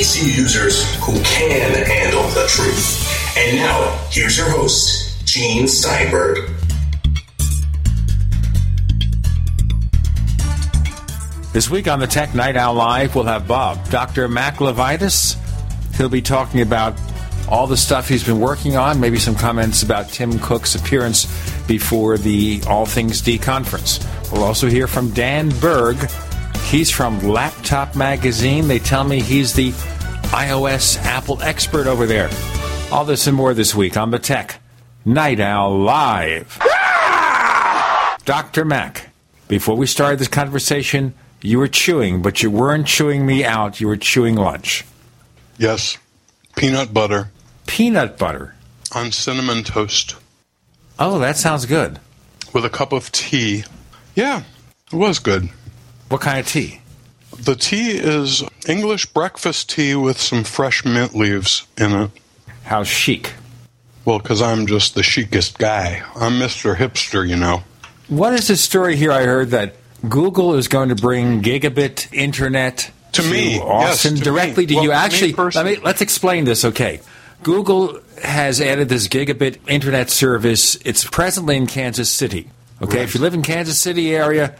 PC users who can handle the truth. And now, here's your host, Gene Steinberg. This week on the Tech Night Owl Live, we'll have Bob, Dr. Mac Levitus. He'll be talking about all the stuff he's been working on, maybe some comments about Tim Cook's appearance before the All Things D conference. We'll also hear from Dan Berg. He's from Laptop Magazine. They tell me he's the iOS Apple expert over there. All this and more this week on the Tech Night Owl Live. Dr. Mac, before we started this conversation, you were chewing, but you weren't chewing me out. You were chewing lunch. Yes. Peanut butter Peanut butter. on cinnamon toast Oh, that sounds good. with a cup of tea. Yeah, it was good. What kind of tea? The tea is English breakfast tea with some fresh mint leaves in it. How chic. Well, because I'm just the chicest guy. I'm Mr. Hipster, you know. What is this story here I heard that Google is going to bring gigabit internet To me, yes, Austin to directly me. to Well, you? to me Actually, let me, let's explain this. Okay, Google has added this gigabit internet service. It's presently in Kansas City. Okay, Right. if you live in Kansas City area,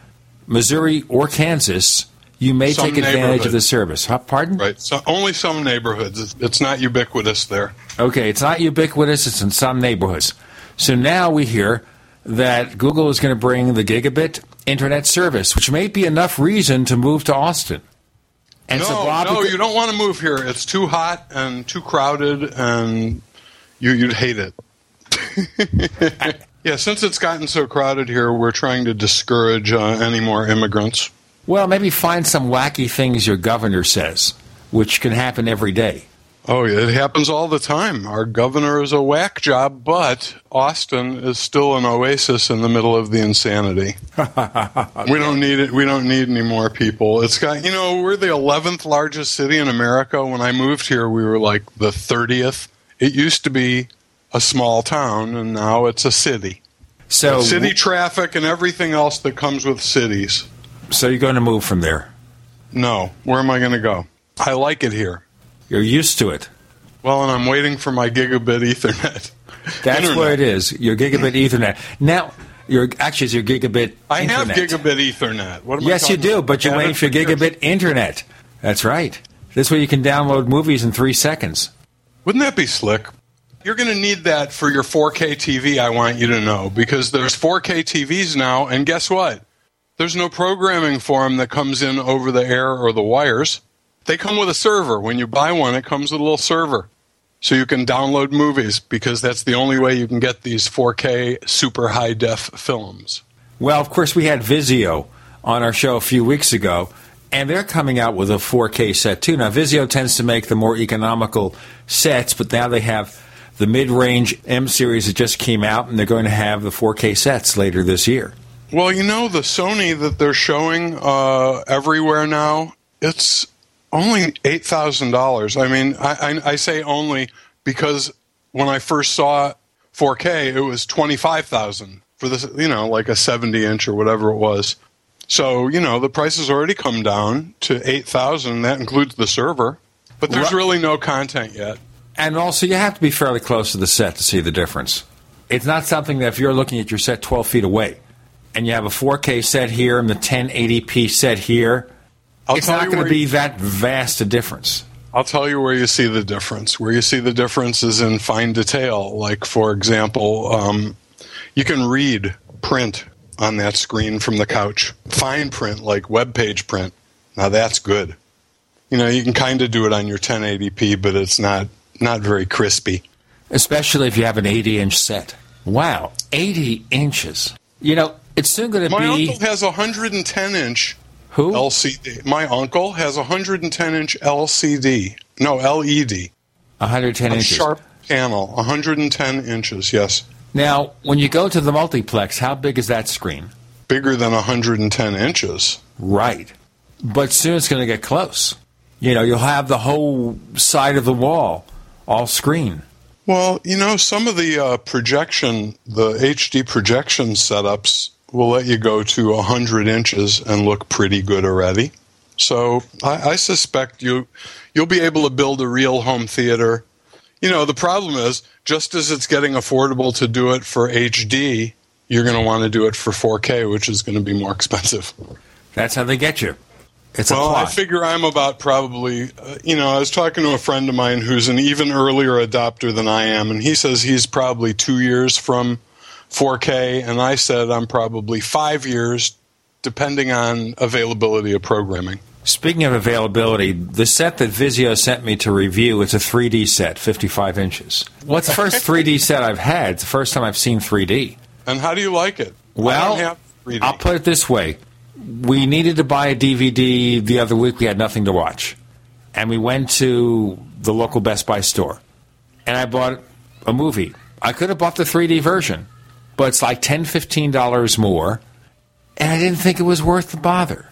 Missouri or Kansas, you may Some take advantage of the service. Huh, pardon? Right. So only some neighborhoods. It's- not ubiquitous there. Okay, it's not ubiquitous, it's in some neighborhoods. So now we hear that Google is going to bring the gigabit internet service, which may be enough reason to move to Austin. And no, so Bob, no, you don't want to move here. It's too hot and too crowded, and you, you'd hate it. yeah, since it's gotten so crowded here, we're trying to discourage uh, any more immigrants. Well, maybe find some wacky things your governor says, which can happen every day. Oh, yeah, it happens all the time. Our governor is a whack job, but Austin is still an oasis in the middle of the insanity. We don't need it. We don't need any more people. It's got, you know, we're the 11th largest city in America. When I moved here, we were like the 30th. It used to be a small town, and now it's a city. So, City traffic and everything else that comes with cities. So you're going to move from there. No, where am I going to go? I like it here. You're used to it. Well, and I'm waiting for my gigabit Ethernet. That's Internet. what it is. Your gigabit Ethernet. Now, your actually it's your gigabit. I have gigabit Ethernet. What am I Yes, you do, about? but you're waiting it for gigabit internet. That's right. This way you can download movies in three seconds. Wouldn't that be slick? You're going to need that for your 4K TV, I want you to know, because there's 4K TVs now, and guess what? There's no programming for them that comes in over the air or the wires. They come with a server. When you buy one, it comes with a little server. So you can download movies because that's the only way you can get these 4K super high def films. Well, of course, we had Vizio on our show a few weeks ago, and they're coming out with a 4K set too. Now, Vizio tends to make the more economical sets, but now they have the mid range M series that just came out, and they're going to have the 4K sets later this year. Well, you know, the Sony that they're showing uh, everywhere now, it's only $8,000. I mean, I, I, I say only because when I first saw 4K, it was 25000 for this, you know, like a 70 inch or whatever it was. So, you know, the price has already come down to 8000 That includes the server. But there's really no content yet. And also, you have to be fairly close to the set to see the difference. It's not something that if you're looking at your set 12 feet away and you have a 4K set here and the 1080p set here, I'll it's not going to be you- that vast a difference. I'll tell you where you see the difference. Where you see the difference is in fine detail. Like, for example, um, you can read print on that screen from the couch. Fine print, like web page print. Now that's good. You know, you can kind of do it on your 1080p, but it's not not very crispy. especially if you have an 80 inch set. Wow, 80 inches. You know, it's soon going to be. My uncle has a 110 inch who? LCD. My uncle has a 110 inch LCD. No, LED. 110 A inches. sharp panel. 110 inches, yes. Now, when you go to the multiplex, how big is that screen? Bigger than 110 inches. Right. But soon it's going to get close. You know, you'll have the whole side of the wall all screen. Well, you know, some of the uh, projection, the HD projection setups will let you go to 100 inches and look pretty good already. So I, I suspect you you'll be able to build a real home theater. You know, the problem is just as it's getting affordable to do it for HD, you're going to want to do it for 4K, which is going to be more expensive. That's how they get you. It's well, a I figure I'm about probably, uh, you know, I was talking to a friend of mine who's an even earlier adopter than I am, and he says he's probably two years from 4K, and I said I'm probably five years, depending on availability of programming. Speaking of availability, the set that Vizio sent me to review is a 3D set, 55 inches. What's the first 3D set I've had? It's the first time I've seen 3D. And how do you like it? Well, don't have 3D. I'll put it this way. We needed to buy a DVD the other week. We had nothing to watch. And we went to the local Best Buy store. And I bought a movie. I could have bought the 3D version, but it's like $10, $15 more. And I didn't think it was worth the bother.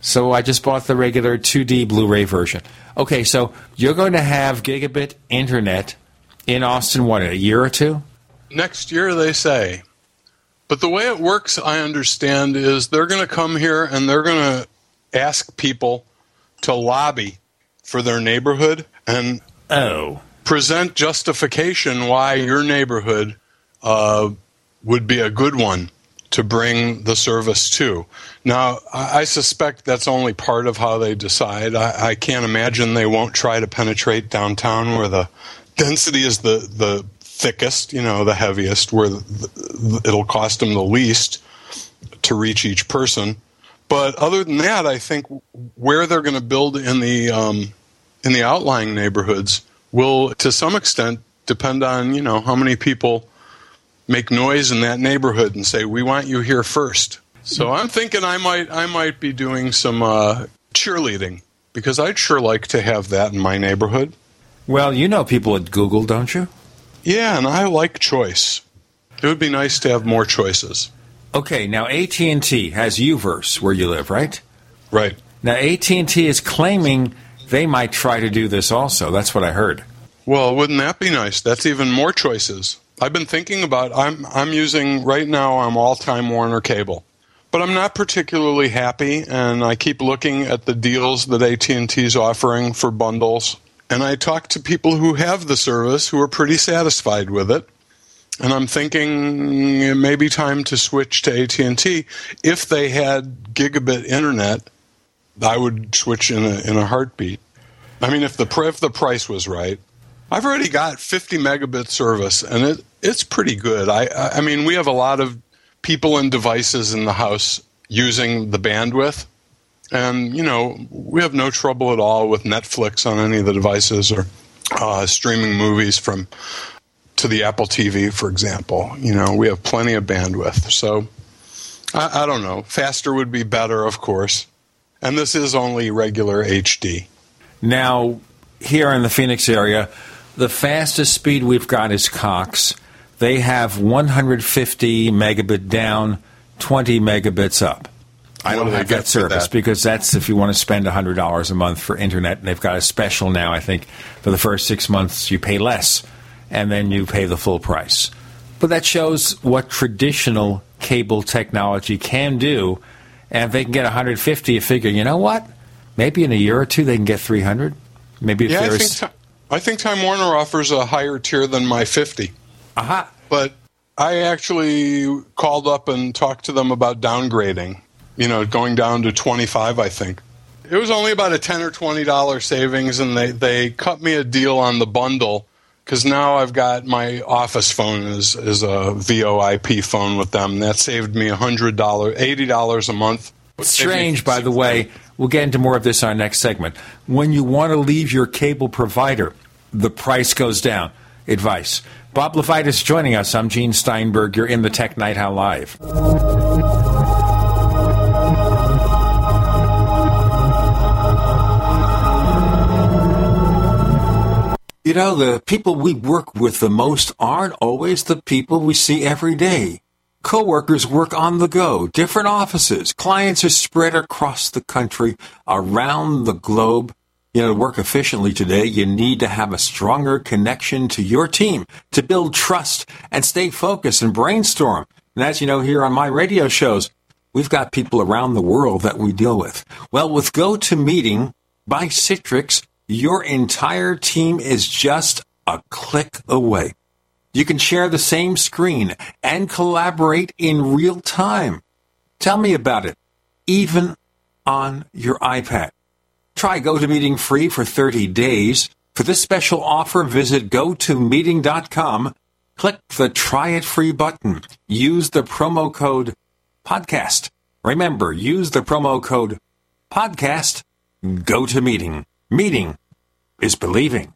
So I just bought the regular 2D Blu ray version. Okay, so you're going to have gigabit internet in Austin, what, in a year or two? next year they say but the way it works i understand is they're going to come here and they're going to ask people to lobby for their neighborhood and Oh. present justification why your neighborhood uh, would be a good one to bring the service to. Now, I, suspect that's only part of how they decide. I, I can't imagine they won't try to penetrate downtown where the density is the, the thickest, you know, the heaviest, where the, the, it'll cost them the least to reach each person. But other than that, I think where they're going to build in the um, in the outlying neighborhoods will, to some extent, depend on you know how many people make noise in that neighborhood and say we want you here first. So I'm thinking I might I might be doing some uh, cheerleading because I'd sure like to have that in my neighborhood. Well, you know people at Google, don't you? Yeah, and I like choice. It would be nice to have more choices. Okay, now AT&T has Uverse where you live, right? Right. Now AT&T is claiming they might try to do this also. That's what I heard. Well, wouldn't that be nice? That's even more choices. I've been thinking about I'm I'm using right now I'm all time Warner cable. But I'm not particularly happy and I keep looking at the deals that AT&T is offering for bundles and I talk to people who have the service who are pretty satisfied with it. And I'm thinking it may be time to switch to AT&T if they had gigabit internet I would switch in a in a heartbeat. I mean, if the if the price was right, I've already got 50 megabit service, and it it's pretty good. I I mean, we have a lot of people and devices in the house using the bandwidth, and you know, we have no trouble at all with Netflix on any of the devices or uh, streaming movies from to the Apple TV, for example. You know, we have plenty of bandwidth, so. I, I don't know. Faster would be better, of course. And this is only regular HD. Now, here in the Phoenix area, the fastest speed we've got is Cox. They have 150 megabit down, 20 megabits up. I don't have get that service that? because that's if you want to spend $100 a month for internet. And they've got a special now, I think, for the first six months you pay less and then you pay the full price. But that shows what traditional cable technology can do. And if they can get 150, you figure, you know what? Maybe in a year or two they can get 300. Maybe if Yeah, there's. I think Time Warner offers a higher tier than my 50. Aha. But I actually called up and talked to them about downgrading, you know, going down to 25, I think. It was only about a 10 or $20 savings, and they, they cut me a deal on the bundle because now I've got my office phone is, is a VoIP phone with them. That saved me $100, $80 a month. Strange, by the way. We'll get into more of this in our next segment. When you want to leave your cable provider, the price goes down. Advice. Bob Levitus joining us. I'm Gene Steinberg. You're in the Tech Night Owl Live. You know, the people we work with the most aren't always the people we see every day. Coworkers work on the go, different offices. Clients are spread across the country, around the globe. You know, to work efficiently today, you need to have a stronger connection to your team to build trust and stay focused and brainstorm. And as you know, here on my radio shows, We've got people around the world that we deal with. Well, with GoToMeeting by Citrix, your entire team is just a click away. You can share the same screen and collaborate in real time. Tell me about it, even on your iPad. Try GoToMeeting free for 30 days. For this special offer, visit gotomeeting.com. Click the try it free button. Use the promo code podcast. Remember, use the promo code podcast. GoToMeeting. Meeting is believing.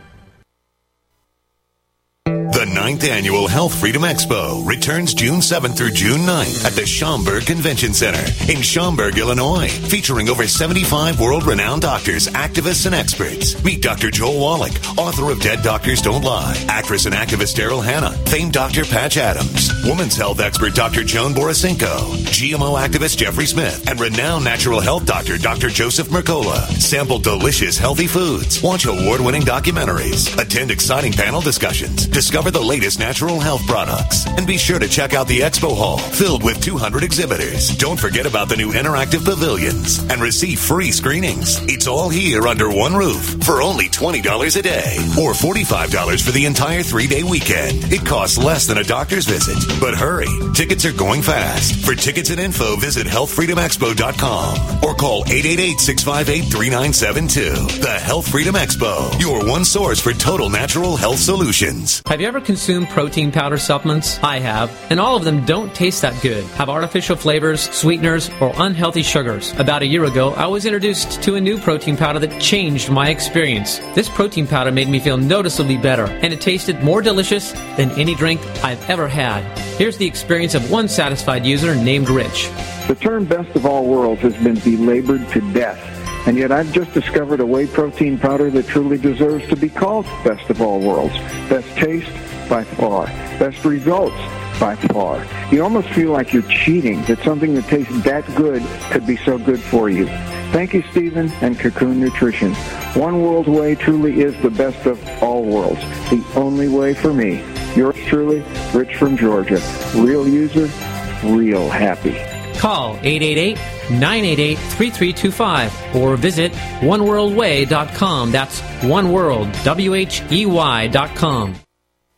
Ninth annual Health Freedom Expo returns June 7th through June 9th at the Schaumburg Convention Center in Schaumburg, Illinois, featuring over 75 world-renowned doctors, activists, and experts. Meet Dr. Joel Wallach, author of Dead Doctors Don't Lie, actress and activist Daryl Hannah, famed Dr. Patch Adams, women's health expert Dr. Joan Borysenko, GMO activist Jeffrey Smith, and renowned natural health doctor Dr. Joseph Mercola. Sample delicious healthy foods, watch award-winning documentaries, attend exciting panel discussions, discover the latest natural health products, and be sure to check out the expo hall filled with 200 exhibitors. Don't forget about the new interactive pavilions and receive free screenings. It's all here under one roof for only $20 a day or $45 for the entire three-day weekend. It costs less than a doctor's visit. But hurry, tickets are going fast. For tickets and info, visit healthfreedomexpo.com or call 888-658-3972. The Health Freedom Expo, your one source for total natural health solutions. Have you ever consumed protein powder supplements? I have, and all of them don't taste that good, have artificial flavors, sweeteners, or unhealthy sugars. About a year ago, I was introduced to a new protein powder that changed my experience. This protein powder made me feel noticeably better, and it tasted more delicious than any drink I've ever had. Here's the experience of one satisfied user named Rich. The term best of all worlds has been belabored to death. And yet I've just discovered a whey protein powder that truly deserves to be called best of all worlds. Best taste by far. Best results by far. You almost feel like you're cheating that something that tastes that good could be so good for you. Thank you, Stephen and Cocoon Nutrition. One World Whey truly is the best of all worlds. The only way for me. Yours truly, Rich from Georgia. Real user, real happy. Call 888-988-3325 or visit oneworldwhey.com. That's oneworld, W-H-E-Y dot com.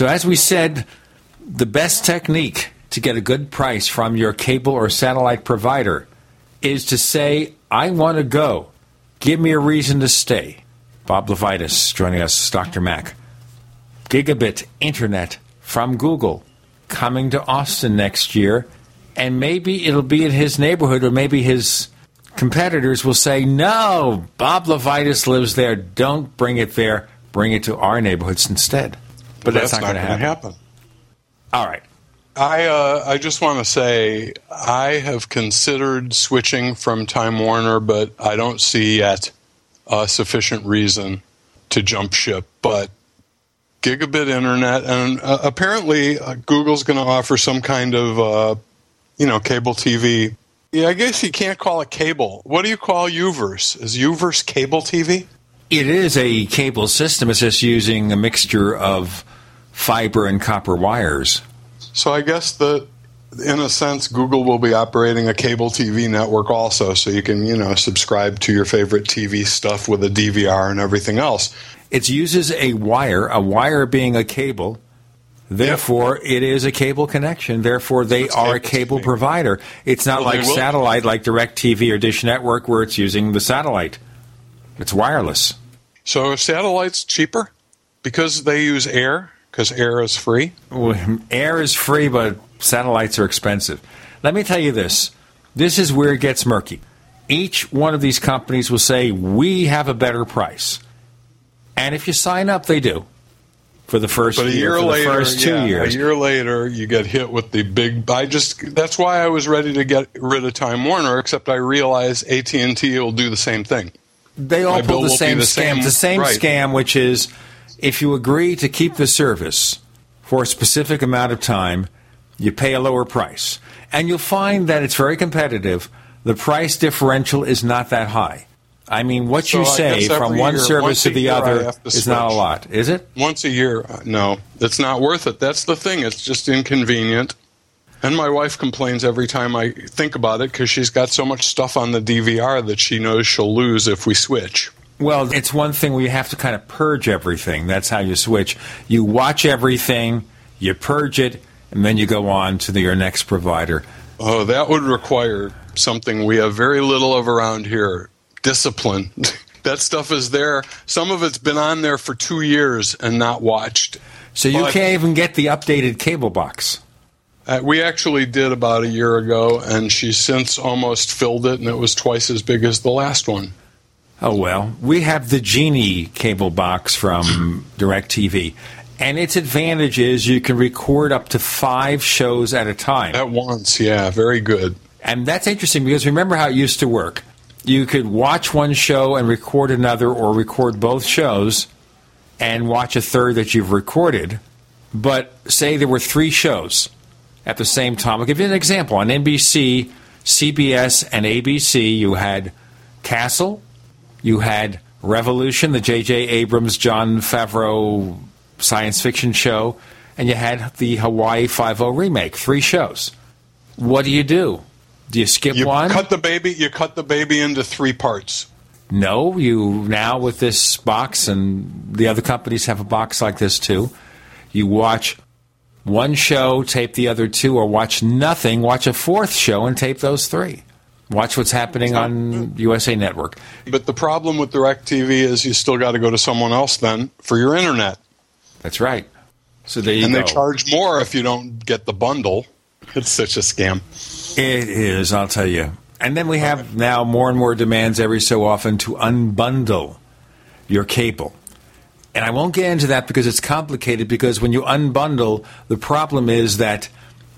So, as we said, the best technique to get a good price from your cable or satellite provider is to say, I want to go. Give me a reason to stay. Bob Levitus joining us, Dr. Mac. Gigabit Internet from Google coming to Austin next year, and maybe it'll be in his neighborhood, or maybe his competitors will say, No, Bob Levitus lives there. Don't bring it there. Bring it to our neighborhoods instead. But that's, That's not, not going to gonna happen. All right. I uh, I just want to say I have considered switching from Time Warner, but I don't see yet a sufficient reason to jump ship. But gigabit internet, and uh, apparently uh, Google's going to offer some kind of uh, you know cable TV Yeah, I guess you can't call it cable. What do you call Uverse? Is Uverse cable TV? It is a cable system. It's just using a mixture of fiber and copper wires. So I guess that, in a sense, Google will be operating a cable TV network also, so you can, you know, subscribe to your favorite TV stuff with a DVR and everything else. It uses a wire, a wire being a cable. Therefore, it is a cable connection. Therefore, they It's are a cable cable TV. provider. It's not Well, like satellite, like DirecTV or Dish Network, where it's using the satellite. It's wireless. So are satellites cheaper because they use air, because air is free. Well, Air is free, but satellites are expensive. Let me tell you this this is where it gets murky. Each one of these companies will say, We have a better price. And if you sign up, they do. For the first But a year, year for later, the first two yeah, years. a year later, you get hit with the big. I just that's why I was ready to get rid of Time Warner, except I realize AT and T will do the same thing. They all My pull the same the scam. same- the same right. scam, which is if you agree to keep the service for a specific amount of time, you pay a lower price. And you'll find that it's very competitive. The price differential is not that high. I mean, what So you say from one year, service to the year, other to is not a lot, is it? Once a year, uh, no, it's not worth it. That's the thing. It's just inconvenient. And my wife complains every time I think about it because she's got so much stuff on the DVR that she knows she'll lose if we switch. Well, it's one thing where you have to kind of purge everything. That's how you switch. You watch everything, you purge it, and then you go on to the, your next provider. Oh, that would require something we have very little of around here discipline. that stuff is there. Some of it's been on there for two years and not watched. So you But- can't even get the updated cable box. Uh, we actually did about a year ago, and she's since almost filled it, and it was twice as big as the last one. Oh well, we have the Genie cable box from DirecTV, and its advantage is you can record up to five shows at a time. At once, yeah, very good. And that's interesting because remember how it used to work. You could watch one show and record another, or record both shows and watch a third that you've recorded. But say there were three shows at the same time. I'll give you an example. On NBC, CBS, and ABC, you had Castle, you had Revolution, the J.J. Abrams, Jon Favreau science fiction show, and you had the Hawaii Five O remake. Three shows. What do you do? Do you skip You one? cut the baby. You cut the baby into three parts. No, you now with this box, and the other companies have a box like this too. You watch one show, tape the other two, or watch nothing, watch a fourth show, and tape those three. Watch what's happening on USA Network. But the problem with DirecTV is you still got to go to someone else then for your internet, That's right. So there you and go. they charge more if you don't get the bundle. It's such a scam. It is, I'll tell you. And then we have now more and more demands every so often to unbundle your cable. And I won't get into that because it's complicated because when you unbundle, the problem is that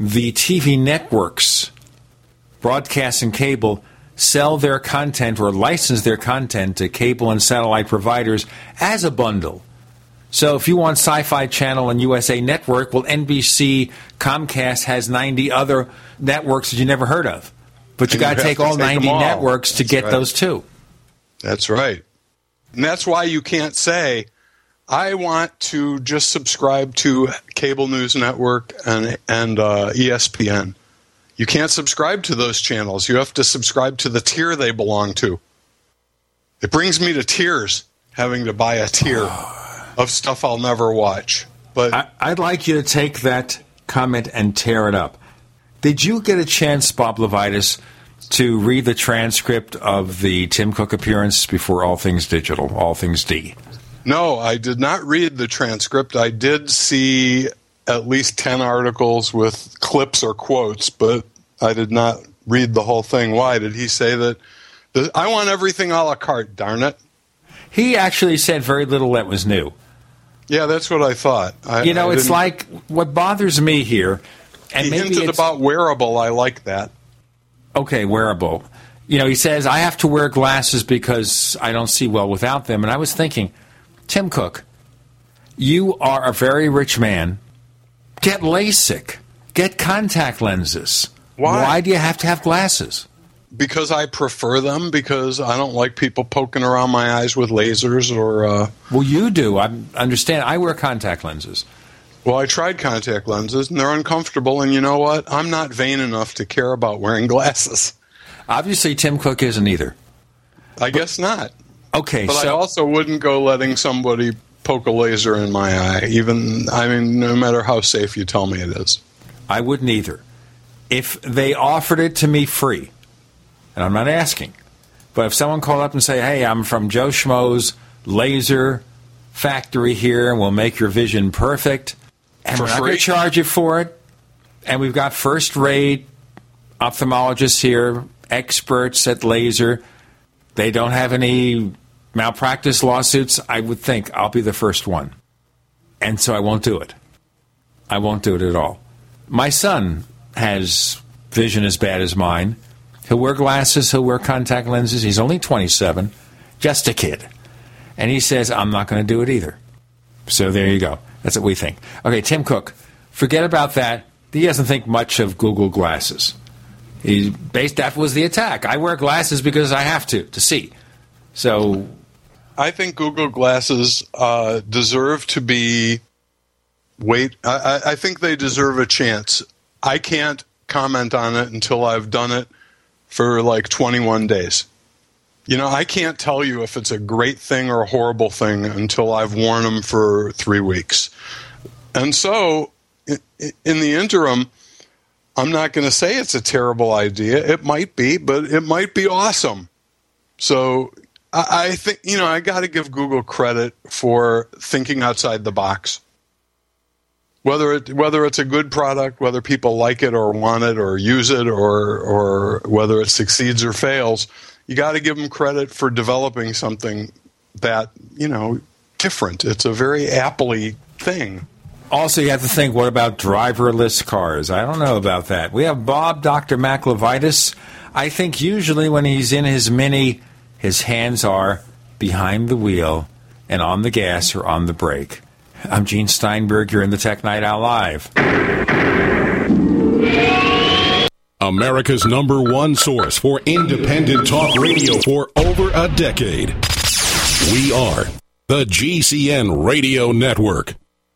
the TV networks, broadcast and cable, sell their content or license their content to cable and satellite providers as a bundle. So if you want Sci-Fi Channel and USA Network, well, NBC, Comcast has 90 other networks that you never heard of. But you And got to take all take 90 all. networks to That's get right. those two. That's right. And that's why you can't say, I want to just subscribe to Cable News Network and, and uh, ESPN. You can't subscribe to those channels. You have to subscribe to the tier they belong to. It brings me to tears having to buy a tier of stuff I'll never watch. But I, I'd like you to take that comment and tear it up. Did you get a chance, Bob Levitus, to read the transcript of the Tim Cook appearance before All Things Digital, All Things D? No, I did not read the transcript. I did see at least 10 articles with clips or quotes, but I did not read the whole thing. Why? Did he say that? I want everything a la carte, darn it. He actually said very little that was new. Yeah, that's what I thought. I, You know, it's like what bothers me here, and He maybe hinted about wearable. I like that. okay, wearable. You know, he says I have to wear glasses because I don't see well without them, and I was thinking, Tim Cook, you are a very rich man. Get LASIK. Get contact lenses. Why? Why do you have to have glasses? because I prefer them because I don't like people poking around my eyes with lasers or. Uh, well, you do. I understand. I wear contact lenses. Well, I tried contact lenses and they're uncomfortable. And you know what? I'm not vain enough to care about wearing glasses. Obviously, Tim Cook isn't either. I guess not. Okay, but so I also wouldn't go letting somebody poke a laser in my eye. Even I mean, no matter how safe you tell me it is. I wouldn't either. If they offered it to me free, and I'm not asking, but if someone called up and say, "Hey, I'm from Joe Schmo's laser factory here, and we'll make your vision perfect," and For we're not going to charge you for it, and we've got first-rate ophthalmologists here, experts at laser. They don't have any malpractice lawsuits. I would think I'll be the first one, and so I won't do it. I won't do it at all. My son has vision as bad as mine. He'll wear glasses, he'll wear contact lenses. He's only 27, just a kid. And he says, I'm not going to do it either. So there you go. That's what we think. Okay, Tim Cook, forget about that. He doesn't think much of Google Glasses. He based that was the attack. I wear glasses because I have to to see. So I think Google Glasses uh, deserve to be. Wait, I, I- think they deserve a chance. I can't comment on it until I've done it for like 21 days. You know, I can't tell you if it's a great thing or a horrible thing until I've worn them for three weeks. And so, in the interim, I'm not going to say it's a terrible idea. It might be, but it might be awesome. So I, think you know I got to give Google credit for thinking outside the box. Whether it whether it's a good product, whether people like it or want it or use it, or or whether it succeeds or fails, you got to give them credit for developing something that you know different. It's a very appley thing. Also, you have to think what about driverless cars? I don't know about that. We have Bob, Dr. Mac Levitus. I think usually when he's in his Mini, his hands are behind the wheel and on the gas or on the brake. I'm Gene Steinberg. You're in the Tech Night Owl Live. America's number one source for independent talk radio for over a decade. We are the GCN Radio Network.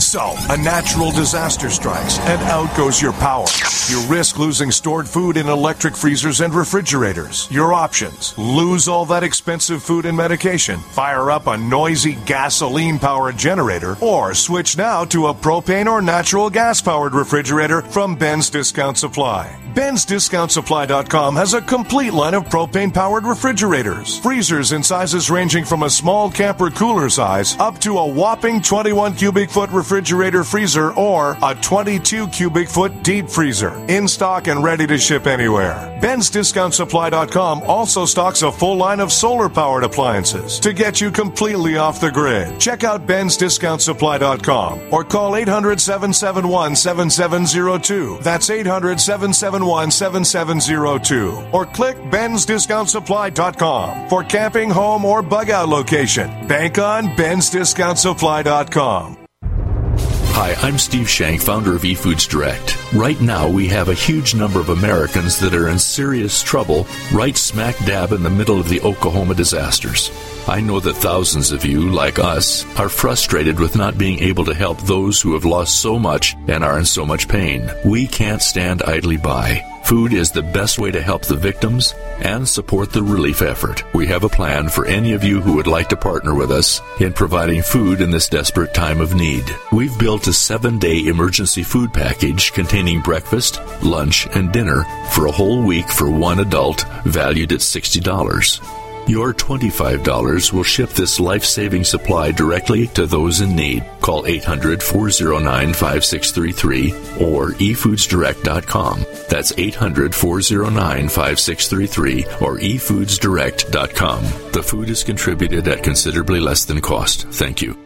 So, a natural disaster strikes, and out goes your power. You risk losing stored food in electric freezers and refrigerators. Your options lose all that expensive food and medication, fire up a noisy gasoline powered generator, or switch now to a propane or natural gas powered refrigerator from Ben's Discount Supply. Ben's.discountsupply.com has a complete line of propane powered refrigerators, freezers in sizes ranging from a small camper cooler size up to a whopping 21 cubic foot refrigerator freezer or a 22 cubic foot deep freezer. In stock and ready to ship anywhere. Ben's.discountsupply.com also stocks a full line of solar powered appliances to get you completely off the grid. Check out Ben's.discountsupply.com or call 800 771 7702. That's 800 771 7702. Or click Ben'sDiscountSupply.com for camping, home, or bug out location. Bank on Ben'sDiscountSupply.com. Hi, I'm Steve Shank, founder of eFoods Direct. Right now, we have a huge number of Americans that are in serious trouble right smack dab in the middle of the Oklahoma disasters. I know that thousands of you, like us, are frustrated with not being able to help those who have lost so much and are in so much pain. We can't stand idly by. Food is the best way to help the victims and support the relief effort. We have a plan for any of you who would like to partner with us in providing food in this desperate time of need. We've built a seven day emergency food package containing breakfast, lunch, and dinner for a whole week for one adult, valued at $60. Your $25 will ship this life saving supply directly to those in need. Call 800 409 5633 or efoodsdirect.com. That's 800 409 5633 or efoodsdirect.com. The food is contributed at considerably less than cost. Thank you.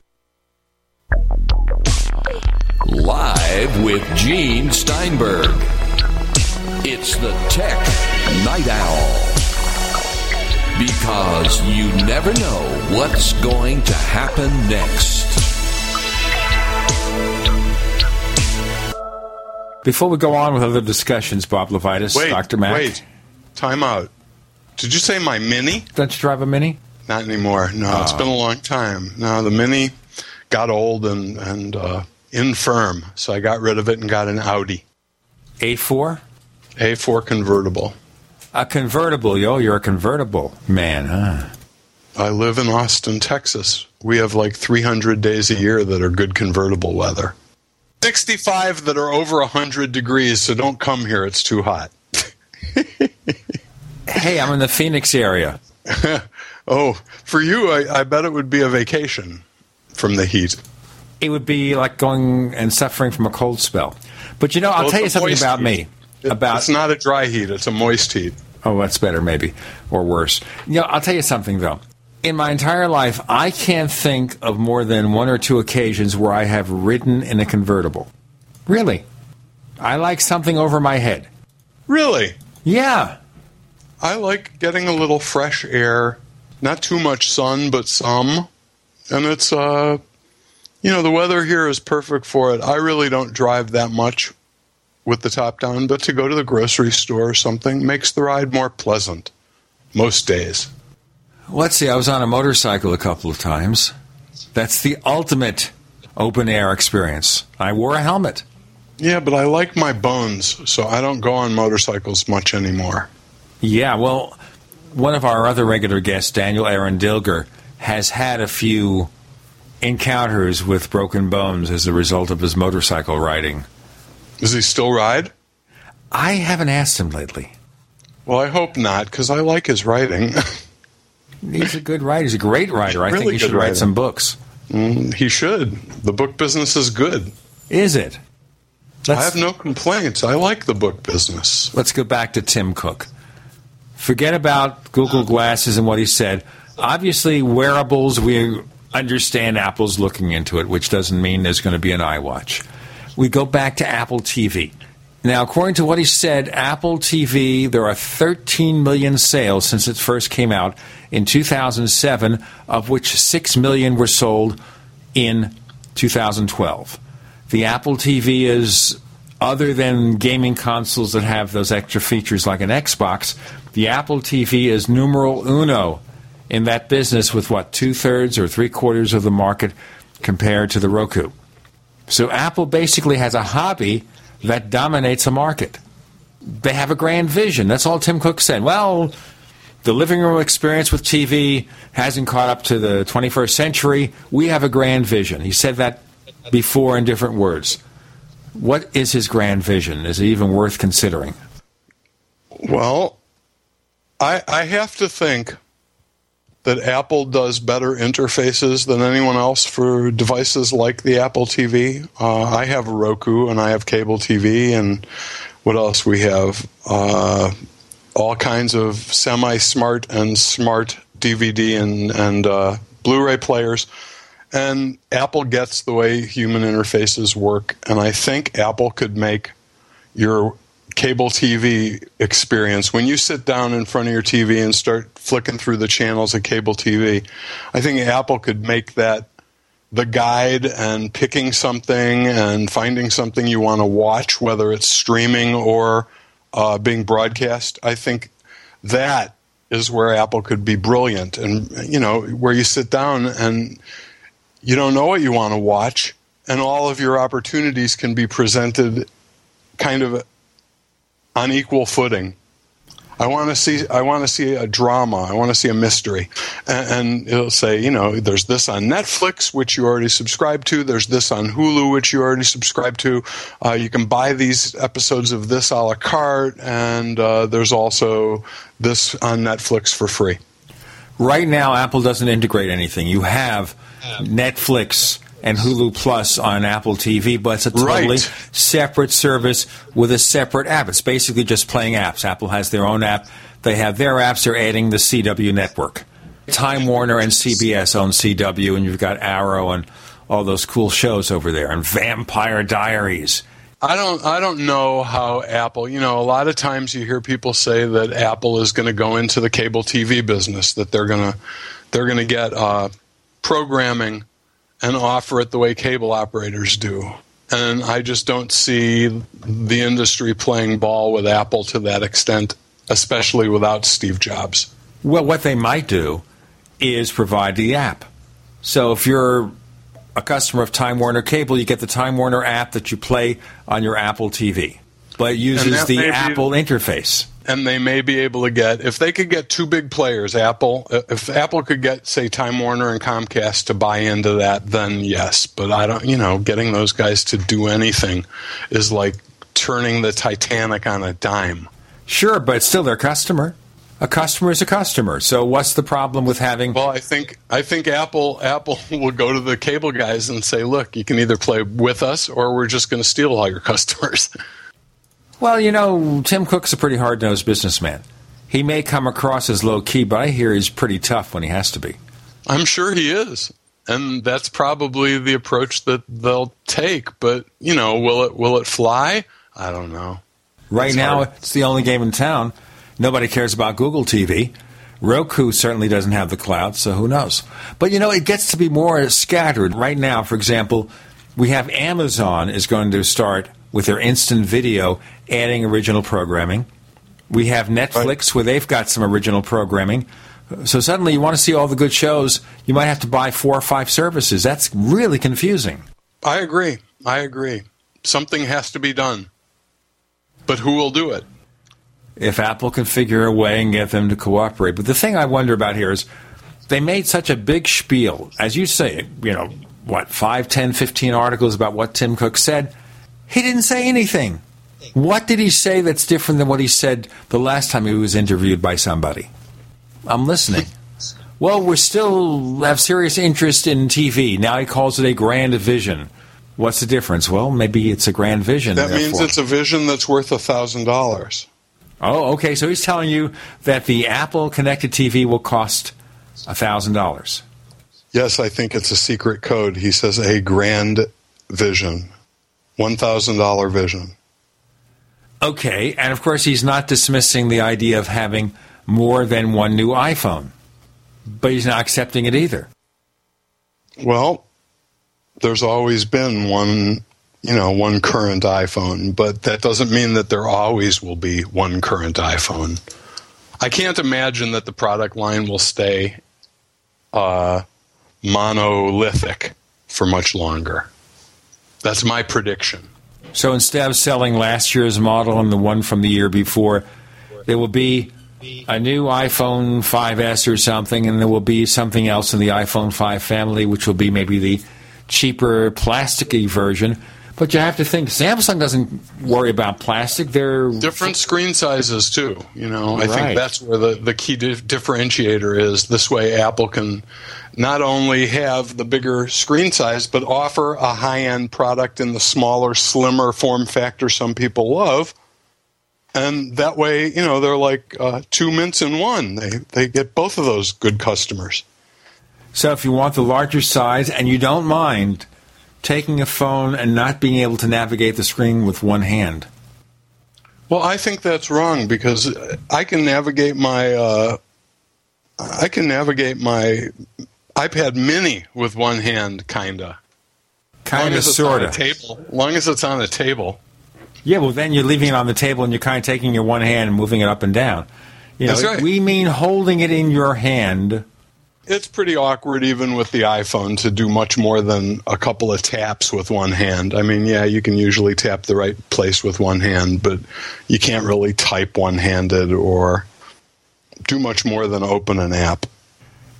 Live with Gene Steinberg. It's the Tech Night Owl. Because you never know what's going to happen next. Before we go on with other discussions, Bob Levitus, Wait, Dr. Mac. wait. Time out. Did you say my Mini? Don't you drive a Mini? Not anymore. No, it's ah. been a long time. No, the Mini got old and and uh, infirm, so I got rid of it and got an Audi A4? A4 convertible. A convertible, yo. You're a convertible man, huh? I live in Austin, Texas. We have like 300 days a year that are good convertible weather. 65 that are over 100 degrees, so don't come here. It's too hot. Hey, I'm in the Phoenix area. oh, for you, I, I bet it would be a vacation from the heat. It would be like going and suffering from a cold spell. But you know, I'll Well, tell you something about heat. me. It- About it's not a dry heat; it's a moist heat. Oh, that's better, maybe, or worse. You know, I'll tell you something though. In my entire life, I can't think of more than one or two occasions where I have ridden in a convertible. Really, I like something over my head. Really? Yeah. I like getting a little fresh air, not too much sun, but some. And it's, uh, you know, the weather here is perfect for it. I really don't drive that much with the top down, but to go to the grocery store or something makes the ride more pleasant most days. Let's see. I was on a motorcycle a couple of times. That's the ultimate open air experience. I wore a helmet. Yeah, but I like my bones, so I don't go on motorcycles much anymore. Yeah, well, one of our other regular guests, Daniel Eran Dilger, has had a few encounters with broken bones as a result of his motorcycle riding. Does he still ride? I haven't asked him lately. Well, I hope not, because I like his writing. He's a good writer. He's a great writer. I think he should write some books. Mm, he should. The book business is good. Is it? I have no complaints. I like the book business. Let's go back to Tim Cook. Forget about Google Glasses and what he said. Obviously, wearables, we understand Apple's looking into it, which doesn't mean there's going to be an iWatch. We go back to Apple TV. Now, according to what he said, Apple TV, there are 13 million sales since it first came out in 2007, of which 6 million were sold in 2012. The Apple TV is, other than gaming consoles that have those extra features like an Xbox, the Apple TV is numeral uno in that business with what, two thirds or three quarters of the market compared to the Roku. So Apple basically has a hobby that dominates a market. They have a grand vision. That's all Tim Cook said. Well, the living room experience with TV hasn't caught up to the 21st century. We have a grand vision. He said that before in different words. What is his grand vision? Is it even worth considering? Well, I, I have to think that Apple does better interfaces than anyone else for devices like the Apple TV. Uh, I have Roku and I have cable TV, and what else we have? Uh, all kinds of semi-smart and smart DVD and and uh, Blu-ray players. And Apple gets the way human interfaces work, and I think Apple could make your cable TV experience, when you sit down in front of your TV and start flicking through the channels of cable TV, I think Apple could make that the guide and picking something and finding something you want to watch, whether it's streaming or uh, being broadcast. I think that is where Apple could be brilliant. And, you know, where you sit down and you don't know what you want to watch, and all of your opportunities can be presented kind of on equal footing. I want to see. I want to see a drama. I want to see a mystery, and, and, it'll say, you know, there's this on Netflix, which you already subscribe to. There's this on Hulu, which you already subscribe to. Uh, you can buy these episodes of this a la carte, and uh, there's also this on Netflix for free. Right now, Apple doesn't integrate anything. You have Netflix and Hulu Plus on Apple TV, but it's a totally Right. separate service with a separate app. It's basically just playing apps. Apple has their own app. They have their apps. They're adding the CW network. Time Warner and CBS own CW, and you've got Arrow and all those cool shows over there, and Vampire Diaries. I don't I don't know how Apple, you know, a lot of times you hear people say that Apple is going to go into the cable TV business that they're going to they're going to get uh, programming and offer it the way cable operators do. And I just don't see the industry playing ball with Apple to that extent, especially without Steve Jobs. Well, what they might do is provide the app. So if you're a customer of Time Warner Cable, you get the Time Warner app that you play on your Apple TV, but it uses the may be- Apple interface. And they may be able to get if they could get two big players apple uh, if apple could get say time warner and comcast to buy into that then yes but i don't you know getting those guys to do anything is like turning the titanic on a dime Sure, but it's still their customer. A customer is a customer. So what's the problem with having? well i think i think apple apple will go to the cable guys and say look you can either play with us or we're just going to steal all your customers Well, you know, Tim Cook's a pretty hard-nosed businessman. He may come across as low key, but I hear he's pretty tough when he has to be. I'm sure he is. And that's probably the approach that they'll take. But, you know, will it will it fly? I don't know. Right It's now, hard. it's the only game in town. Nobody cares about Google TV. Roku certainly doesn't have the cloud, so who knows? But you know, it gets to be more scattered. Right now, for example, we have Amazon is going to start with their instant video adding original programming. We have Netflix where they've got some original programming. So suddenly you want to see all the good shows, you might have to buy four or five services. That's really confusing. I agree. I agree. Something has to be done. But who will do it? if Apple can figure a way and get them to cooperate. But the thing I wonder about here is they made such a big spiel, as you say, you know, what, 5, 10, 15 articles about what Tim Cook said. He didn't say anything. What did he say that's different than what he said the last time he was interviewed by somebody? I'm listening. Well, we still have serious interest in TV. Now he calls it a grand vision. What's the difference? Well, maybe it's a grand vision. That means it's a vision that's worth a thousand dollars. Oh, okay. So he's telling you that the Apple connected TV will cost a thousand dollars. Yes, I think it's a secret code. He says a grand vision. One thousand dollar vision. Okay, and of course he's not dismissing the idea of having more than one new iPhone, but he's not accepting it either. Well, there's always been one, you know, one current iPhone, but that doesn't mean that there always will be one current iPhone. I can't imagine that the product line will stay uh, monolithic for much longer. That's my prediction. So instead of selling last year's model and the one from the year before, there will be a new iPhone 5S or something, and there will be something else in the iPhone 5 family, which will be maybe the cheaper plasticky version. But you have to think Samsung doesn't worry about plastic. They're different screen sizes too. You know, I Right. think that's where the the key dif- differentiator is. This way, Apple can not only have the bigger screen size, but offer a high end product in the smaller, slimmer form factor some people love. And that way, you know, they're like uh, two mints in one. They they get both of those good customers. So if you want the larger size and you don't mind taking a phone and not being able to navigate the screen with one hand. Well, I think that's wrong because I can navigate my uh, I can navigate my iPad Mini with one hand, kinda. Kinda, sorta. On a table, long as it's on a table. Yeah, well, then you're leaving it on the table and you're kind of taking your one hand and moving it up and down. You know, That's right. we mean holding it in your hand. It's pretty awkward, even with the iPhone, to do much more than a couple of taps with one hand. I mean, yeah, you can usually tap the right place with one hand, but you can't really type one handed or do much more than open an app.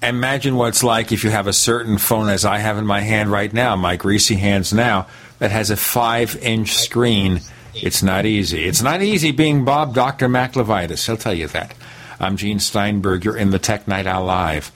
Imagine what it's like if you have a certain phone, as I have in my hand right now, my greasy hands now, that has a five inch screen. It's not easy. It's not easy being Bob Dr. Mac Levitus. He'll tell you that. I'm Gene Steinberg. You're in the Tech Night Owl Live.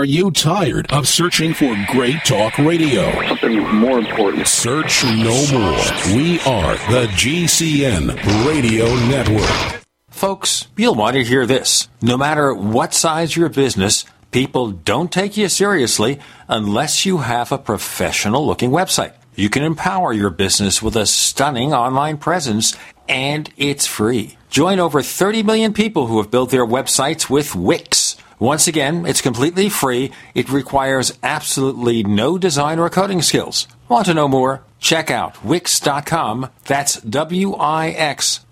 Are you tired of searching for great talk radio? Something more important. Search no more. We are the GCN Radio Network. Folks, you'll want to hear this. No matter what size your business, people don't take you seriously unless you have a professional looking website. You can empower your business with a stunning online presence, and it's free. Join over 30 million people who have built their websites with Wix. Once again, it's completely free. It requires absolutely no design or coding skills. Want to know more? Check out Wix.com. That's W I X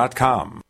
Start kam.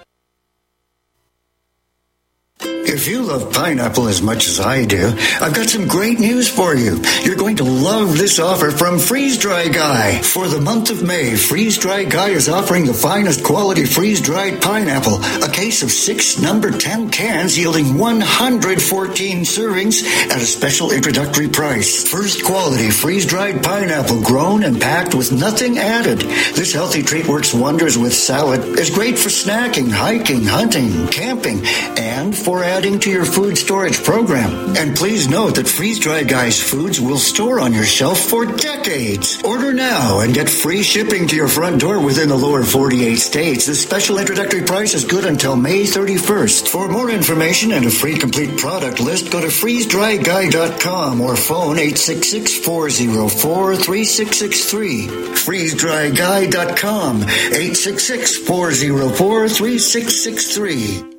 If you love pineapple as much as I do, I've got some great news for you. You're going to love this offer from Freeze Dry Guy. For the month of May, Freeze Dry Guy is offering the finest quality freeze dried pineapple, a case of six number 10 cans yielding 114 servings at a special introductory price. First quality freeze dried pineapple grown and packed with nothing added. This healthy treat works wonders with salad. It's great for snacking, hiking, hunting, camping, and for adding to your food storage program. And please note that Freeze Dry Guy's foods will store on your shelf for decades. Order now and get free shipping to your front door within the lower 48 states. This special introductory price is good until May 31st. For more information and a free complete product list, go to freezedryguy.com or phone 866-404-3663. freezedryguy.com 866-404-3663.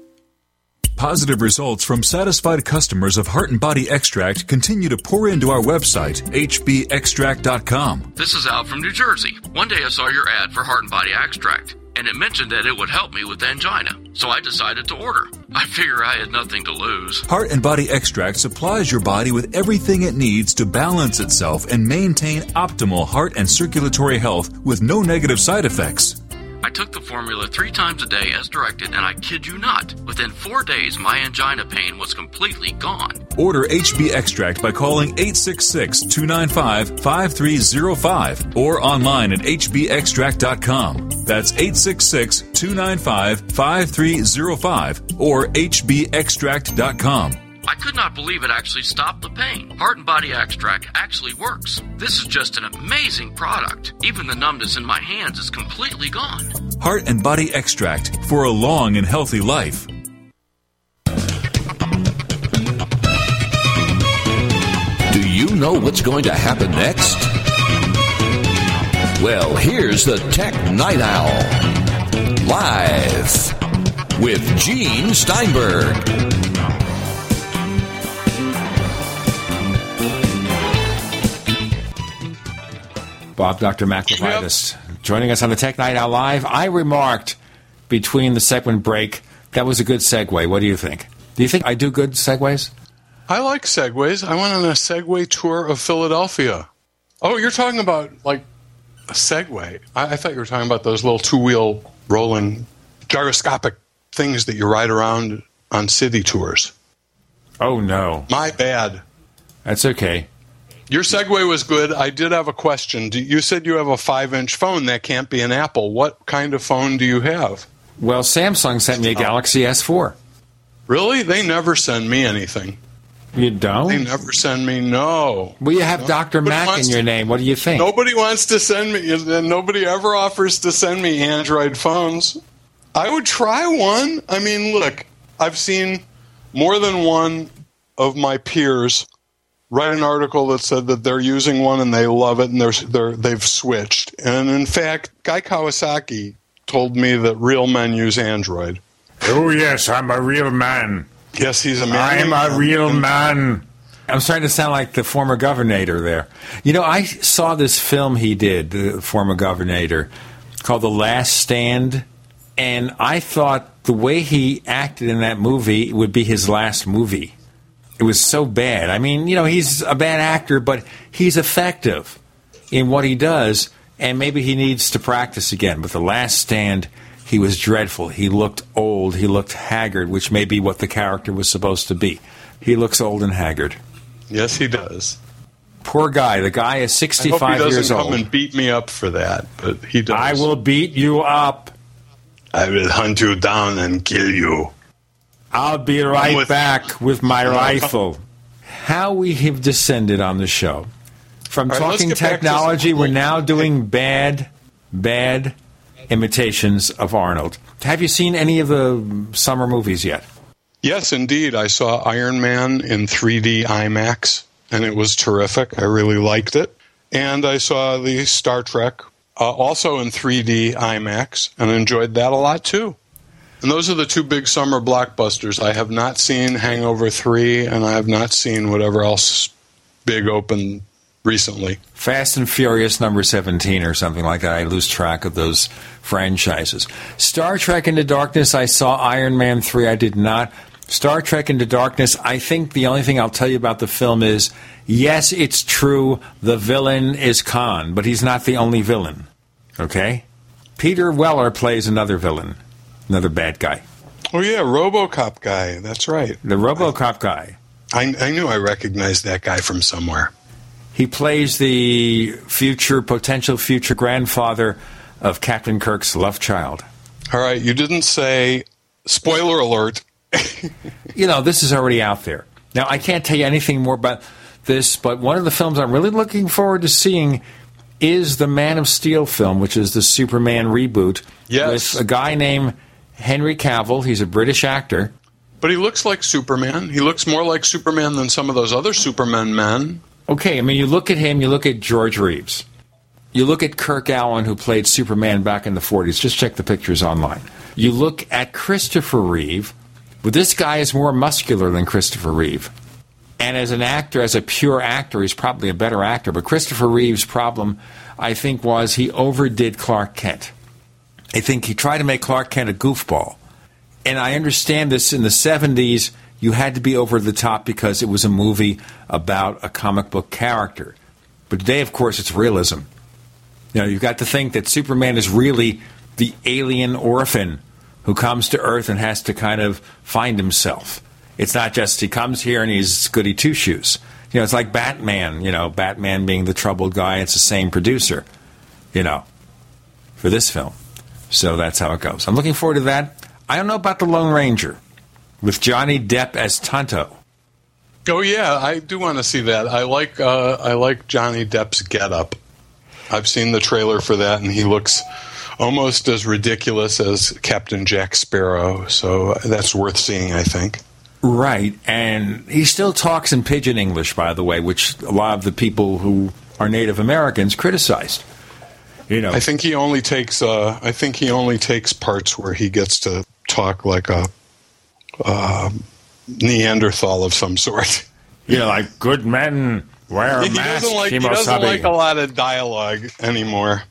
Positive results from satisfied customers of Heart and Body Extract continue to pour into our website, hbextract.com. This is Al from New Jersey. One day I saw your ad for Heart and Body Extract, and it mentioned that it would help me with angina. so I decided to order. I figure I had nothing to lose. Heart and Body Extract supplies your body with everything it needs to balance itself and maintain optimal heart and circulatory health with no negative side effects. I took the formula three times a day as directed, and I kid you not, within four days, my angina pain was completely gone. Order HB Extract by calling 866 295 5305 or online at hbextract.com. That's 866 295 5305 or hbextract.com. I could not believe it actually stopped the pain. Heart and Body Extract actually works. This is just an amazing product. Even the numbness in my hands is completely gone. Heart and Body Extract for a long and healthy life. Do you know what's going to happen next? Well, here's the Tech Night Owl. Live with Gene Steinberg. Bob, Dr. Mac Levitus, joining us on the Tech Night Owl Live. I remarked between the segment break that was a good segue. What do you think? Do you think I do good segues? I like segways. I went on a Segway tour of Philadelphia. Oh, you're talking about like a Segway. I, I thought you were talking about those little two wheel rolling gyroscopic things that you ride around on city tours. Oh, no. My bad. That's okay. Your segue was good. I did have a question. You said you have a five inch phone. That can't be an Apple. What kind of phone do you have? Well, Samsung sent me a oh. Galaxy S4. Really? They never send me anything. You don't? They never send me no. Well, you have No. Dr. Nobody Mac in your to- name. What do you think? Nobody wants to send me, and uh, nobody ever offers to send me Android phones. I would try one. I mean, look, I've seen more than one of my peers write an article that said that they're using one and they love it and they're, they're they've switched. And in fact, Guy Kawasaki told me that real men use Android. Oh, yes, I'm a real man. Yes, he's a man. I'm a real man. I'm starting to sound like the former governor there. You know, I saw this film he did, the former governor, called The Last Stand, and I thought the way he acted in that movie would be his last movie. It was so bad. I mean, you know, he's a bad actor, but he's effective in what he does, and maybe he needs to practice again. But The Last Stand, he was dreadful. He looked old. He looked haggard, which may be what the character was supposed to be. He looks old and haggard. Yes, he does. Poor guy. The guy is I hope 65 he doesn't years come old. and beat me up for that, but he does. I will beat you up. I will hunt you down and kill you. I'll be right with- back with my rifle. How we have descended on the show. From right, talking get back to technology, we're now doing bad, bad imitations of Arnold. Have you seen any of the summer movies yet? Yes, indeed. I saw Iron Man in 3D IMAX, and it was terrific. I really liked it. And I saw the Star Trek uh, also in 3D IMAX and enjoyed that a lot too. And those are the two big summer blockbusters. I have not seen Hangover 3, and I have not seen whatever else big open recently. Fast and Furious number 17 or something like that. I lose track of those franchises. Star Trek Into Darkness, I saw Iron Man 3. I did not. Star Trek Into Darkness, I think the only thing I'll tell you about the film is yes, it's true, the villain is Khan, but he's not the only villain. Okay? Peter Weller plays another villain, another bad guy. Oh, yeah, Robocop guy. That's right. The Robocop guy. I, I knew I recognized that guy from somewhere. He plays the future, potential future grandfather of Captain Kirk's love child. All right, you didn't say, spoiler alert, you know, this is already out there. Now, I can't tell you anything more about this, but one of the films I'm really looking forward to seeing is the Man of Steel film, which is the Superman reboot Yes. with a guy named Henry Cavill. He's a British actor. But he looks like Superman. He looks more like Superman than some of those other Superman men. Okay, I mean, you look at him, you look at George Reeves, you look at Kirk Alyn, who played Superman back in the 40s. Just check the pictures online. You look at Christopher Reeve. Well, this guy is more muscular than Christopher Reeve. And as an actor, as a pure actor, he's probably a better actor. But Christopher Reeve's problem, I think, was he overdid Clark Kent. I think he tried to make Clark Kent a goofball. and I understand this in the 70s, you had to be over the top because it was a movie about a comic book character. But today, of course, it's realism. You know, you've got to think that Superman is really the alien orphan who comes to Earth and has to kind of find himself. It's not just he comes here and he's goody two shoes. You know, it's like Batman, you know, Batman being the troubled guy, it's the same producer, you know, for this film. So that's how it goes. I'm looking forward to that. I don't know about The Lone Ranger with Johnny Depp as Tonto. Oh yeah, I do want to see that. I like uh, I like Johnny Depp's getup. I've seen the trailer for that, and he looks almost as ridiculous as Captain Jack Sparrow. So that's worth seeing, I think. Right, and he still talks in pidgin English, by the way, which a lot of the people who are Native Americans criticized. You know, I think he only takes. Uh, I think he only takes parts where he gets to talk like a uh, Neanderthal of some sort. You know, like good men wear he masks. doesn't like he doesn't like a lot of dialogue anymore.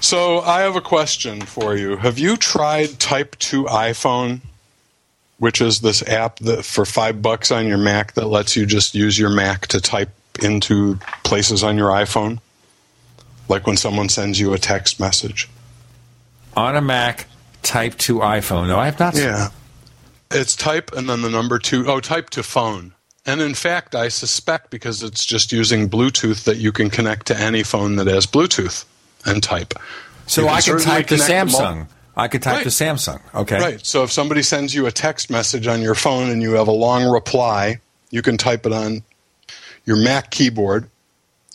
So I have a question for you. Have you tried Type Two iPhone, which is this app that for five bucks on your Mac that lets you just use your Mac to type into places on your iPhone, like when someone sends you a text message on a Mac. Type to iPhone. No, I have not. Yeah, it's type and then the number two. Oh, type to phone. And in fact, I suspect because it's just using Bluetooth that you can connect to any phone that has Bluetooth and type. So You I can type to Samsung. I could type Right. to Samsung. Okay. Right. So if somebody sends you a text message on your phone and you have a long reply, you can type it on your Mac keyboard.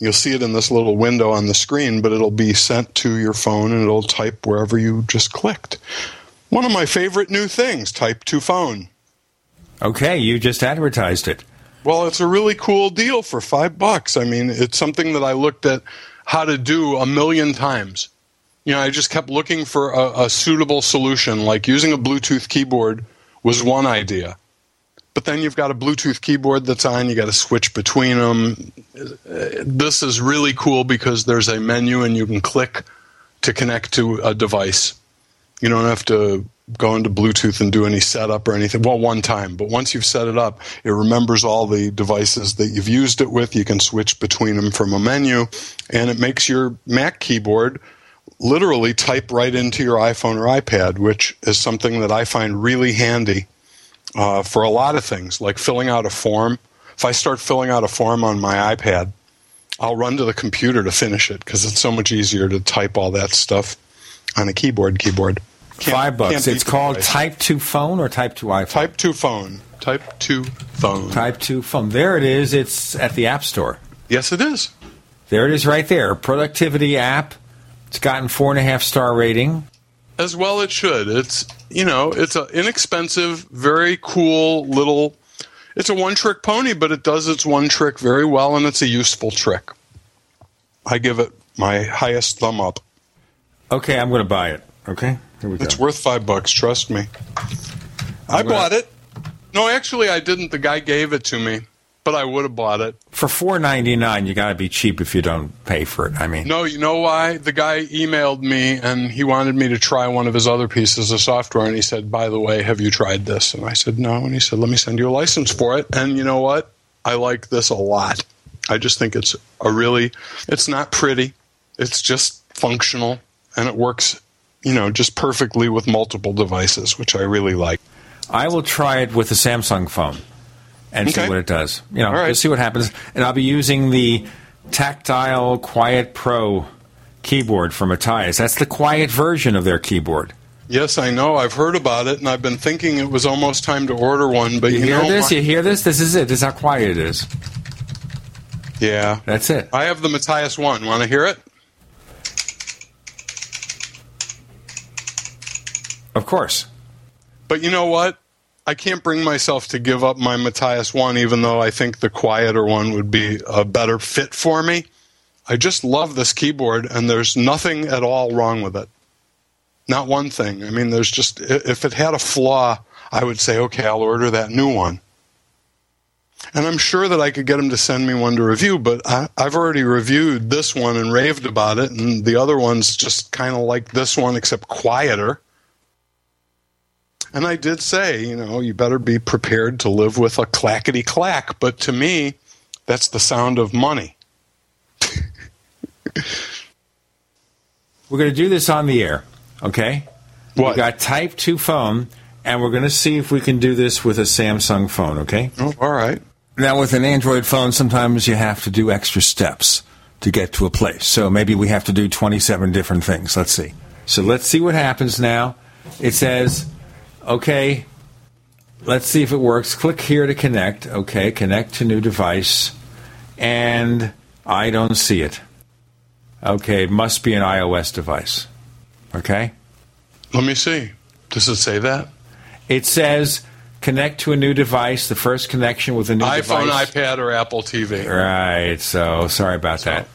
You'll see it in this little window on the screen, but it'll be sent to your phone and it'll type wherever you just clicked. One of my favorite new things, type to phone. Okay, you just advertised it. Well, it's a really cool deal for five bucks. I mean, it's something that I looked at how to do a million times. You know, I just kept looking for a, a suitable solution. Like using a Bluetooth keyboard was one idea. But then you've got a Bluetooth keyboard that's on, you got to switch between them. This is really cool because there's a menu and you can click to connect to a device. You don't have to go into Bluetooth and do any setup or anything. Well, one time, but once you've set it up, it remembers all the devices that you've used it with. You can switch between them from a menu, and it makes your Mac keyboard literally type right into your iPhone or iPad, which is something that I find really handy uh, for a lot of things, like filling out a form. If I start filling out a form on my iPad, I'll run to the computer to finish it because it's so much easier to type all that stuff on a keyboard. Keyboard. Can't- Five bucks. It's called device. Type Two Phone or Type Two iPhone. Type Two Phone. Type Two Phone. Type to phone. There it is. It's at the App Store. Yes, it is. There it is, right there. Productivity app. It's gotten four and a half star rating. As well, it should. It's you know, it's an inexpensive, very cool little. It's a one-trick pony, but it does its one trick very well, and it's a useful trick. I give it my highest thumb up. Okay, I'm going to buy it. Okay, here we go. It's worth five bucks. Trust me. I gonna- bought it. No, actually, I didn't. The guy gave it to me, but I would have bought it. For four ninety nine, you got to be cheap if you don't pay for it. I mean, No, you know why? The guy emailed me and he wanted me to try one of his other pieces of software. And he said, By the way, have you tried this? And I said, No. And he said, Let me send you a license for it. And you know what? I like this a lot. I just think it's a really, it's not pretty, it's just functional and it works, you know, just perfectly with multiple devices, which I really like. I will try it with a Samsung phone and see what it does. You know, right. just see what happens. And I'll be using the tactile Quiet Pro keyboard from Matias. That's the quiet version of their keyboard. Yes, I know. I've heard about it and I've been thinking it was almost time to order one, but You, you, hear know, this? my- You hear this? This is it. This is how quiet it is. yeah. That's it. I have the Matias one. Want to hear it? Of course. But you know what? I can't bring myself to give up my Matias one, even though I think the quieter one would be a better fit for me. I just love this keyboard, and there's nothing at all wrong with it. Not one thing. I mean, there's just, if it had a flaw, I would say, okay, I'll order that new one. And I'm sure that I could get him to send me one to review, but I, I've already reviewed this one and raved about it, and the other one's just kind of like this one, except quieter. And I did say, you know, you better be prepared to live with a clackety clack. But to me, that's the sound of money. We're going to do this on the air, okay? What? We got Type 2 phone, and we're going to see if we can do this with a Samsung phone, okay? Oh, all right. Now, with an Android phone, sometimes you have to do extra steps to get to a place. So maybe we have to do 27 different things. Let's see. So let's see what happens now. It says, okay, let's see if it works. Click here to connect. Okay, connect to new device. And I don't see it. Okay, it must be an iOS device. Okay? Let me see. Does it say that? It says connect to a new device, the first connection with a new iPhone, device. iPad, or Apple TV. Right, so sorry about that.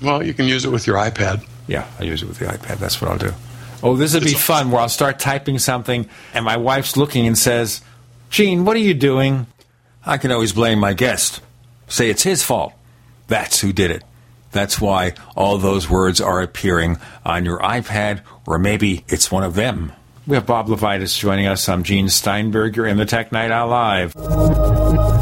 Well, you can use it with your iPad. Yeah, I use it with the iPad. That's what I'll do. Oh, this would be fun where I'll start typing something and my wife's looking and says, Gene, what are you doing? I can always blame my guest. Say it's his fault. That's who did it. That's why all those words are appearing on your iPad, or maybe it's one of them. We have Bob Levitus joining us. I'm Gene Steinberger in the Tech Night Owl Live.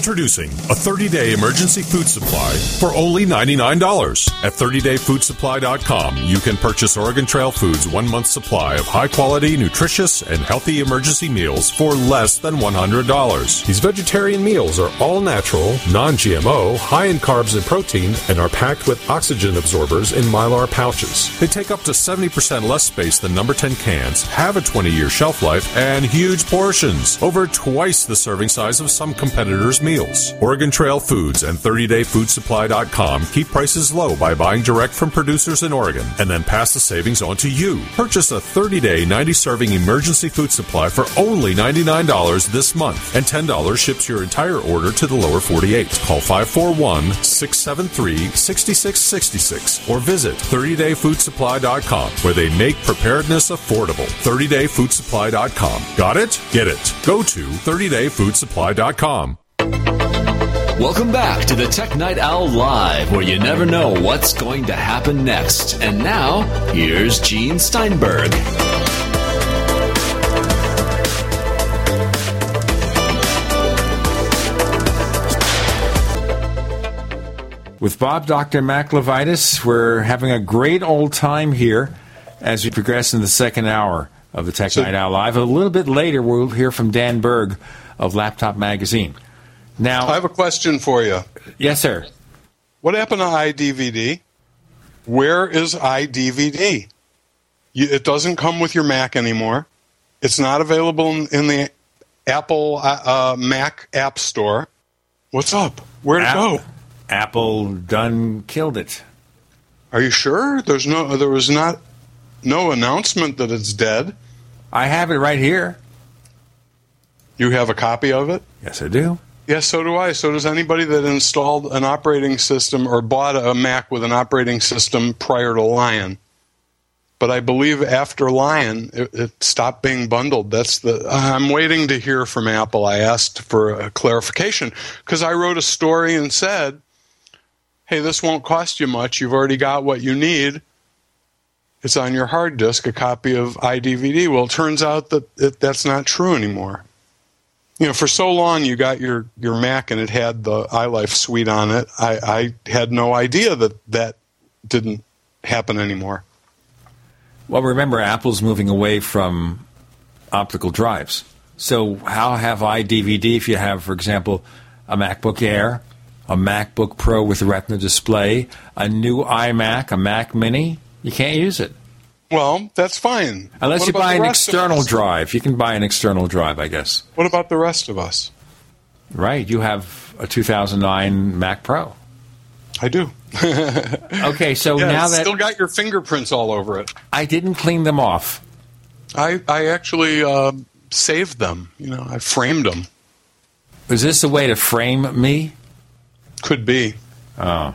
Introducing a 30 day emergency food supply for only $99. At 30dayfoodsupply.com, you can purchase Oregon Trail Foods one month supply of high quality, nutritious, and healthy emergency meals for less than $100. These vegetarian meals are all natural, non GMO, high in carbs and protein, and are packed with oxygen absorbers in mylar pouches. They take up to 70% less space than number 10 cans, have a 20 year shelf life, and huge portions, over twice the serving size of some competitors' meals. Oregon Trail Foods and 30dayfoodsupply.com keep prices low by buying direct from producers in Oregon and then pass the savings on to you. Purchase a 30 day, 90 serving emergency food supply for only $99 this month, and $10 ships your entire order to the lower 48. Call 541 673 6666 or visit 30dayfoodsupply.com where they make preparedness affordable. 30dayfoodsupply.com. Got it? Get it. Go to 30dayfoodsupply.com. Welcome back to the Tech Night Owl Live, where you never know what's going to happen next. And now, here's Gene Steinberg. With Bob, Dr. Mac Levitus, we're having a great old time here as we progress in the second hour of the Tech Night Owl Live. A little bit later, we'll hear from Dan Berg of Laptop Magazine. Now, I have a question for you. Yes, sir. What happened to iDVD? Where is iDVD? You, it doesn't come with your Mac anymore. It's not available in, in the Apple uh, uh, Mac App Store. What's up? Where'd it go? Apple done killed it. Are you sure? There's no. There was not no announcement that it's dead. I have it right here. You have a copy of it? Yes, I do. Yes, so do I. So does anybody that installed an operating system or bought a Mac with an operating system prior to Lion. But I believe after Lion, it, it stopped being bundled. That's the. I'm waiting to hear from Apple. I asked for a clarification because I wrote a story and said, "Hey, this won't cost you much. You've already got what you need." it's on your hard disk, a copy of iDVD. Well, it turns out that it, that's not true anymore. You know, for so long you got your, your Mac and it had the iLife suite on it. I, I had no idea that that didn't happen anymore. Well, remember, Apple's moving away from optical drives. So, how have iDVD if you have, for example, a MacBook Air, a MacBook Pro with Retina display, a new iMac, a Mac Mini? You can't use it. Well, that's fine. Unless What you buy an external drive. You can buy an external drive, I guess. What about the rest of us? Right. You have a 2009 Mac Pro. I do. okay, so Yeah, now that still got your fingerprints all over it. I didn't clean them off. I I actually uh, saved them. You know, I framed them. Is this a way to frame me? Could be. Oh.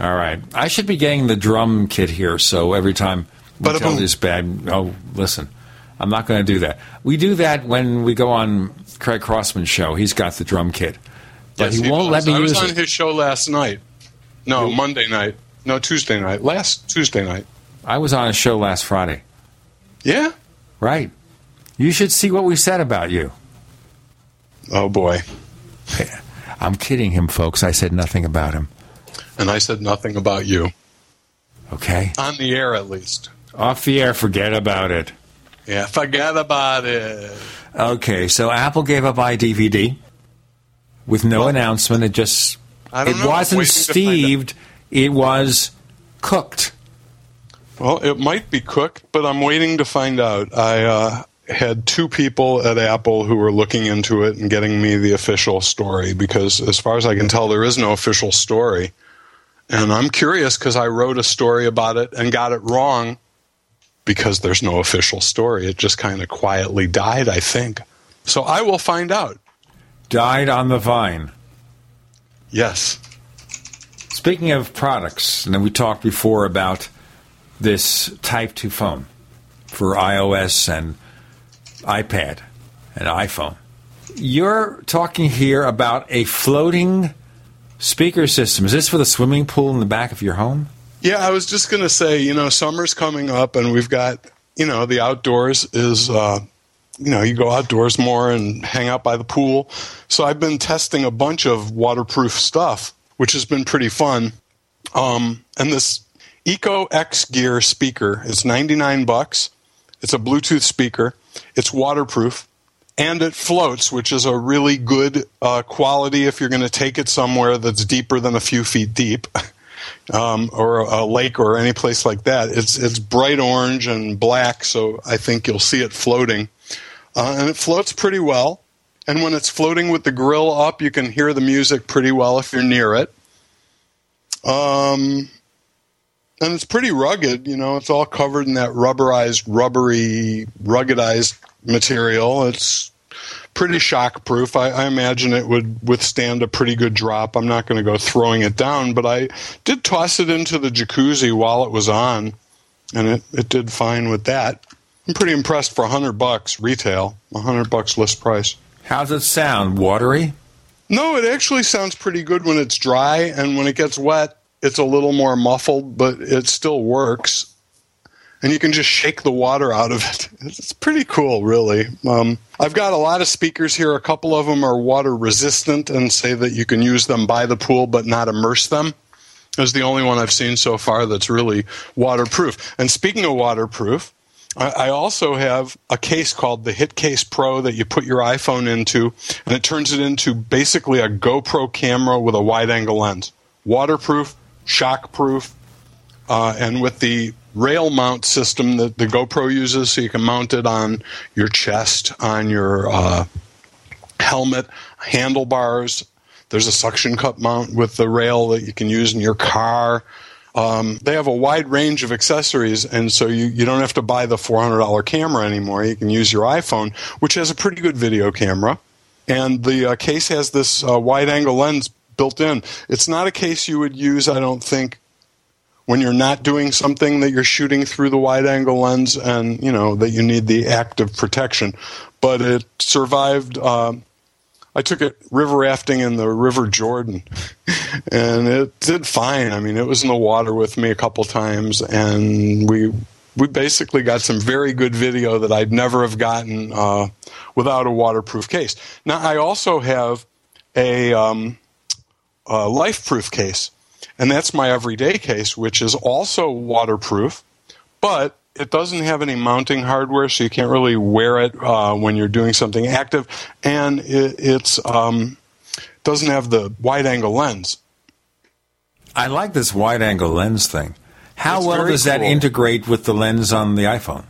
All right. I should be getting the drum kit here, so every time Bada tell this bad, oh, listen, I'm not going to do that. We do that when we go on Craig Crossman's show. He's got the drum kit, but Yes, he won't was. let me I was on his show last night. No, Monday night. No, Tuesday night. Last Tuesday night. I was on a show last Friday. Yeah. Right. You should see what we said about you. Oh boy. I'm kidding him, folks. I said nothing about him. And I said nothing about you. Okay. On the air, at least. Off the air, forget about it. Yeah, forget about it. Okay, so Apple gave up iDVD with no announcement. It just I don't it know. Wasn't waiting to find out. steved. It was cooked. Well, it might be cooked, but I'm waiting to find out. I uh, had two people at Apple who were looking into it and getting me the official story because, as far as I can tell, there is no official story. And I'm curious because I wrote a story about it and got it wrong because there's no official story. It just kind of quietly died, I think. So I will find out. Died on the vine. Yes. Speaking of products, and then we talked before about this Type 2 phone for iOS and iPad and iPhone. You're talking here about a floating speaker system. Is this for the swimming pool in the back of your home? Yeah, I was just going to say, you know, summer's coming up and we've got, you know, the outdoors is, uh, you know, you go outdoors more and hang out by the pool. So I've been testing a bunch of waterproof stuff, which has been pretty fun. Um, and this EcoXGear speaker is 99 bucks. It's a Bluetooth speaker. It's waterproof and it floats, which is a really good uh, quality if you're going to take it somewhere that's deeper than a few feet deep, um, or a lake or any place like that. It's it's bright orange and black, so I think you'll see it floating, uh, and it floats pretty well. And when it's floating with the grill up, you can hear the music pretty well if you're near it. Um, and it's pretty rugged. You know, it's all covered in that rubberized, rubbery, ruggedized material. It's pretty shock proof. I, I imagine it would withstand a pretty good drop. I'm not going to go throwing it down, but I did toss it into the jacuzzi while it was on, and it, it did fine with that. I'm pretty impressed for 100 bucks retail, 100 bucks list price. How's it sound? Watery? No, it actually sounds pretty good when it's dry, and when it gets wet, it's a little more muffled, but it still works. And you can just shake the water out of it. It's pretty cool, really. Um, I've got a lot of speakers here. A couple of them are water resistant and say that you can use them by the pool but not immerse them. Is the only one I've seen so far that's really waterproof. And speaking of waterproof, I, also have a case called the Hitcase Pro that you put your iPhone into, and it turns it into basically a GoPro camera with a wide angle lens. Waterproof, shockproof, uh, and with the rail mount system that the GoPro uses, so you can mount it on your chest, on your uh, helmet, handlebars. There's a suction cup mount with the rail that you can use in your car. Um, they have a wide range of accessories, and so you, you don't have to buy the $400 camera anymore. You can use your iPhone, which has a pretty good video camera. And the uh, case has this uh, wide angle lens built in. It's not a case you would use, I don't think, when you're not doing something that you're shooting through the wide angle lens and you know that you need the active protection but it survived uh, I took it river rafting in the River Jordan, and it did fine. I mean, it was in the water with me a couple times, and we we basically got some very good video that I'd never have gotten uh, without a waterproof case. Now, I also have a, um, a life-proof case, and that's my everyday case, which is also waterproof, but it doesn't have any mounting hardware, so you can't really wear it uh, when you're doing something active, and it it's um, doesn't have the wide-angle lens. I like this wide-angle lens thing. How It's well does that integrate with the lens on the iPhone?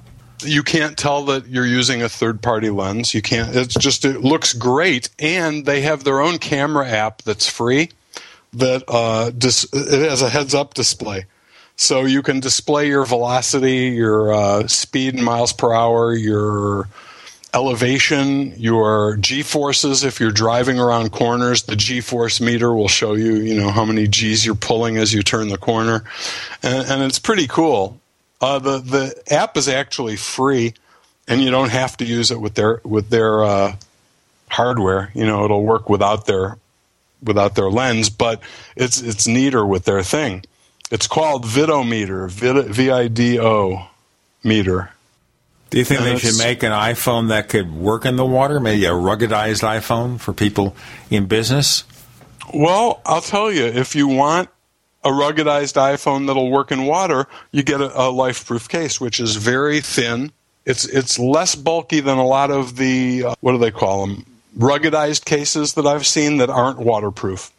you can't tell that you're using a third party lens. You can't. It's just it looks great, and they have their own camera app that's free. That uh, dis- it has a heads up display, so you can display your velocity, your uh, speed in miles per hour, your elevation, your g forces. If you're driving around corners, the g force meter will show you, you know, how many g's you're pulling as you turn the corner, and, and it's pretty cool. Uh, the the app is actually free, and you don't have to use it with their with their uh, hardware. You know, it'll work without their without their lens, but it's it's neater with their thing. It's called Vidometer, V I D O meter. Do you think And they should make an iPhone that could work in the water? Maybe a ruggedized iPhone for people in business? Well, I'll tell you, if you want a ruggedized iPhone that'll work in water, you get a, a life-proof case, which is very thin. It's it's less bulky than a lot of the uh, what do they call them? Ruggedized cases that I've seen that aren't waterproof.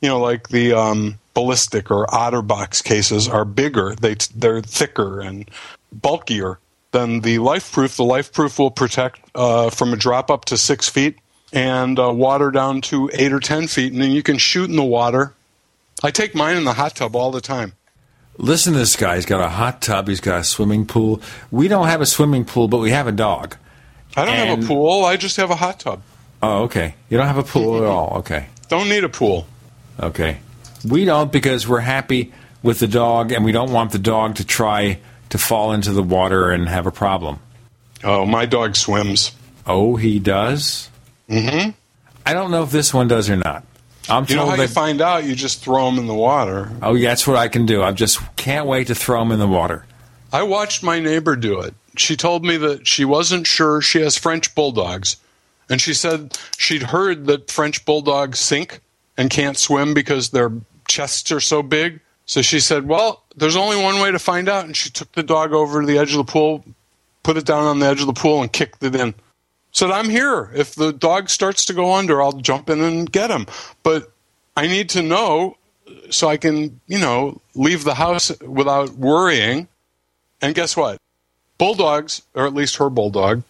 You know, like the um, ballistic or OtterBox cases are bigger. They they're thicker and bulkier than the LifeProof. The LifeProof will protect uh, from a drop up to six feet and uh, water down to eight or ten feet, and then you can shoot in the water. I take mine in the hot tub all the time. Listen to this guy. He's got a hot tub. He's got a swimming pool. We don't have a swimming pool, but we have a dog. I don't have a pool. I just have a hot tub. Oh, okay. You don't have a pool at all. Okay. Don't need a pool. Okay. We don't because we're happy with the dog and we don't want the dog to try to fall into the water and have a problem. Oh, my dog swims. Oh, he does? Mm-hmm. I don't know if this one does or not. I'm You know how that. you find out? You just throw them in the water. oh, yeah, that's what I can do. I just can't wait to throw him in the water. I watched my neighbor do it. She told me that she wasn't sure. She has French bulldogs. And she said she'd heard that French bulldogs sink and can't swim because their chests are so big. So she said, Well, there's only one way to find out. And she took the dog over to the edge of the pool, put it down on the edge of the pool, and kicked it in. Said, I'm here. If the dog starts to go under, I'll jump in and get him. But I need to know so I can, you know, leave the house without worrying. And guess what? Bulldogs, or at least her bulldog,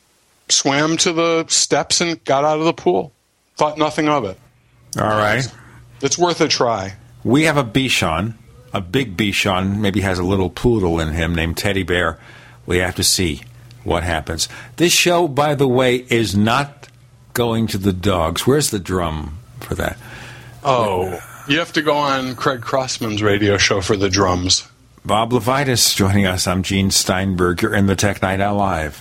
swam to the steps and got out of the pool. Thought nothing of it. All right. It's worth a try. We have a Bichon, a big Bichon, maybe has a little poodle in him named Teddy Bear. We have to see what happens. This show, by the way, is not going to the dogs. Where's the drum for that? Oh, you have to go on Craig Crossman's radio show for the drums. Bob Levitus joining us. I'm Gene Steinberg. You're in the Tech Night Owl Live.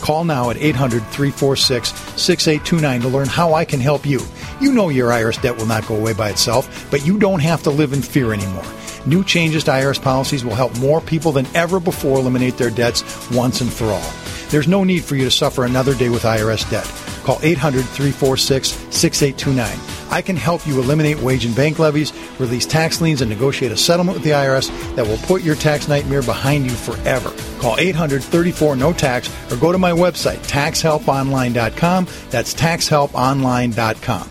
Call now at 800 346 6829 to learn how I can help you. You know your IRS debt will not go away by itself, but you don't have to live in fear anymore. New changes to IRS policies will help more people than ever before eliminate their debts once and for all. There's no need for you to suffer another day with IRS debt. Call 800 346 6829. I can help you eliminate wage and bank levies, release tax liens, and negotiate a settlement with the IRS that will put your tax nightmare behind you forever. Call 800 34 No Tax or go to my website, taxhelponline.com. That's taxhelponline.com.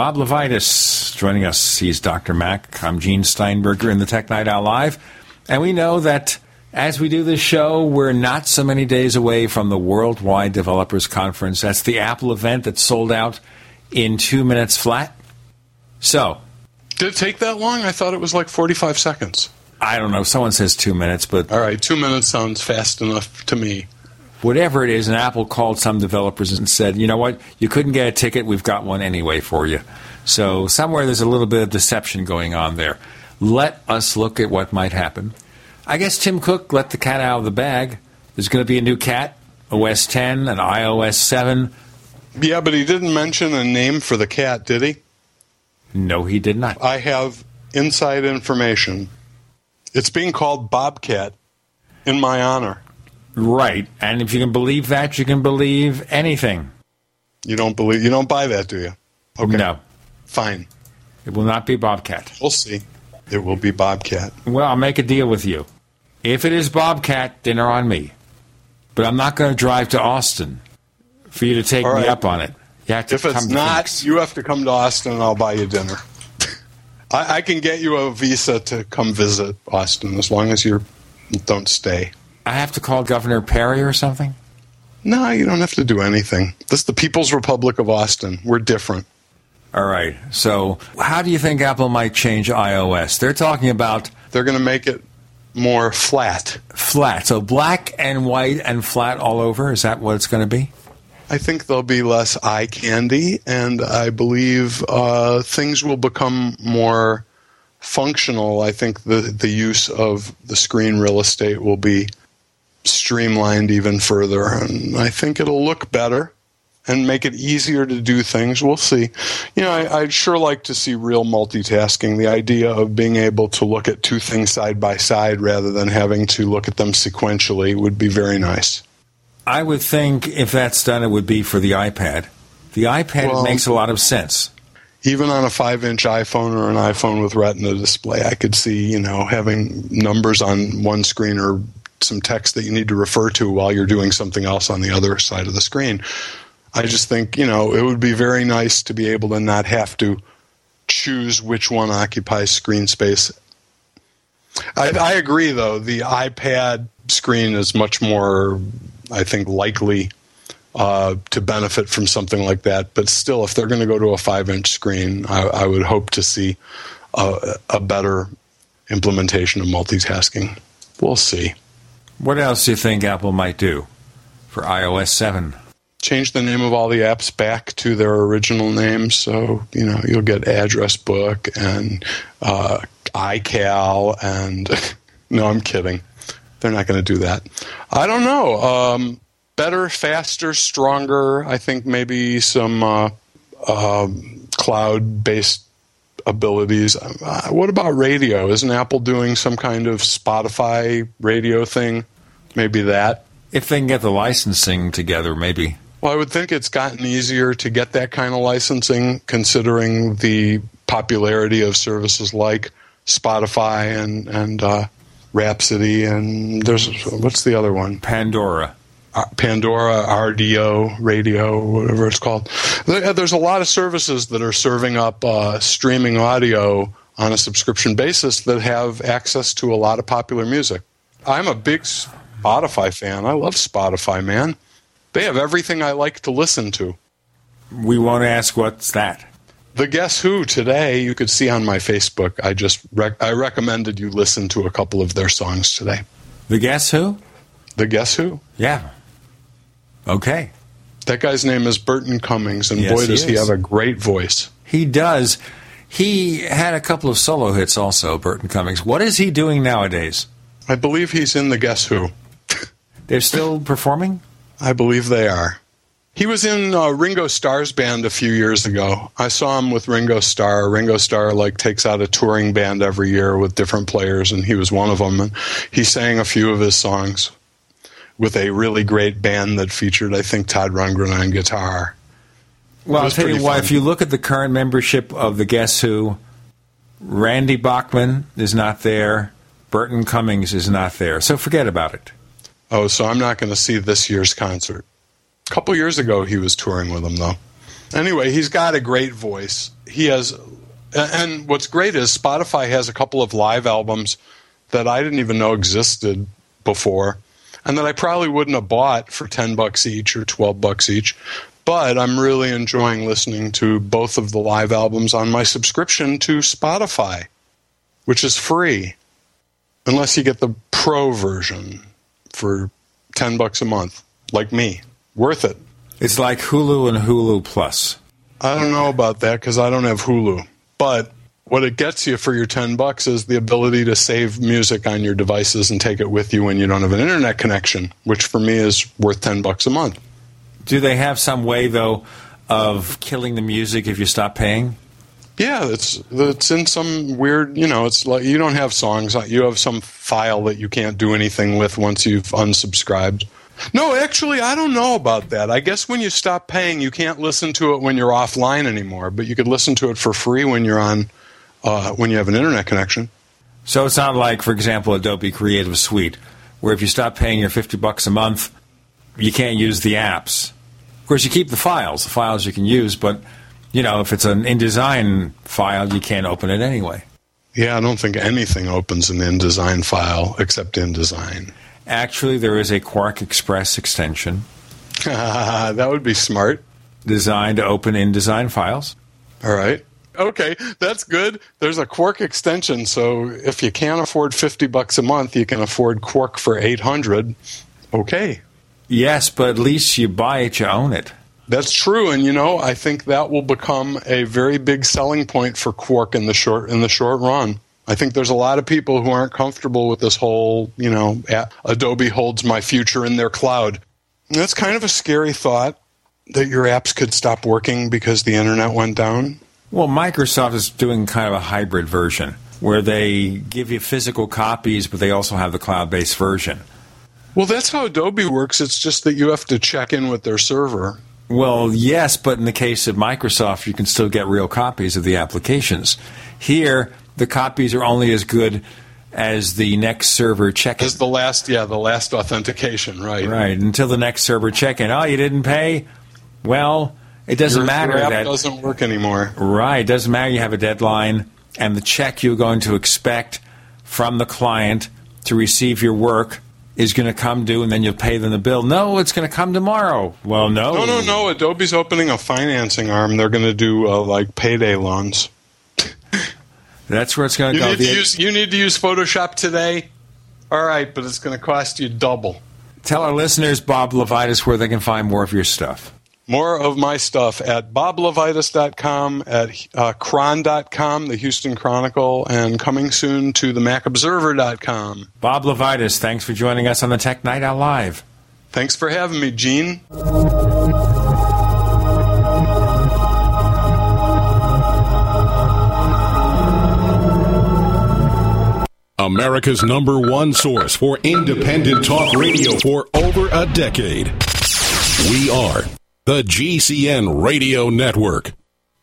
Bob Levitus joining us. He's Dr. Mac. I'm Gene Steinberger in the Tech Night Owl Live. And we know that as we do this show, we're not so many days away from the Worldwide Developers Conference. That's the Apple event that sold out in two minutes flat. So. Did it take that long? I thought it was like 45 seconds. I don't know. Someone says two minutes, but. All right, two minutes sounds fast enough to me whatever it is, and Apple called some developers and said, you know what, you couldn't get a ticket, we've got one anyway for you. So somewhere there's a little bit of deception going on there. Let us look at what might happen. I guess Tim Cook let the cat out of the bag. There's going to be a new cat, OS 10 and iOS 7. Yeah, but he didn't mention a name for the cat, did he? No, he did not. I have inside information. It's being called Bobcat in my honor. Right. And if you can believe that, you can believe anything. You don't believe you don't buy that, do you? Okay. No. Fine. It will not be Bobcat. We'll see. It will be Bobcat. Well, I'll make a deal with you. If it is Bobcat, dinner on me. But I'm not going to drive to Austin for you to take right. me up on it. You have to if it's not, you have to come to Austin and I'll buy you dinner. I, I can get you a visa to come visit Austin as long as you don't stay. I have to call Governor Perry or something? No, you don't have to do anything. This is the People's Republic of Austin. We're different. All right. So, how do you think Apple might change iOS? They're talking about they're going to make it more flat. Flat. So black and white and flat all over. Is that what it's going to be? I think there'll be less eye candy, and I believe uh, things will become more functional. I think the the use of the screen real estate will be streamlined even further, and I think it'll look better and make it easier to do things. We'll see. You know, I, would sure like to see real multitasking. The idea of being able to look at two things side by side rather than having to look at them sequentially would be very nice. I would think if that's done, it would be for the iPad. The iPad well, makes a lot of sense. Even on a five-inch iPhone or an iPhone with Retina display, I could see you know having numbers on one screen or some text that you need to refer to while you're doing something else on the other side of the screen. I just think you know it would be very nice to be able to not have to choose which one occupies screen space. I, I agree, though the iPad screen is much more I think, likely uh, to benefit from something like that. But still, if they're going to go to a five inch screen, I, I, would hope to see a, a, better implementation of multitasking. We'll see. What else do you think Apple might do for iOS 7? Change the name of all the apps back to their original names. So, you know, you'll get Address Book and uh, iCal and. no, I'm kidding. They're not going to do that. I don't know. Um, better, faster, stronger. I think maybe some uh, uh, cloud-based abilities. Uh, what about radio? Isn't Apple doing some kind of Spotify radio thing? Maybe that. If they can get the licensing together, maybe. Well, I would think it's gotten easier to get that kind of licensing, considering the popularity of services like Spotify and and uh, Rhapsody, and there's what's the other one? Pandora. Uh, Pandora, Rdio, Radio, whatever it's called. There's a lot of services that are serving up uh, streaming audio on a subscription basis that have access to a lot of popular music. I'm a big Spotify fan. I love Spotify, man. They have everything I like to listen to. We won't ask what's that. The Guess Who today, you could see on my Facebook. I just rec- I recommended you listen to a couple of their songs today. The Guess Who? The Guess Who? Yeah. Okay. That guy's name is Burton Cummings, and yes, boy, does he, he have a great voice. He does. He had a couple of solo hits also, Burton Cummings. What is he doing nowadays? I believe he's in the Guess Who. They're still performing? I believe they are. He was in uh, Ringo Starr's band a few years ago. I saw him with Ringo Starr. Ringo Starr like takes out a touring band every year with different players, and he was one of them. And he sang a few of his songs with a really great band that featured, I think, Todd Rundgren on guitar. Well, I'll tell you why. If you look at the current membership of the Guess Who, Randy Bachman is not there. Burton Cummings is not there. So forget about it. Oh, so I'm not going to see this year's concert. A couple years ago, he was touring with them, though. Anyway, he's got a great voice. He has, and what's great is Spotify has a couple of live albums that I didn't even know existed before, and that I probably wouldn't have bought for ten bucks each or twelve bucks each. But I'm really enjoying listening to both of the live albums on my subscription to Spotify, which is free, unless you get the pro version for ten bucks a month, like me worth it. It's like Hulu and Hulu Plus. I don't know about that because I don't have Hulu. But what it gets you for your 10 bucks is the ability to save music on your devices and take it with you when you don't have an internet connection, which for me is worth 10 bucks a month. Do they have some way, though, of killing the music if you stop paying? Yeah, it's it's in some weird, you know, it's like you don't have songs, you have some file that you can't do anything with once you've unsubscribed. No, actually, I don't know about that. I guess when you stop paying, you can't listen to it when you're offline anymore, but you could listen to it for free when you're on uh, when you have an internet connection. So it's not like, for example, Adobe Creative Suite, where if you stop paying your fifty bucks a month, you can't use the apps. Of course, you keep the files, the files you can use, but you know, if it's an InDesign file, you can't open it anyway. Yeah, I don't think anything opens an InDesign file except InDesign. Actually, there is a QuarkXPress extension. that would be smart. Designed to open InDesign files. All right. Okay, that's good. There's a Quark extension, so if you can't afford 50 bucks a month, you can afford Quark for 800. Okay. Yes, but at least you buy it, you own it. That's true, and you know, I think that will become a very big selling point for Quark in the short in the short run. I think there's a lot of people who aren't comfortable with this whole, you know, Adobe holds my future in their cloud. That's kind of a scary thought that your apps could stop working because the internet went down. Well, Microsoft is doing kind of a hybrid version where they give you physical copies, but they also have the cloud based version. Well, that's how Adobe works. It's just that you have to check in with their server. Well, yes, but in the case of Microsoft, you can still get real copies of the applications. Here, the copies are only as good as the next server check-in. As the last, yeah, the last authentication, right? Right. Until the next server check-in. Oh, you didn't pay? Well, it doesn't your, matter. Your app that doesn't work anymore. Right. It doesn't matter. You have a deadline, and the check you're going to expect from the client to receive your work is going to come due and then you'll pay them the bill. No, it's going to come tomorrow. Well, no. No, no, no. Adobe's opening a financing arm. They're going to do uh, like payday loans. That's where it's going to go. Need to use, you need to use Photoshop today. All right, but it's going to cost you double. Tell our listeners, Bob Levitus, where they can find more of your stuff. More of my stuff at boblevitus.com, at uh, chron.com, the Houston Chronicle, and coming soon to the macobserver.com. Bob Levitus, thanks for joining us on the Tech Night Owl Live. Thanks for having me, Gene. America's number one source for independent talk radio for over a decade. We are the GCN Radio Network.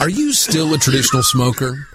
Are you still a traditional smoker?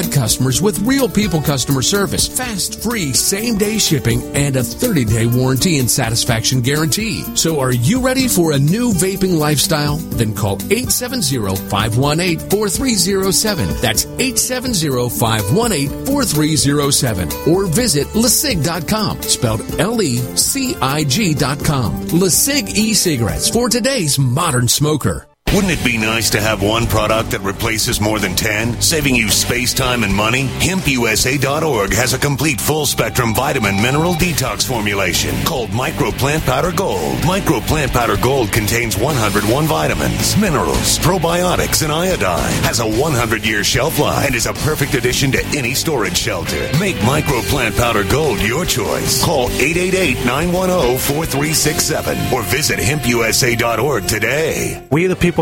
customers with real people customer service, fast, free, same day shipping, and a 30 day warranty and satisfaction guarantee. So are you ready for a new vaping lifestyle? Then call 870 518 4307. That's 870 518 4307. Or visit LeCig.com, spelled L E C I G.com. LeCig e cigarettes for today's modern smoker. Wouldn't it be nice to have one product that replaces more than 10, saving you space, time, and money? HempUSA.org has a complete full spectrum vitamin mineral detox formulation called Micro Plant Powder Gold. Micro Plant Powder Gold contains 101 vitamins, minerals, probiotics, and iodine. Has a 100 year shelf life and is a perfect addition to any storage shelter. Make Micro Plant Powder Gold your choice. Call 888 910 4367 or visit HempUSA.org today. We, the people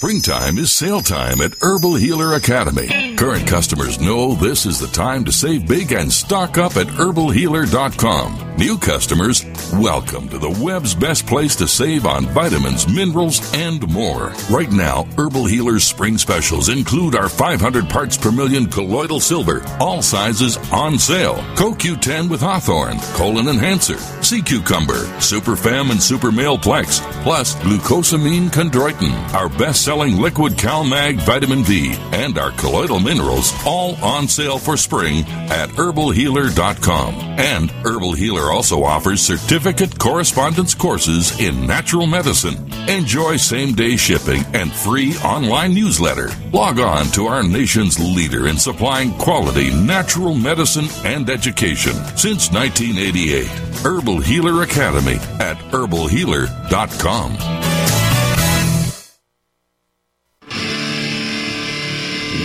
Springtime is sale time at Herbal Healer Academy. Current customers know this is the time to save big and stock up at herbalhealer.com. New customers, welcome to the web's best place to save on vitamins, minerals, and more. Right now, Herbal Healer's spring specials include our 500 parts per million colloidal silver, all sizes on sale. CoQ10 with Hawthorne, colon enhancer, sea cucumber, super fem and super male plex, plus glucosamine chondroitin, our best selling liquid CalMag vitamin V, and our colloidal minerals, all on sale for spring at herbalhealer.com. And Herbal Healer also offers certificate correspondence courses in natural medicine. Enjoy same day shipping and free online newsletter. Log on to our nation's leader in supplying quality natural medicine and education since 1988. Herbal Healer Academy at herbalhealer.com.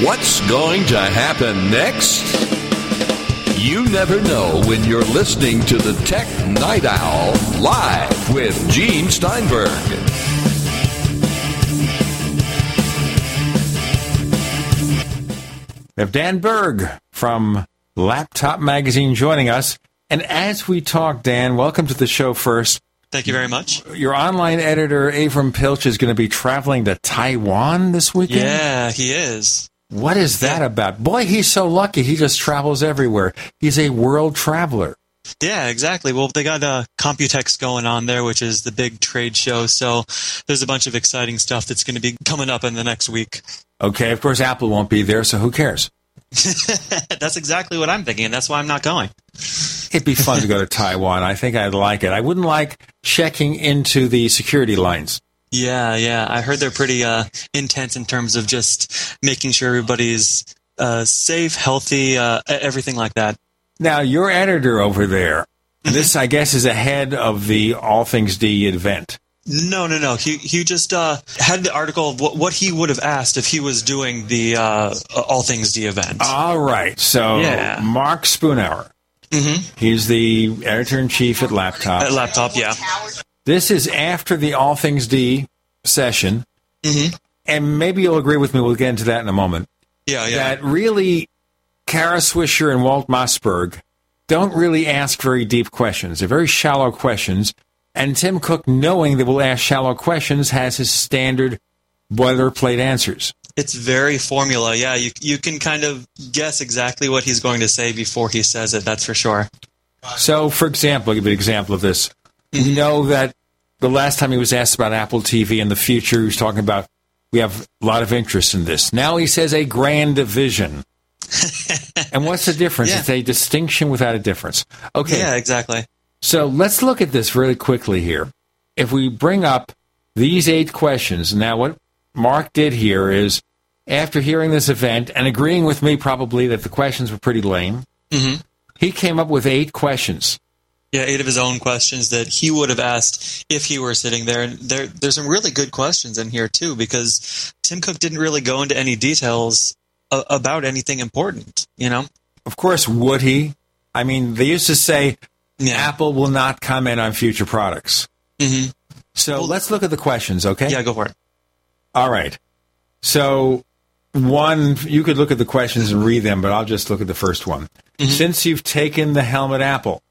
What's going to happen next? You never know when you're listening to the Tech Night Owl live with Gene Steinberg. We have Dan Berg from Laptop Magazine joining us. And as we talk, Dan, welcome to the show first. Thank you very much. Your online editor, Avram Pilch, is going to be traveling to Taiwan this weekend? Yeah, he is. What is that about? Boy, he's so lucky. He just travels everywhere. He's a world traveler. Yeah, exactly. Well, they got uh, Computex going on there, which is the big trade show. So there's a bunch of exciting stuff that's going to be coming up in the next week. Okay, of course, Apple won't be there, so who cares? that's exactly what I'm thinking, and that's why I'm not going. It'd be fun to go to Taiwan. I think I'd like it. I wouldn't like checking into the security lines. Yeah, yeah. I heard they're pretty uh, intense in terms of just making sure everybody's uh, safe, healthy, uh, everything like that. Now, your editor over there, this, I guess, is ahead of the All Things D event. No, no, no. He he just uh, had the article of what, what he would have asked if he was doing the uh, All Things D event. All right. So, Yeah. Mark Spoonauer. Mm-hmm. He's the editor in chief at Laptop. At laptop, yeah. This is after the All Things D session. Mm-hmm. And maybe you'll agree with me. We'll get into that in a moment. Yeah, yeah. That really, Kara Swisher and Walt Mossberg don't really ask very deep questions. They're very shallow questions. And Tim Cook, knowing that we'll ask shallow questions, has his standard boilerplate answers. It's very formula. Yeah, you you can kind of guess exactly what he's going to say before he says it. That's for sure. So, for example, I'll give you an example of this. We know that the last time he was asked about Apple TV in the future, he was talking about we have a lot of interest in this. Now he says a grand vision. and what's the difference? Yeah. It's a distinction without a difference. Okay. Yeah, exactly. So let's look at this really quickly here. If we bring up these eight questions, now what Mark did here is, after hearing this event and agreeing with me probably that the questions were pretty lame, Mm-hmm. he came up with eight questions. Yeah, eight of his own questions that he would have asked if he were sitting there. And there, there's some really good questions in here too, because Tim Cook didn't really go into any details a- about anything important. You know? Of course, would he? I mean, they used to say Apple will not comment on future products. Mm-hmm. So let's look at the questions, okay? Yeah, go for it. All right. So, one, you could look at the questions and read them, but I'll just look at the first one. Since you've taken the helmet Apple,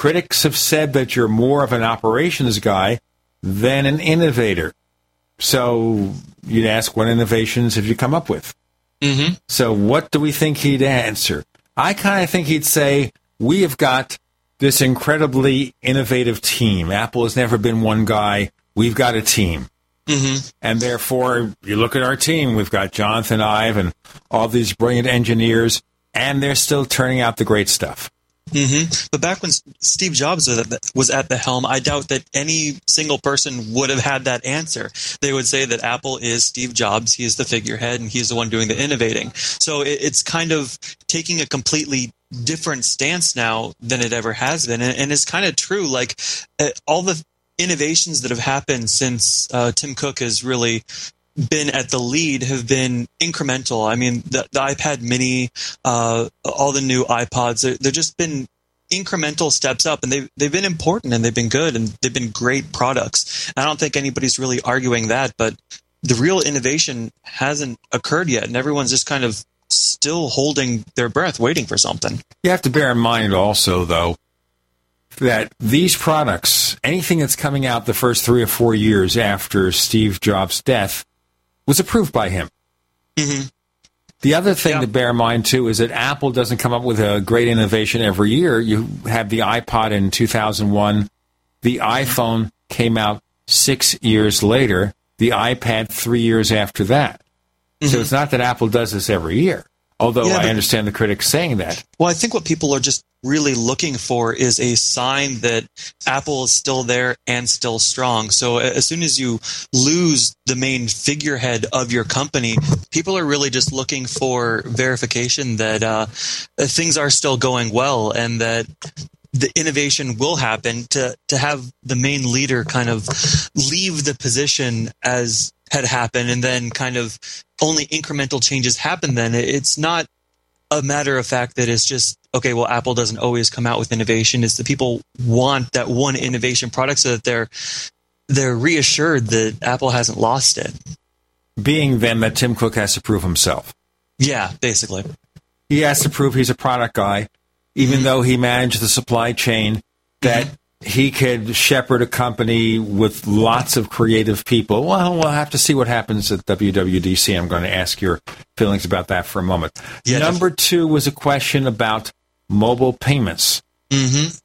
critics have said that you're more of an operations guy than an innovator. So, you'd ask, what innovations have you come up with? Mm-hmm. So, what do we think he'd answer? I kind of think he'd say, We have got this incredibly innovative team. Apple has never been one guy. We've got a team. Mm-hmm. And therefore, you look at our team, we've got Jonathan Ive and all these brilliant engineers, and they're still turning out the great stuff. Mm-hmm. But back when Steve Jobs was at, the, helm, I doubt that any single person would have had that answer. They would say that Apple is Steve Jobs, he is the figurehead, and he's the one doing the innovating. So it's kind of taking a completely different stance now than it ever has been, and, it's kind of true. Like uh, all the innovations that have happened since uh, Tim Cook has really been at the lead have been incremental. I mean, the, the iPad Mini, uh, all the new iPods, they're, they're just been incremental steps up, and they've they've been important and they've been good and they've been great products. I don't think anybody's really arguing that, but the real innovation hasn't occurred yet, and everyone's just kind of still holding their breath, waiting for something. You have to bear in mind also, though, that these products, anything that's coming out the first three or four years after Steve Jobs' death, was approved by him. Mm-hmm. The other thing yeah. to bear in mind too is that Apple doesn't come up with a great innovation every year. You have the iPod in 2001, the iPhone came out six years later, the iPad three years after that. Mm-hmm. So it's not that Apple does this every year. Although yeah, I understand the critics saying that. Well, I think what people are just really looking for is a sign that Apple is still there and still strong. So as soon as you lose the main figurehead of your company, people are really just looking for verification that uh, things are still going well and that the innovation will happen to to have the main leader kind of leave the position as had happened and then kind of only incremental changes happen then. It's not a matter of fact that it's just okay well apple doesn't always come out with innovation. It's the people want that one innovation product so that they're they're reassured that apple hasn't lost it. Being then that tim cook has to prove himself. Yeah basically. He has to prove he's a product guy even mm-hmm. though he managed the supply chain that mm-hmm he could shepherd a company with lots of creative people. Well, we'll have to see what happens at WWDC. I'm going to ask your feelings about that for a moment. Yeah, Number definitely. two was a question about mobile payments. Mm-hmm.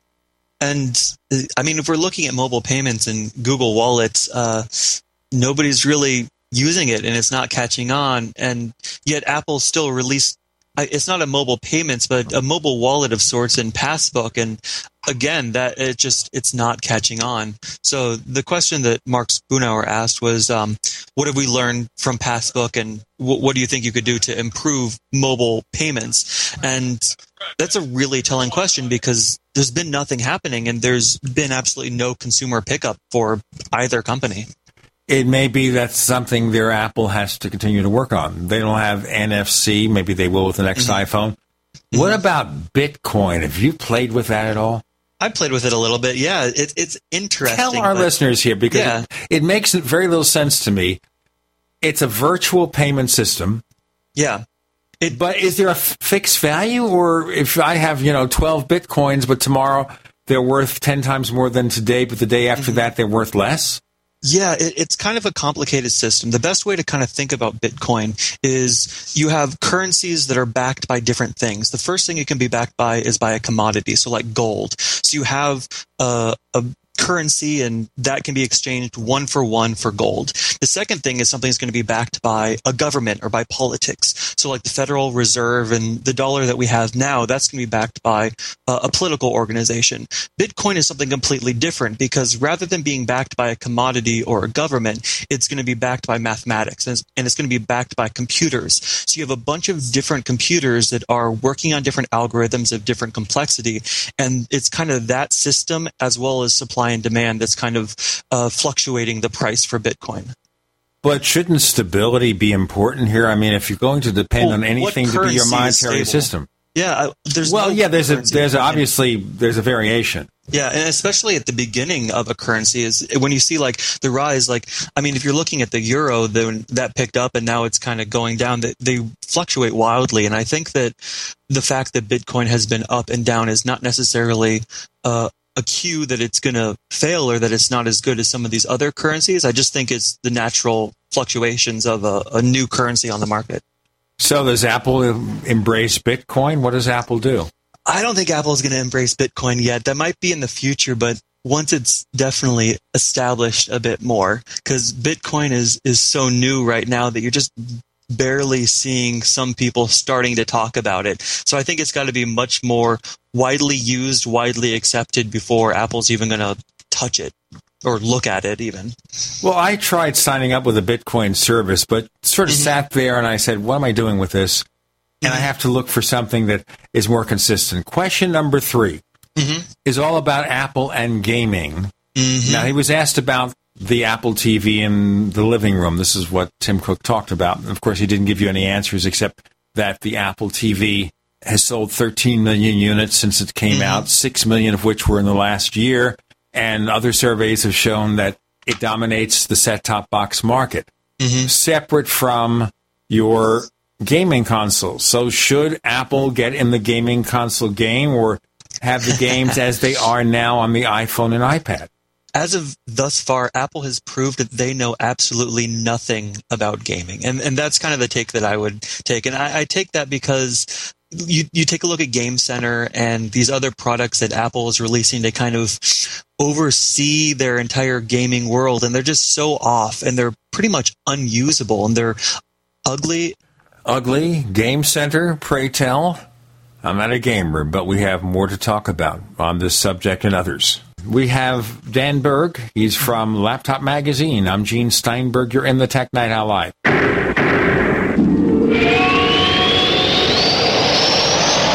And I mean, if we're looking at mobile payments and Google Wallet, uh, nobody's really using it and it's not catching on. And yet Apple still released it's not a mobile payments, but a mobile wallet of sorts in Passbook. And again, that it just it's not catching on. So the question that Mark Spoonauer asked was, um, what have we learned from Passbook, and w- what do you think you could do to improve mobile payments? And that's a really telling question because there's been nothing happening, and there's been absolutely no consumer pickup for either company it may be that's something their Apple has to continue to work on. They don't have NFC. Maybe they will with the next mm-hmm. iPhone. Mm-hmm. What about Bitcoin? Have you played with that at all? I played with it a little bit. Yeah, it, it's interesting. Tell our but, listeners here because yeah. it, it makes very little sense to me. It's a virtual payment system. Yeah. It, but is there a f- fixed value, or if I have you know twelve bitcoins, but tomorrow they're worth ten times more than today, but the day after mm-hmm. that they're worth less? Yeah, it, it's kind of a complicated system. The best way to kind of think about Bitcoin is you have currencies that are backed by different things. The first thing it can be backed by is by a commodity, so like gold. So you have a, a currency and that can be exchanged one for one for gold. The second thing is something that's going to be backed by a government or by politics. So like the Federal Reserve and the dollar that we have now, that's going to be backed by uh, a political organization. Bitcoin is something completely different because rather than being backed by a commodity or a government, it's going to be backed by mathematics and it's, and it's going to be backed by computers. So you have a bunch of different computers that are working on different algorithms of different complexity. And it's kind of that system as well as supply and demand that's kind of uh, fluctuating the price for Bitcoin. But shouldn't stability be important here? I mean, if you're going to depend well, on anything to be your monetary system, yeah, there's well, no yeah, there's a there's a, obviously there's a variation. Yeah, and especially at the beginning of a currency is when you see like the rise. Like, I mean, if you're looking at the euro, then that picked up and now it's kind of going down. That they fluctuate wildly, and I think that the fact that Bitcoin has been up and down is not necessarily uh, a cue that it's going to fail or that it's not as good as some of these other currencies. I just think it's the natural fluctuations of a, a new currency on the market. So does Apple embrace Bitcoin? What does Apple do? I don't think Apple is going to embrace Bitcoin yet. That might be in the future, but once it's definitely established a bit more, because Bitcoin is is so new right now that you're just barely seeing some people starting to talk about it. So I think it's got to be much more widely used, widely accepted before Apple's even going to touch it or look at it even. Well, I tried signing up with a Bitcoin service, but sort of mm-hmm. sat there and I said, what am I doing with this? And I have to look for something that is more consistent. Question number 3 mm-hmm. is all about Apple and gaming. Mm-hmm. Now, he was asked about the Apple TV in the living room. This is what Tim Cook talked about. Of course, he didn't give you any answers except that the Apple TV has sold 13 million units since it came mm-hmm. out, 6 million of which were in the last year. And other surveys have shown that it dominates the set top box market, mm-hmm. separate from your gaming consoles. So, should Apple get in the gaming console game or have the games as they are now on the iPhone and iPad? As of thus far, Apple has proved that they know absolutely nothing about gaming, and and that's kind of the take that I would take, and I, I take that because you you take a look at Game Center and these other products that Apple is releasing to kind of oversee their entire gaming world, and they're just so off, and they're pretty much unusable, and they're ugly. Ugly Game Center, pray tell. I'm not a gamer, but we have more to talk about on this subject and others. We have Dan Berg. He's from Laptop Magazine. I'm Gene Steinberg. You're in the Tech Night Owl Live.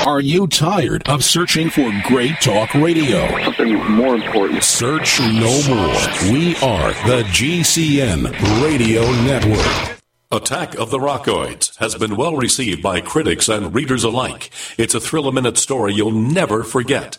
Are you tired of searching for great talk radio? Something more important. Search no more. We are the GCN Radio Network. Attack of the Rockoids has been well received by critics and readers alike. It's a thrill a minute story you'll never forget.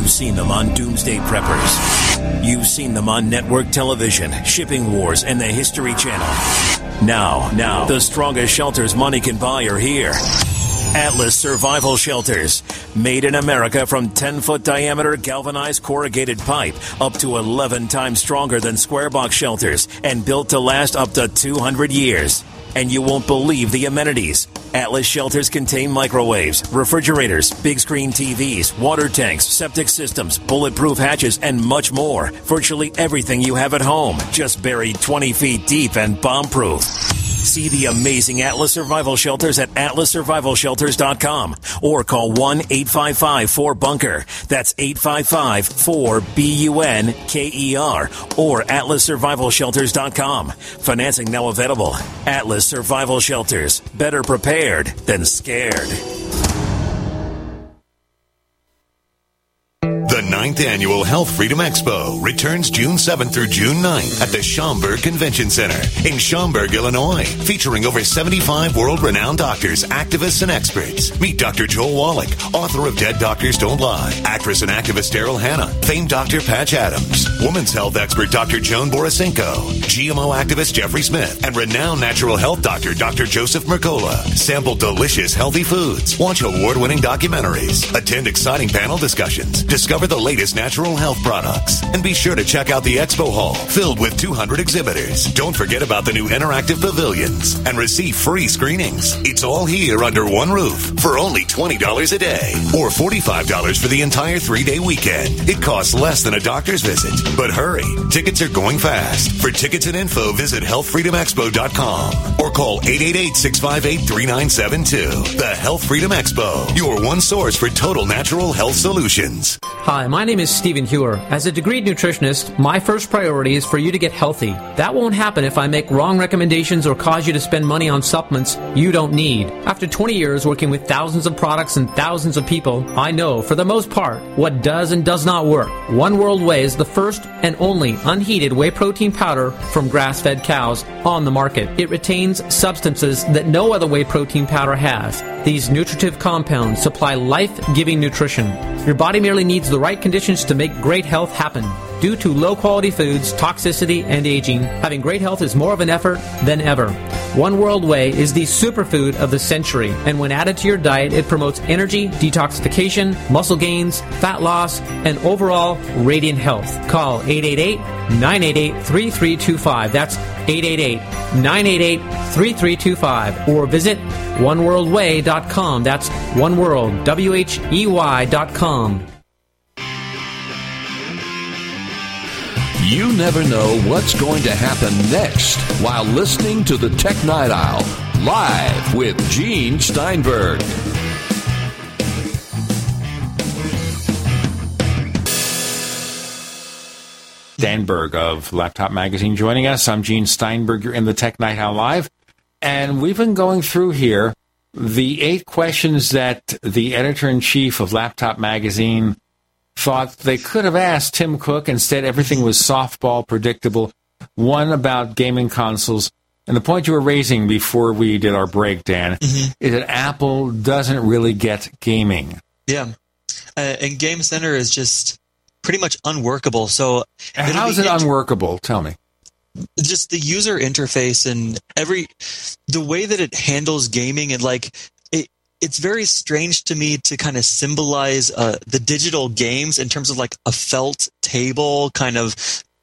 You've seen them on Doomsday Preppers. You've seen them on network television, Shipping Wars, and the History Channel. Now, now, the strongest shelters money can buy are here. Atlas Survival Shelters. Made in America from 10 foot diameter galvanized corrugated pipe up to 11 times stronger than square box shelters and built to last up to 200 years and you won't believe the amenities. Atlas shelters contain microwaves, refrigerators, big screen TVs, water tanks, septic systems, bulletproof hatches, and much more. Virtually everything you have at home, just buried 20 feet deep and bomb proof. See the amazing Atlas Survival Shelters at atlassurvivalshelters.com or call 1 855 4 Bunker. That's 855 4 B U N K E R or atlassurvivalshelters.com. Financing now available. Atlas Survival Shelters. Better prepared than scared. The ninth annual Health Freedom Expo returns June 7th through June 9th at the Schaumburg Convention Center in Schaumburg, Illinois, featuring over 75 world-renowned doctors, activists, and experts. Meet Dr. Joel Wallach, author of Dead Doctors Don't Lie, actress and activist Daryl Hannah, famed Dr. Patch Adams, women's health expert Dr. Joan Borysenko, GMO activist Jeffrey Smith, and renowned natural health doctor Dr. Joseph Mercola. Sample delicious healthy foods, watch award-winning documentaries, attend exciting panel discussions, discover the latest natural health products. And be sure to check out the expo hall filled with 200 exhibitors. Don't forget about the new interactive pavilions and receive free screenings. It's all here under one roof for only $20 a day or $45 for the entire three day weekend. It costs less than a doctor's visit. But hurry, tickets are going fast. For tickets and info, visit healthfreedomexpo.com or call 888-658-3972. The Health Freedom Expo, your one source for total natural health solutions. Hi, my name is Stephen Hewer. As a degreed nutritionist, my first priority is for you to get healthy. That won't happen if I make wrong recommendations or cause you to spend money on supplements you don't need. After 20 years working with thousands of products and thousands of people, I know, for the most part, what does and does not work. One World Whey is the first and only unheated whey protein powder from grass-fed cows on the market. It retains substances that no other whey protein powder has. These nutritive compounds supply life-giving nutrition. Your body merely needs the right conditions to make great health happen. Due to low quality foods, toxicity, and aging, having great health is more of an effort than ever. One World Whey is the superfood of the century, and when added to your diet, it promotes energy, detoxification, muscle gains, fat loss, and overall radiant health. Call 888 988 3325. That's 888 988 3325. Or visit oneworldwhey.com. That's oneworld, W H E Y.com. You never know what's going to happen next while listening to the Tech Night Owl live with Gene Steinberg. Dan Berg of Laptop Magazine joining us. I'm Gene Steinberg. You're in the Tech Night Owl Live. And we've been going through here the eight questions that the editor in chief of Laptop Magazine thought they could have asked Tim Cook. Instead, everything was softball, predictable. One about gaming consoles. And the point you were raising before we did our break, Dan, Mm-hmm. is that Apple doesn't really get gaming. Yeah. Uh, and Game Center is just pretty much unworkable. So How is it int- unworkable? Tell me. just the user interface and every the way that it handles gaming and like it's very strange to me to kind of symbolize uh, the digital games in terms of like a felt table kind of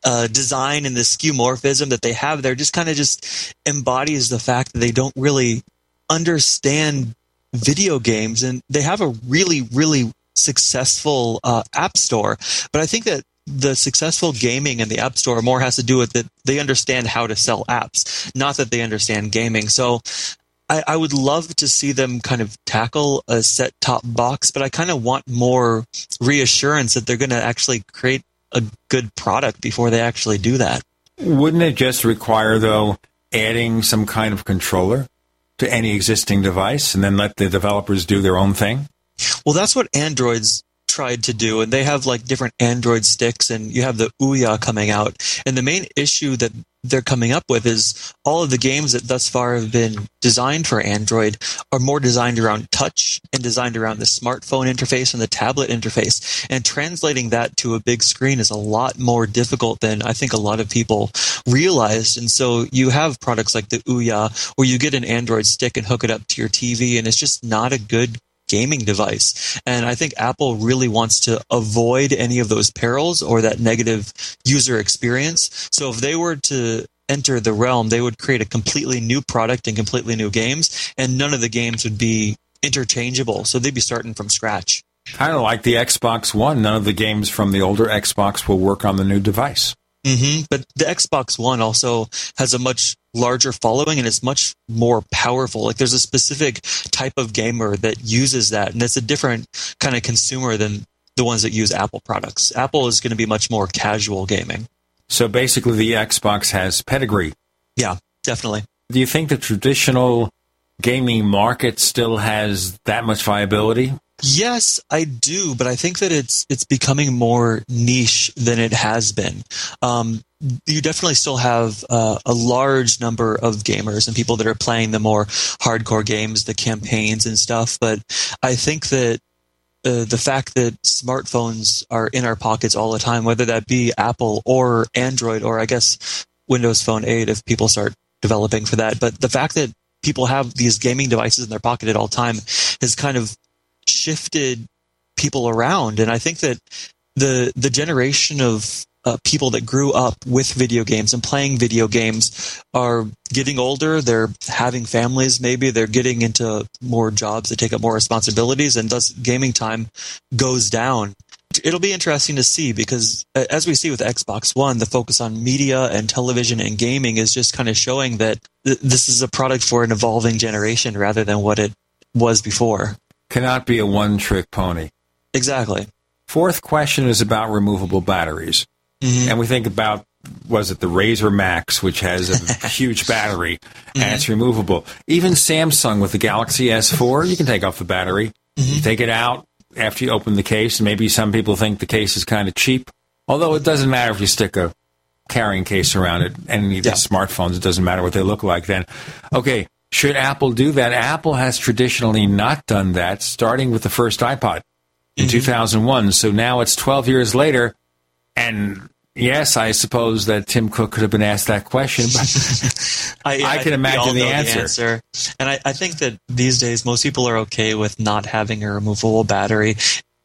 uh, design and the skeuomorphism that they have there just kind of just embodies the fact that they don't really understand video games and they have a really really successful uh, app store. But i think that the successful gaming in the app store more has to do with that they understand how to sell apps not that they understand gaming. So I, I would love to see them kind of tackle a set top box but i kind of want more reassurance that they're going to actually create a good product before they actually do that Wouldn't it just require, though, adding some kind of controller to any existing device and then let the developers do their own thing? Well, that's what Androids tried to do, and they have like different Android sticks, and you have the Ouya coming out. And the main issue that they're coming up with is all of the games that thus far have been designed for Android are more designed around touch and designed around the smartphone interface and the tablet interface. And translating that to a big screen is a lot more difficult than I think a lot of people realized. And so you have products like the Ouya where you get an Android stick and hook it up to your TV, and it's just not a good gaming device. And I think Apple really wants to avoid any of those perils or that negative user experience. So if they were to enter the realm, they would create a completely new product and completely new games, and none of the games would be interchangeable. So they'd be starting from scratch. Kind of like the Xbox One. None of the games from the older Xbox will work on the new device. Hmm But the Xbox One also has a much larger following and it's much more powerful. Like there's a specific type of gamer that uses that, and it's a different kind of consumer than the ones that use Apple products. Apple is going to be much more casual gaming. So basically, the Xbox has pedigree. Yeah, definitely. Do you think the traditional gaming market still has that much viability? Yes, I do, but I think that it's it's becoming more niche than it has been. Um, you definitely still have uh, a large number of gamers and people that are playing the more hardcore games, the campaigns and stuff. But I think that uh, the fact that smartphones are in our pockets all the time, whether that be Apple or Android or I guess Windows Phone 8 if people start developing for that, but the fact that people have these gaming devices in their pocket at all time has kind of shifted people around and i think that the the generation of uh, people that grew up with video games and playing video games are getting older. They're having families. Maybe they're getting into more jobs that take up more responsibilities, and thus gaming time goes down. It'll be interesting to see because, uh, as we see with Xbox One, the focus on media and television and gaming is just kind of showing that th- this is a product for an evolving generation rather than what it was before. Cannot be a one trick pony. Exactly. Fourth question is about removable batteries. Mm-hmm. And we think about, was it the Razr Maxx, which has a huge battery and it's removable. Even Samsung with the Galaxy S4, you can take off the battery. You take it out after you open the case. Maybe some people think the case is kind of cheap. Although it doesn't matter if you stick a carrying case around it. Any of the smartphones, it doesn't matter what they look like then. Okay, should Apple do that? Apple has traditionally not done that, starting with the first iPod in mm-hmm. 2001. So now it's 12 years later, and yes, I suppose that Tim Cook could have been asked that question, but I, I can think we imagine the know answer. And I, I think that these days most people are okay with not having a removable battery.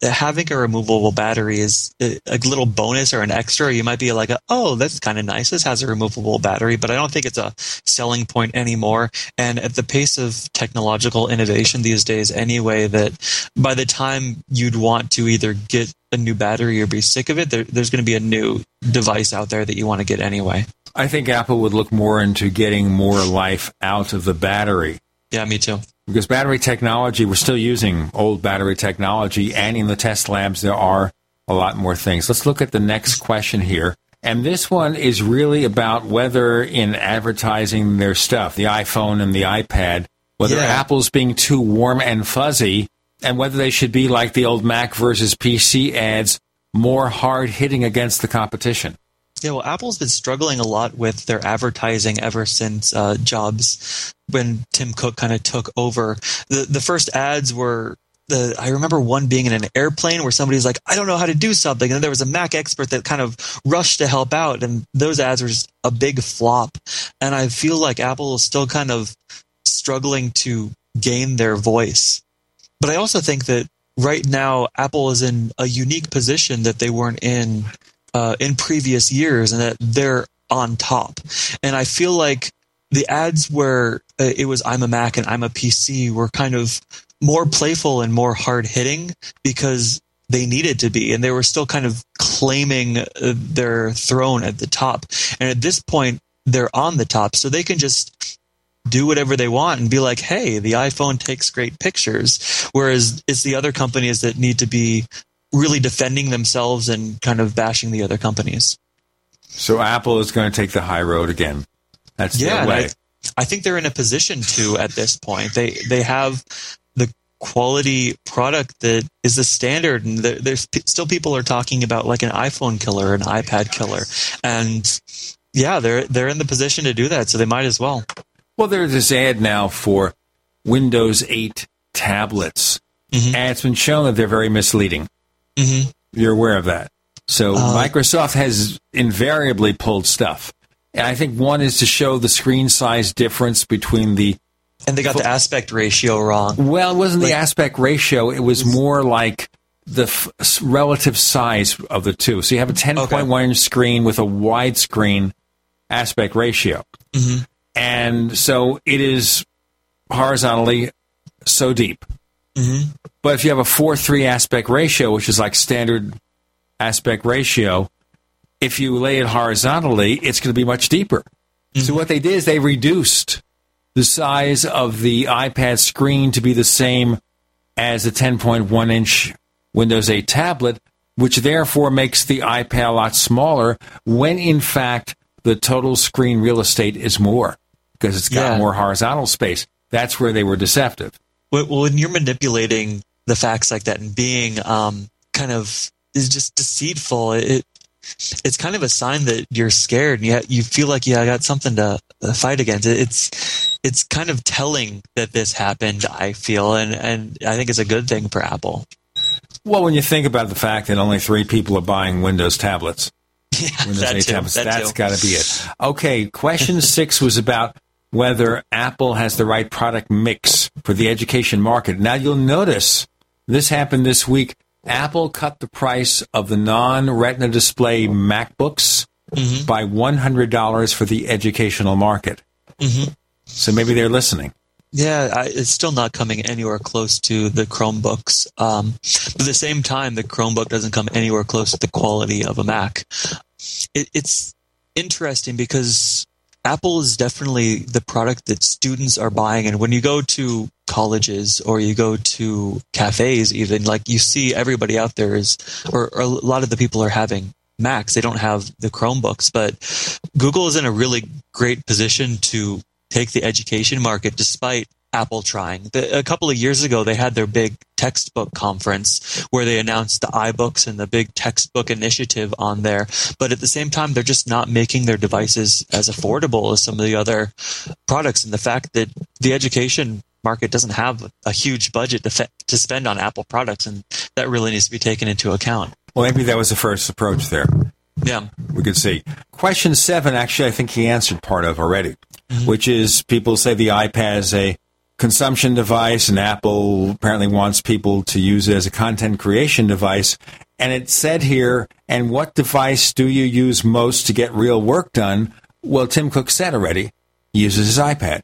Having a removable battery is a a little bonus or an extra. You might be like, oh, that's kind of nice. This has a removable battery, but I don't think it's a selling point anymore. And at the pace of technological innovation these days, anyway, that by the time you'd want to either get a new battery or be sick of it, there, there's going to be a new device out there that you want to get anyway. I think Apple would look more into getting more life out of the battery. Yeah, me too. Because battery technology, we're still using old battery technology, and in the test labs, there are a lot more things. Let's look at the next question here. And this one is really about whether in advertising their stuff, the iPhone and the iPad, whether Yeah. Apple's being too warm and fuzzy, and whether they should be like the old Mac versus PC ads, more hard hitting against the competition. Yeah, well, Apple's been struggling a lot with their advertising ever since uh, Jobs, when Tim Cook kind of took over. The the first ads were the I remember one being in an airplane where somebody's like, I don't know how to do something, and there was a Mac expert that kind of rushed to help out, and those ads were just a big flop. And I feel like Apple is still kind of struggling to gain their voice. But I also think that right now Apple is in a unique position that they weren't in uh, in previous years, and that they're on top. And I feel like the ads where uh, it was "I'm a Mac" and "I'm a PC" were kind of more playful and more hard hitting because they needed to be, and they were still kind of claiming uh, their throne at the top. And at this point, they're on the top, so they can just do whatever they want and be like, hey, the iPhone takes great pictures. Whereas it's the other companies that need to be really defending themselves and kind of bashing the other companies. So Apple is going to take the high road again. That's yeah, their way. I, I think they're in a position to at this point. They they have the quality product that is the standard, and there, there's still people are talking about like an iPhone killer, an iPad killer, and yeah, they're they're in the position to do that, so they might as well. Well, there's this ad now for Windows 8 tablets, mm-hmm. and it's been shown that they're very misleading. Mm-hmm. You're aware of that. So Uh, Microsoft has invariably pulled stuff. And I think one is to show the screen size difference between the. And they got the aspect ratio wrong. Well, it wasn't the aspect ratio. It was more like the f- relative size of the two. So you have a 10.1 inch screen with a widescreen aspect ratio. Mhm. And so it is horizontally so deep. Mm-hmm. But if you have a 4 3 aspect ratio, which is like standard aspect ratio, if you lay it horizontally, it's going to be much deeper. So mm-hmm. what they did is they reduced the size of the iPad screen to be the same as the 10.1 inch Windows 8 tablet, which therefore makes the iPad a lot smaller when in fact the total screen real estate is more because it's got Yeah. more horizontal space. That's where they were deceptive. When, when you're manipulating the facts like that and being um, kind of is just deceitful, it it's kind of a sign that you're scared and you, you feel like you got something to uh, fight against. It's it's kind of telling that this happened. I feel, and and I think it's a good thing for Apple. Well, when you think about the fact that only three people are buying Windows tablets, Windows that 8 too, tablets, that that's too. got to be it. Okay, question six was about whether Apple has the right product mix for the education market. Now, you'll notice this happened this week. Apple cut the price of the non Retina display MacBooks Mm-hmm. by $100 for the educational market. Mhm. So maybe they're listening. Yeah, I, it's still not coming anywhere close to the Chromebooks. Um, but at the same time, the Chromebook doesn't come anywhere close to the quality of a Mac. It, it's interesting because Apple is definitely the product that students are buying. And when you go to colleges or you go to cafes, even like you see everybody out there is, or, or a lot of the people are having Macs. They don't have the Chromebooks, but Google is in a really great position to take the education market despite Apple trying. The, a couple of years ago, they had their big textbook conference where they announced the iBooks and the big textbook initiative on there. But at the same time, they're just not making their devices as affordable as some of the other products. And the fact that the education market doesn't have a huge budget to, fe- to spend on Apple products, and that really needs to be taken into account. Well, maybe that was the first approach there. Yeah. We could see. Question seven, actually, I think he answered part of already, mm-hmm. which is people say the iPad is a consumption device, and Apple apparently wants people to use it as a content creation device. And it said here, and what device do you use most to get real work done? Well, Tim Cook said already, he uses his iPad.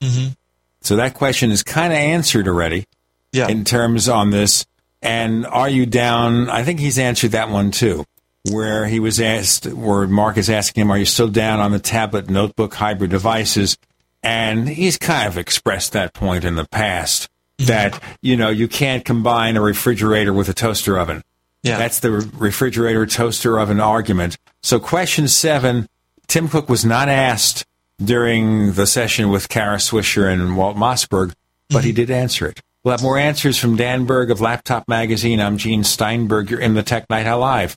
Mm-hmm. So that question is kind of answered already yeah. in terms on this. And are you down? I think he's answered that one too, where he was asked, where Mark is asking him, are you still down on the tablet notebook hybrid devices? And he's kind of expressed that point in the past that, you know, you can't combine a refrigerator with a toaster oven. Yeah. That's the refrigerator toaster oven argument. So question seven, Tim Cook was not asked during the session with Kara Swisher and Walt Mossberg, but he mm-hmm. did answer it. We'll have more answers from Dan Berg of Laptop Magazine. I'm Gene Steinberg. You're in the Tech Night Owl Live.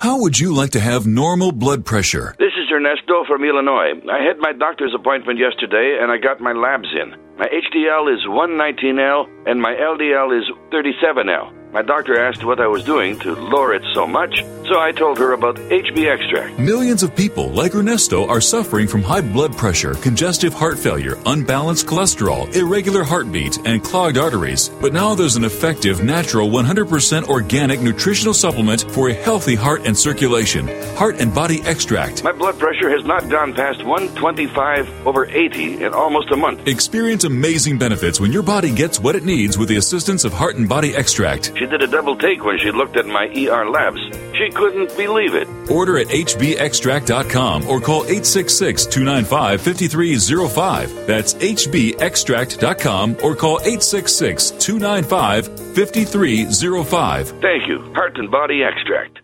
How would you like to have normal blood pressure? This is Ernesto from Illinois. I had my doctor's appointment yesterday and I got my labs in. My HDL is 119L and my LDL is 37L. My doctor asked what I was doing to lower it so much, so I told her about HB extract. Millions of people like Ernesto are suffering from high blood pressure, congestive heart failure, unbalanced cholesterol, irregular heartbeat, and clogged arteries. But now there's an effective, natural, 100% organic nutritional supplement for a healthy heart and circulation. Heart and Body Extract. My blood pressure has not gone past 125 over 80 in almost a month. Experience amazing benefits when your body gets what it needs with the assistance of Heart and Body Extract. She did a double take when she looked at my ER labs. She couldn't believe it. Order at hbextract.com or call 866 295 5305. That's hbextract.com or call 866 295 5305. Thank you, Heart and Body Extract.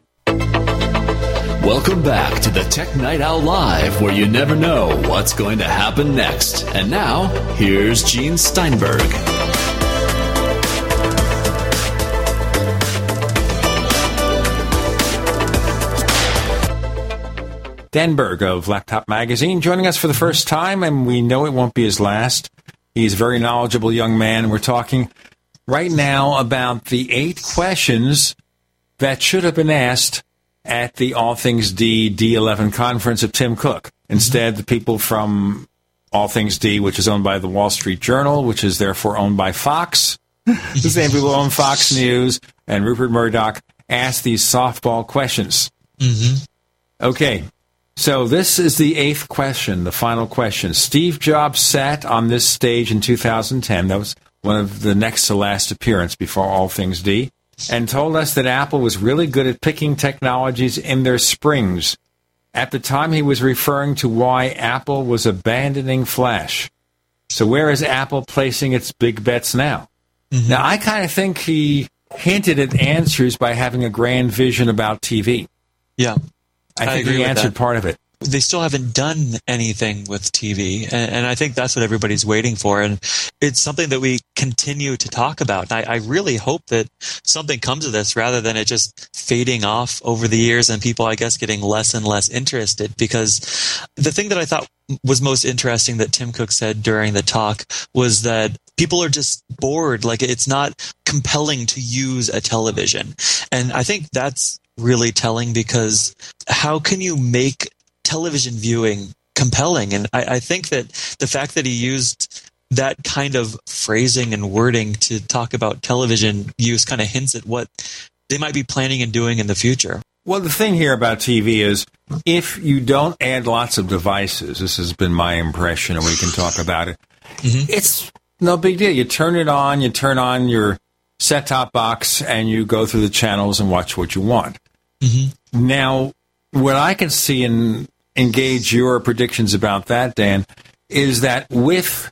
Welcome back to the Tech Night Owl Live, where you never know what's going to happen next. And now, here's Gene Steinberg. Dan Berg of Laptop Magazine joining us for the first time, and we know it won't be his last. He's a very knowledgeable young man. We're talking right now about the eight questions that should have been asked at the All Things D D11 conference of Tim Cook. Instead, the people from All Things D, which is owned by the Wall Street Journal, which is therefore owned by Fox. the same people who own Fox News and Rupert Murdoch asked these softball questions. Mm-hmm. Okay, so this is the eighth question, the final question. Steve Jobs sat on this stage in 2010. That was one of the next to last appearance before All Things D, and told us that Apple was really good at picking technologies in their springs. At the time, he was referring to why Apple was abandoning Flash. So, where is Apple placing its big bets now? Mm-hmm. Now, I kind of think he hinted at answers by having a grand vision about TV. Yeah. I think agree he answered that. part of it. They still haven't done anything with TV, and, and I think that's what everybody's waiting for. And it's something that we continue to talk about. And I, I really hope that something comes of this rather than it just fading off over the years and people, I guess, getting less and less interested. Because the thing that I thought was most interesting that Tim Cook said during the talk was that people are just bored. Like it's not compelling to use a television. And I think that's really telling because how can you make television viewing compelling? And I, I think that the fact that he used that kind of phrasing and wording to talk about television use kind of hints at what they might be planning and doing in the future. Well, the thing here about TV is if you don't add lots of devices, this has been my impression, and we can talk about it, mm-hmm. it's no big deal. You turn it on, you turn on your set top box, and you go through the channels and watch what you want. Mm-hmm. Now, what I can see and engage your predictions about that, Dan, is that with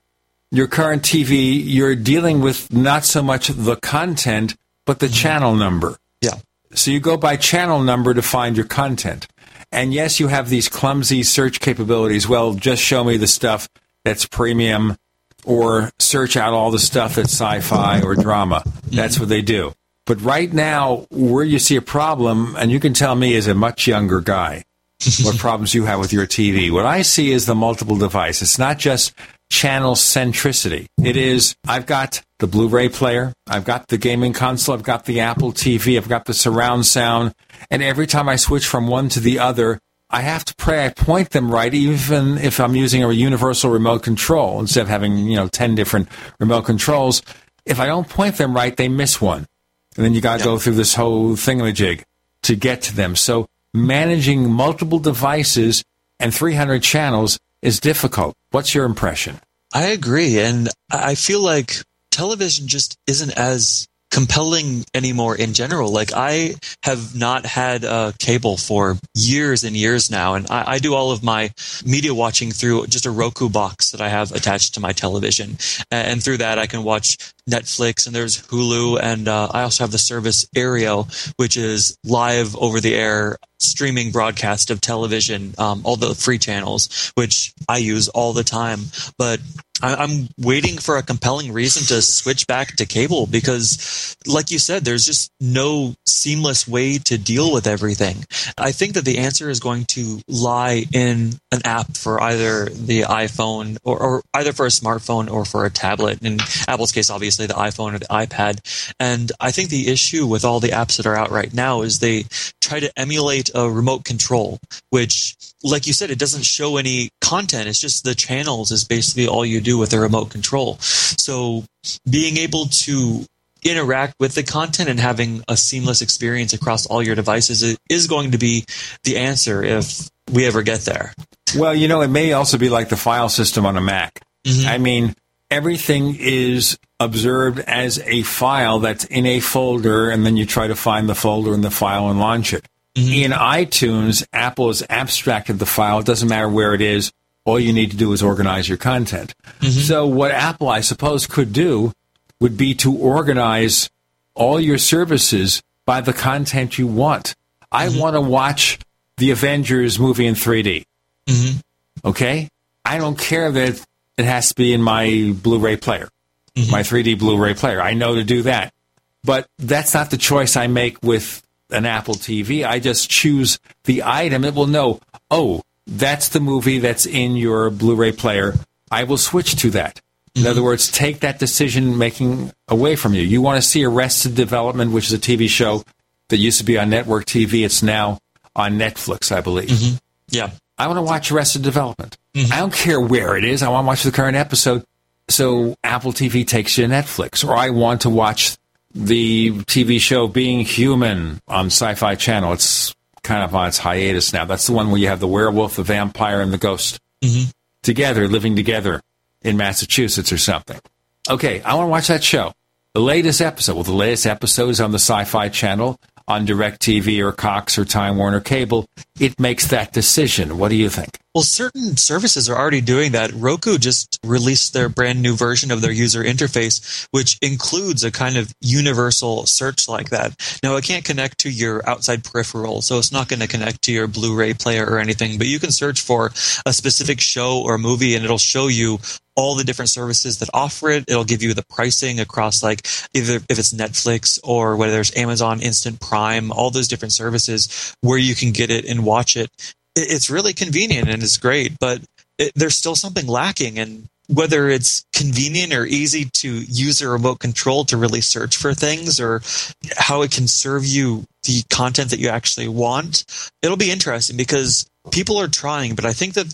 your current TV, you're dealing with not so much the content, but the mm-hmm. channel number. Yeah. So you go by channel number to find your content. And yes, you have these clumsy search capabilities. Well, just show me the stuff that's premium or search out all the stuff that's sci fi or drama. That's mm-hmm. what they do. But right now, where you see a problem, and you can tell me as a much younger guy what problems you have with your TV. What I see is the multiple device. It's not just channel centricity. It is, I've got the Blu ray player, I've got the gaming console, I've got the Apple TV, I've got the surround sound, and every time I switch from one to the other, I have to pray I point them right, even if I'm using a universal remote control instead of having, you know, 10 different remote controls. If I don't point them right, they miss one. And then you got to go through this whole thingamajig to get to them. So managing multiple devices and 300 channels is difficult. What's your impression? I agree. And I I feel like television just isn't as compelling anymore in general. Like I have not had uh, cable for years and years now, and I, I do all of my media watching through just a Roku box that I have attached to my television, and through that I can watch Netflix and there's Hulu, and uh, I also have the service Aereo, which is live over the air streaming broadcast of television, um, all the free channels, which I use all the time. But I- I'm waiting for a compelling reason to switch back to cable because, like you said, there's just no seamless way to deal with everything. I think that the answer is going to lie in an app for either the iPhone or, or either for a smartphone or for a tablet. In Apple's case, obviously the iPhone or the iPad. And I think the issue with all the apps that are out right now is they try to emulate a remote control, which, like you said, it doesn't show any content. It's just the channels is basically all you do with the remote control. So being able to interact with the content and having a seamless experience across all your devices is going to be the answer if we ever get there. Well, you know, it may also be like the file system on a Mac. Mm-hmm. I mean, everything is observed as a file that's in a folder, and then you try to find the folder in the file and launch it. Mm-hmm. In iTunes, Apple has abstracted the file. It doesn't matter where it is. All you need to do is organize your content. Mm-hmm. So, what Apple, I suppose, could do would be to organize all your services by the content you want. I mm-hmm. want to watch the Avengers movie in 3D. Okay? I don't care that it has to be in my Blu ray player, my 3D Blu ray player. I know to do that. But that's not the choice I make with an Apple TV. I just choose the item. It will know, oh, that's the movie that's in your Blu ray player. I will switch to that. In other words, take that decision making away from you. You want to see Arrested Development, which is a TV show that used to be on network TV. It's now on Netflix, I believe. Yeah. I want to watch Arrested Development. Mm-hmm. I don't care where it is. I want to watch the current episode. So Apple TV takes you to Netflix, or I want to watch the TV show Being Human on Sci-Fi Channel. It's kind of on its hiatus now. That's the one where you have the werewolf, the vampire, and the ghost Mhm. together, living together in Massachusetts or something. Okay, I want to watch that show. The latest episode. Well, the latest episode is on the Sci-Fi Channel on DirecTV or Cox or Time Warner Cable. It makes that decision. What do you think? Well, certain services are already doing that. Roku just released their brand new version of their user interface, which includes a kind of universal search like that. Now, it can't connect to your outside peripheral, so it's not going to connect to your Blu ray player or anything, but you can search for a specific show or movie and it'll show you all the different services that offer it. It'll give you the pricing across like either if it's Netflix or whether there's Amazon Instant Prime, all those different services where you can get it and watch it. It- It's really convenient and it's great, but it, there's still something lacking and whether it's convenient or easy to use a remote control to really search for things or how it can serve you the content that you actually want, it'll be interesting because people are trying, but I think that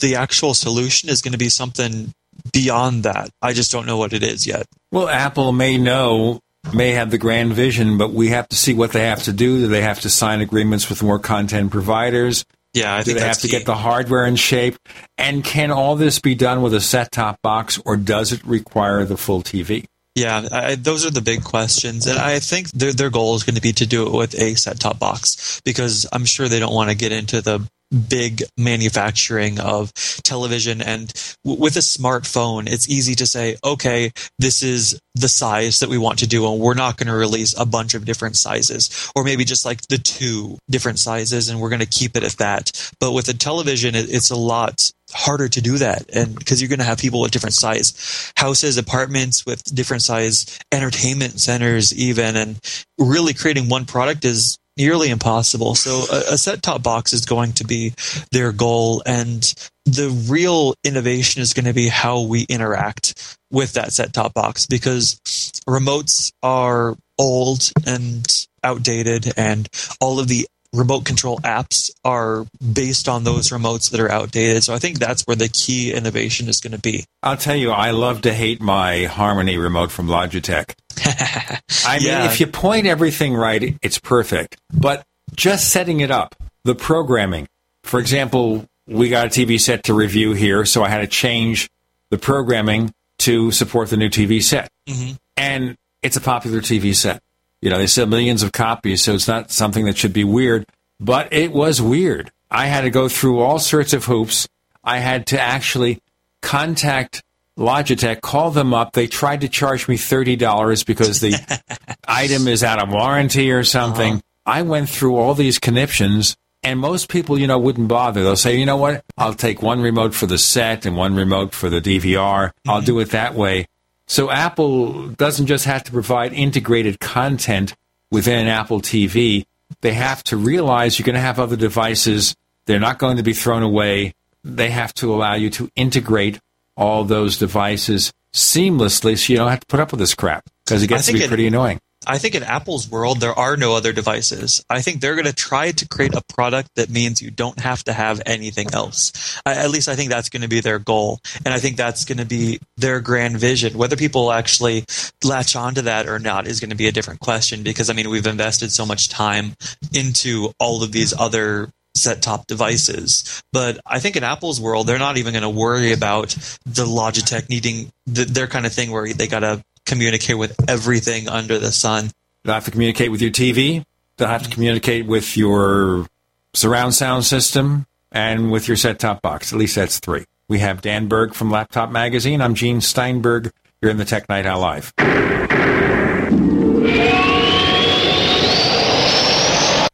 the actual solution is going to be something beyond that. I just don't know what it is yet. Well, Apple may know, may have the grand vision, but we have to see what they have to do. Do they have to sign agreements with more content providers? Yeah, I do think they have to key. get the hardware in shape? And can all this be done with a set-top box, or does it require the full TV? Yeah, I, those are the big questions, and I think their their goal is going to be to do it with a set top box because I'm sure they don't want to get into the big manufacturing of television. And w- with a smartphone it's easy to say okay this is the size that we want to do and we're not going to release a bunch of different sizes. Or maybe just like the two different sizes and we're going to keep it at that. But with a television it, it's a lot harder to do that and because you're going to have people with different size houses apartments with different size entertainment centers even. And really creating one product is nearly impossible. So a, a set top box is going to be their goal and the real innovation is going to be how we interact with that set top box because remotes are old and outdated and all of the remote control apps are based on those remotes that are outdated. So I think that's where the key innovation is going to be. I'll tell you, I love to hate my Harmony remote from Logitech. I mean, Yeah. if you point everything right, it's perfect. But just setting it up, the programming. For example, we got a TV set to review here, so I had to change the programming to support the new TV set. Mhm. And it's a popular TV set. You know, they sell millions of copies, so it's not something that should be weird. But it was weird. I had to go through all sorts of hoops. I had to actually contact Logitech, call them up. They tried to charge me $30 because the item is out of warranty or something. Uh-huh. I went through all these conniptions, and most people, you know, wouldn't bother. They'll say, you know what? I'll take one remote for the set and one remote for the DVR. I'll mm-hmm. do it that way. So Apple doesn't just have to provide integrated content within Apple TV. They have to realize you're going to have other devices. They're not going to be thrown away. They have to allow you to integrate all those devices seamlessly so you don't have to put up with this crap because it gets to be it- pretty annoying. I think in Apple's world, there are no other devices. I think they're going to try to create a product that means you don't have to have anything else. I, at least I think that's going to be their goal. And I think that's going to be their grand vision. Whether people actually latch onto that or not is going to be a different question because, I mean, we've invested so much time into all of these other set top devices. But I think in Apple's world, they're not even going to worry about the Logitech needing the, their kind of thing where they got to communicate with everything under the sun. They'll have to communicate with your TV. They'll have to communicate with your surround sound system and with your set top box. At least that's three. We have Dan Berg from Laptop Magazine. I'm Gene Steinberg. You're in the Tech Night Owl Live.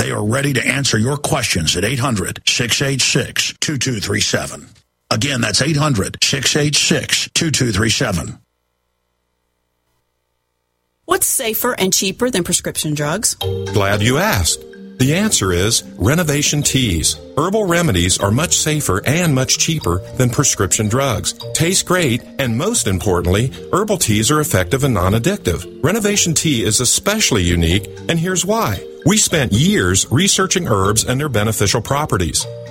They are ready to answer your questions at 800 686 2237. Again, that's 800 686 2237. What's safer and cheaper than prescription drugs? Glad you asked. The answer is Renovation Teas. Herbal remedies are much safer and much cheaper than prescription drugs. Taste great, and most importantly, herbal teas are effective and non addictive. Renovation Tea is especially unique, and here's why. We spent years researching herbs and their beneficial properties.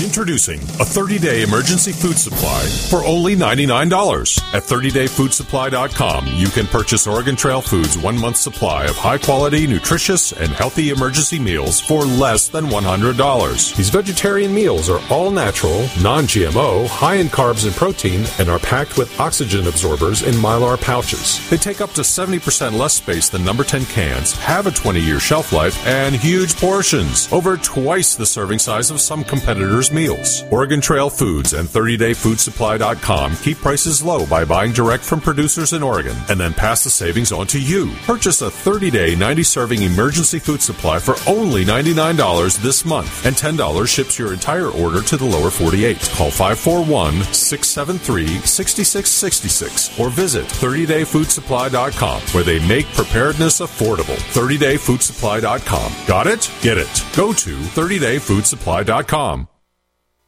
Introducing a 30 day emergency food supply for only $99. At 30dayfoodsupply.com, you can purchase Oregon Trail Foods one month supply of high quality, nutritious, and healthy emergency meals for less than $100. These vegetarian meals are all natural, non GMO, high in carbs and protein, and are packed with oxygen absorbers in mylar pouches. They take up to 70% less space than number 10 cans, have a 20 year shelf life, and huge portions, over twice the serving size of some competitors' meals. Oregon Trail Foods and 30dayfoodsupply.com keep prices low by buying direct from producers in Oregon and then pass the savings on to you. Purchase a 30-day 90-serving emergency food supply for only $99 this month and $10 ships your entire order to the lower 48. Call 541-673-6666 or visit 30dayfoodsupply.com where they make preparedness affordable. 30dayfoodsupply.com. Got it? Get it. Go to 30dayfoodsupply.com.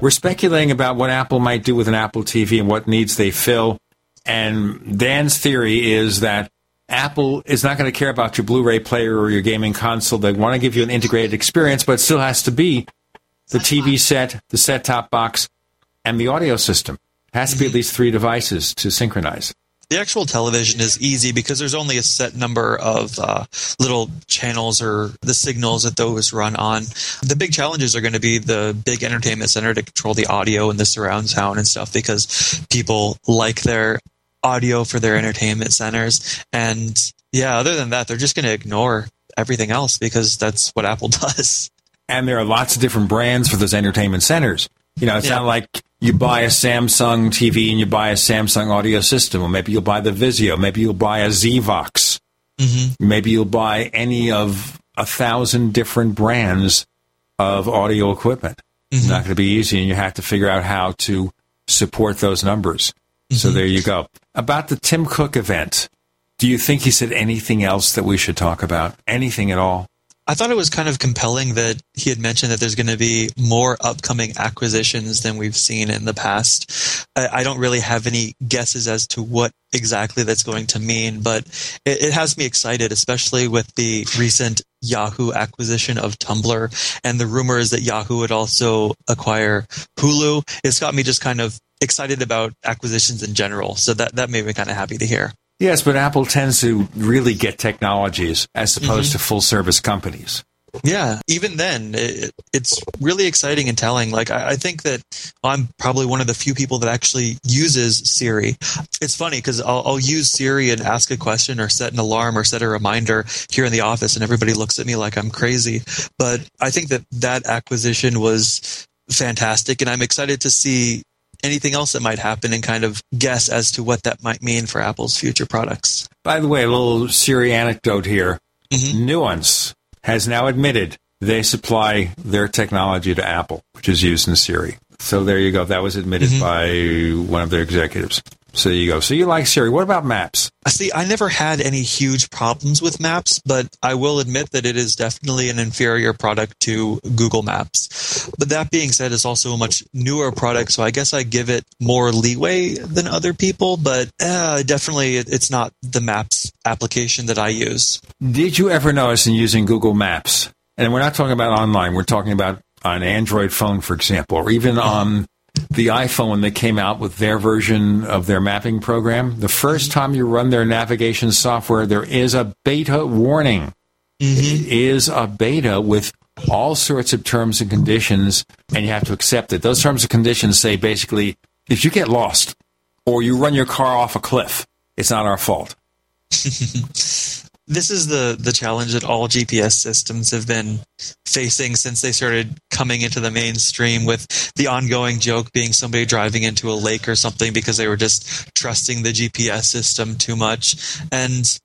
We're speculating about what Apple might do with an Apple TV and what needs they fill. And Dan's theory is that Apple is not going to care about your Blu ray player or your gaming console. They want to give you an integrated experience, but it still has to be the TV set, the set top box, and the audio system. It has to be at mm-hmm. least three devices to synchronize. The actual television is easy because there's only a set number of uh, little channels or the signals that those run on. The big challenges are going to be the big entertainment center to control the audio and the surround sound and stuff because people like their audio for their entertainment centers. And yeah, other than that, they're just going to ignore everything else because that's what Apple does. And there are lots of different brands for those entertainment centers. You know, it's yeah. not like you buy a Samsung TV and you buy a Samsung audio system, or maybe you'll buy the Vizio, maybe you'll buy a Zvox, mm-hmm. maybe you'll buy any of a thousand different brands of audio equipment. It's not going to be easy, and you have to figure out how to support those numbers. So there you go. About the Tim Cook event, do you think he said anything else that we should talk about? Anything at all? I thought it was kind of compelling that he had mentioned that there's going to be more upcoming acquisitions than we've seen in the past. I, I don't really have any guesses as to what exactly that's going to mean, but it, it has me excited, especially with the recent Yahoo acquisition of Tumblr and the rumors that Yahoo would also acquire Hulu. It's got me just kind of excited about acquisitions in general. So that, that made me kind of happy to hear. Yes, but Apple tends to really get technologies as mm-hmm. opposed to full service companies. Yeah, even then, it, it's really exciting and telling. Like, I, I think that I'm probably one of the few people that actually uses Siri. It's funny because I'll, I'll use Siri and ask a question or set an alarm or set a reminder here in the office, and everybody looks at me like I'm crazy. But I think that that acquisition was fantastic, and I'm excited to see anything else that might happen and kind of guess as to what that might mean for Apple's future products. By the way, a little Siri anecdote here. Mm-hmm. Nuance has now admitted they supply their technology to Apple, which is used in Siri. So there you go. That was admitted mm-hmm. by one of their executives. So you go. So you like Siri. What about Maps? I see. I never had any huge problems with Maps, but I will admit that it is definitely an inferior product to Google Maps. But that being said, it's also a much newer product, so I guess I give it more leeway than other people. But uh, definitely, it's not the Maps application that I use. Did you ever notice in using Google Maps, and we're not talking about online, we're talking about on Android phone, for example, or even on the iPhone that came out with their version of their mapping program, the first time you run their navigation software, there is a beta warning. Mm-hmm. It is a beta with all sorts of terms and conditions, and you have to accept it. Those terms and conditions say basically, if you get lost or you run your car off a cliff, it's not our fault. this is the the challenge that all GPS systems have been facing since they started coming into the mainstream with the ongoing joke being somebody driving into a lake or something because they were just trusting the GPS system too much. And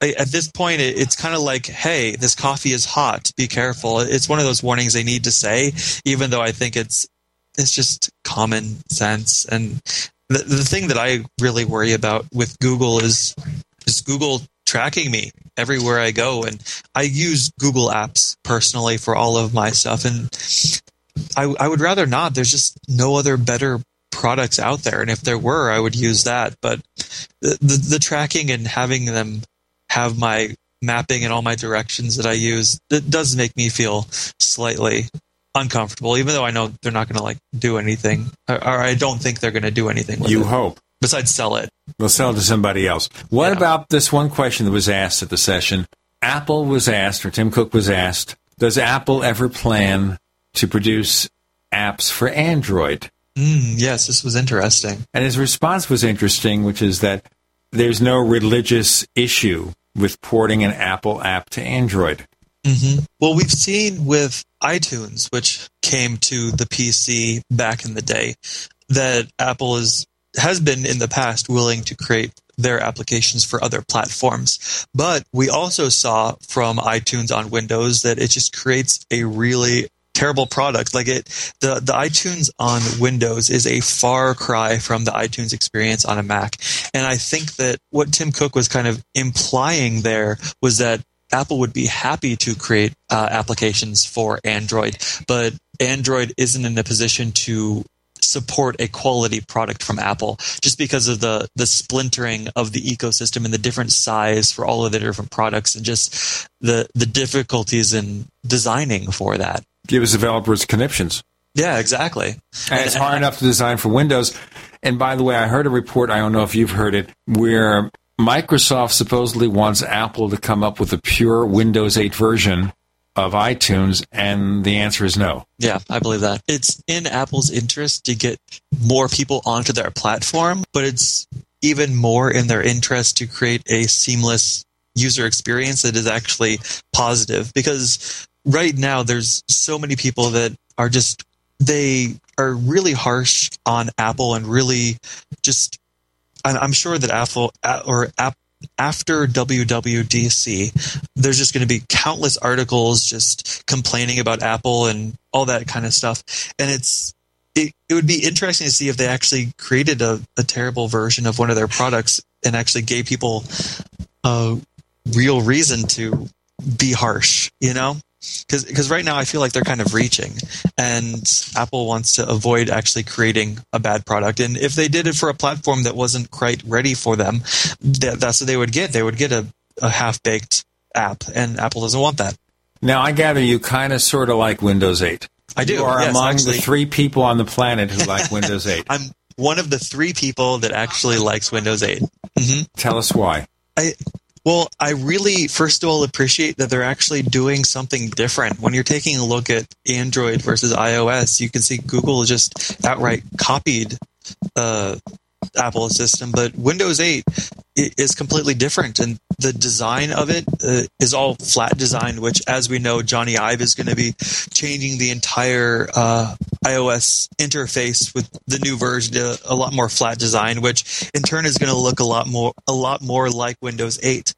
at this point it's kind of like hey this coffee is hot. Be careful. It's one of those warnings they need to say even though I think it's it's just common sense. And the, the thing that I really worry about with Google is is Google tracking me everywhere I go. And I use Google Apps personally for all of my stuff. And I, I would rather not. There's just no other better products out there. And if there were, I would use that. But the, the, the tracking and having them have my mapping and all my directions that I use, it does make me feel slightly uncomfortable, even though I know they're not going to like do anything, or, or I don't think they're going to do anything. With You it, hope. Besides sell it. We'll sell it to somebody else. What about this one question that was asked at the session? Apple was asked, or Tim Cook was asked, does Apple ever plan to produce apps for Android? Mm, yes, this was interesting. And his response was interesting, which is that there's no religious issue with porting an Apple app to Android. hmm Well, we've seen with iTunes, which came to the PC back in the day, that Apple is has been in the past willing to create their applications for other platforms. But we also saw from iTunes on Windows that it just creates a really terrible product. Like it the, the iTunes on Windows is a far cry from the iTunes experience on a Mac. And I think that what Tim Cook was kind of implying there was that Apple would be happy to create uh, applications for Android, but Android isn't in a position to support a quality product from Apple just because of the the splintering of the ecosystem and the different size for all of the different products and just the the difficulties in designing for that. Give us developers conniptions. Yeah, exactly. And it's hard enough to design for Windows. And by the way, I heard a report, I don't know if you've heard it, where Microsoft supposedly wants Apple to come up with a pure Windows 8 version of iTunes, and the answer is no. Yeah, I believe that. It's in Apple's interest to get more people onto their platform, but it's even more in their interest to create a seamless user experience that is actually positive because right now there's so many people that are just they are really harsh on Apple and really just I'm sure that Apple or App, after WWDC, there's just going to be countless articles just complaining about Apple and all that kind of stuff. And it's it, it would be interesting to see if they actually created a, a terrible version of one of their products and actually gave people a real reason to be harsh, you know? Because right now I feel like they're kind of reaching, and Apple wants to avoid actually creating a bad product. And if they did it for a platform that wasn't quite ready for them, that, that's what they would get. They would get a, a half baked app, and Apple doesn't want that. Now, I gather you kind of sort of like Windows 8. I do. You are yes, among actually. the three people on the planet who like Windows 8. I'm one of the three people that actually likes Windows 8. hmm Tell us why. I well, I really first of all appreciate that they're actually doing something different. When you're taking a look at Android versus iOS, you can see Google just outright copied uh, Apple system, but Windows 8 i- is completely different, and the design of it uh, is all flat design. Which, as we know, Jony Ive is going to be changing the entire uh, iOS interface with the new version to a lot more flat design, which in turn is going to look a lot more a lot more like Windows 8.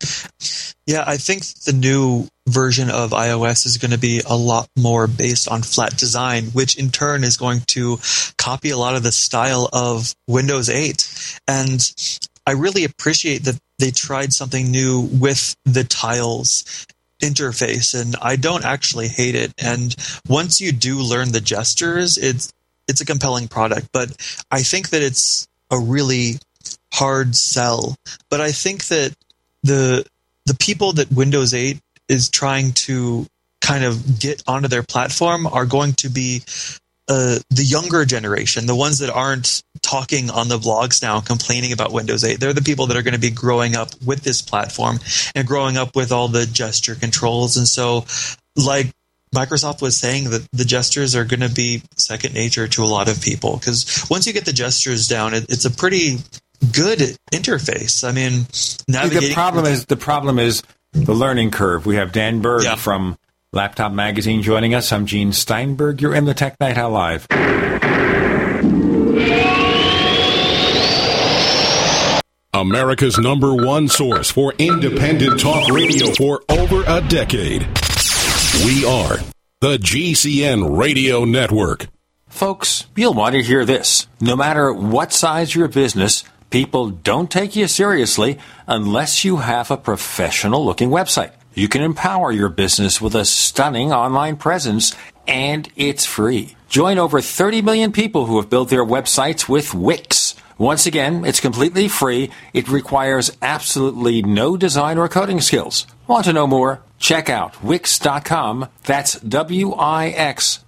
Yeah, I think the new version of iOS is going to be a lot more based on flat design, which in turn is going to copy a lot of the style of Windows 8. And I really appreciate that they tried something new with the tiles interface and I don't actually hate it. And once you do learn the gestures, it's it's a compelling product, but I think that it's a really hard sell. But I think that the the people that Windows 8 is trying to kind of get onto their platform are going to be uh, the younger generation, the ones that aren't talking on the blogs now complaining about Windows 8. They're the people that are going to be growing up with this platform and growing up with all the gesture controls. And so, like Microsoft was saying, that the gestures are going to be second nature to a lot of people because once you get the gestures down, it, it's a pretty good interface. I mean, navigating The problem is the problem is the learning curve. We have Dan Berg from Laptop Magazine joining us. I'm Gene Steinberg. You're in the Tech Night Owl Live. America's number one source for independent talk radio for over a decade. We are the GCN Radio Network. Folks, you'll want to hear this. No matter what size your business, people don't take you seriously unless you have a professional looking website. You can empower your business with a stunning online presence and it's free. Join over 30 million people who have built their websites with Wix. Once again, it's completely free. It requires absolutely no design or coding skills. Want to know more? Check out Wix.com. That's W-I-X Dot com.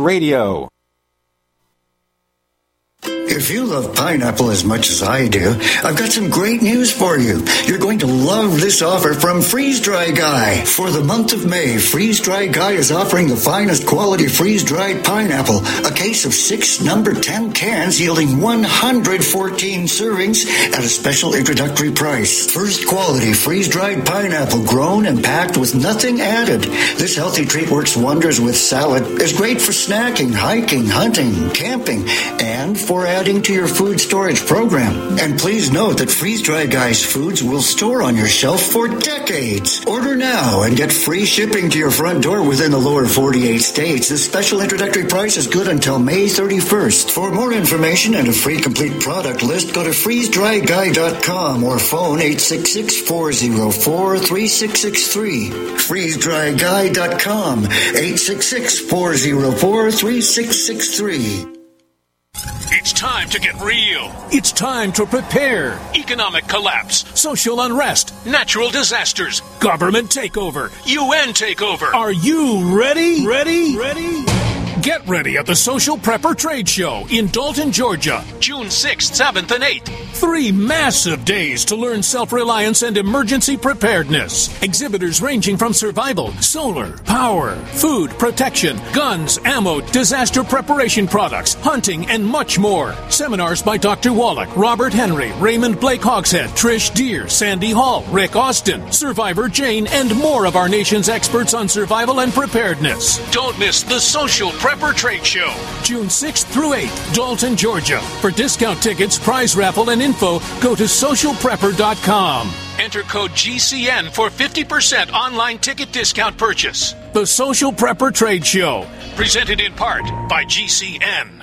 radio. If you love pineapple as much as I do, I've got some great news for you. You're going to love this offer from Freeze Dry Guy. For the month of May, Freeze Dry Guy is offering the finest quality freeze dried pineapple, a case of six number 10 cans yielding 114 servings at a special introductory price. First quality freeze dried pineapple grown and packed with nothing added. This healthy treat works wonders with salad, is great for snacking, hiking, hunting, camping, and for adding to your food storage program. And please note that Freeze Dry Guy's foods will store on your shelf for decades. Order now and get free shipping to your front door within the lower 48 states. This special introductory price is good until May 31st. For more information and a free complete product list, go to freezedryguy.com or phone 866-404-3663. freezedryguy.com 866-404-3663. It's time to get real. It's time to prepare. Economic collapse, social unrest, natural disasters, government takeover, UN takeover. Are you ready? Ready? Ready? Get ready at the Social Prepper Trade Show in Dalton, Georgia, June 6th, 7th, and 8th. Three massive days to learn self reliance and emergency preparedness. Exhibitors ranging from survival, solar, power, food, protection, guns, ammo, disaster preparation products, hunting, and much more. Seminars by Dr. Wallach, Robert Henry, Raymond Blake Hogshead, Trish Deer, Sandy Hall, Rick Austin, Survivor Jane, and more of our nation's experts on survival and preparedness. Don't miss the Social Prepper Trade Show, June 6th through 8th, Dalton, Georgia. For discount tickets, prize raffle, and info, go to socialprepper.com. Enter code GCN for 50% online ticket discount purchase. The Social Prepper Trade Show, presented in part by GCN.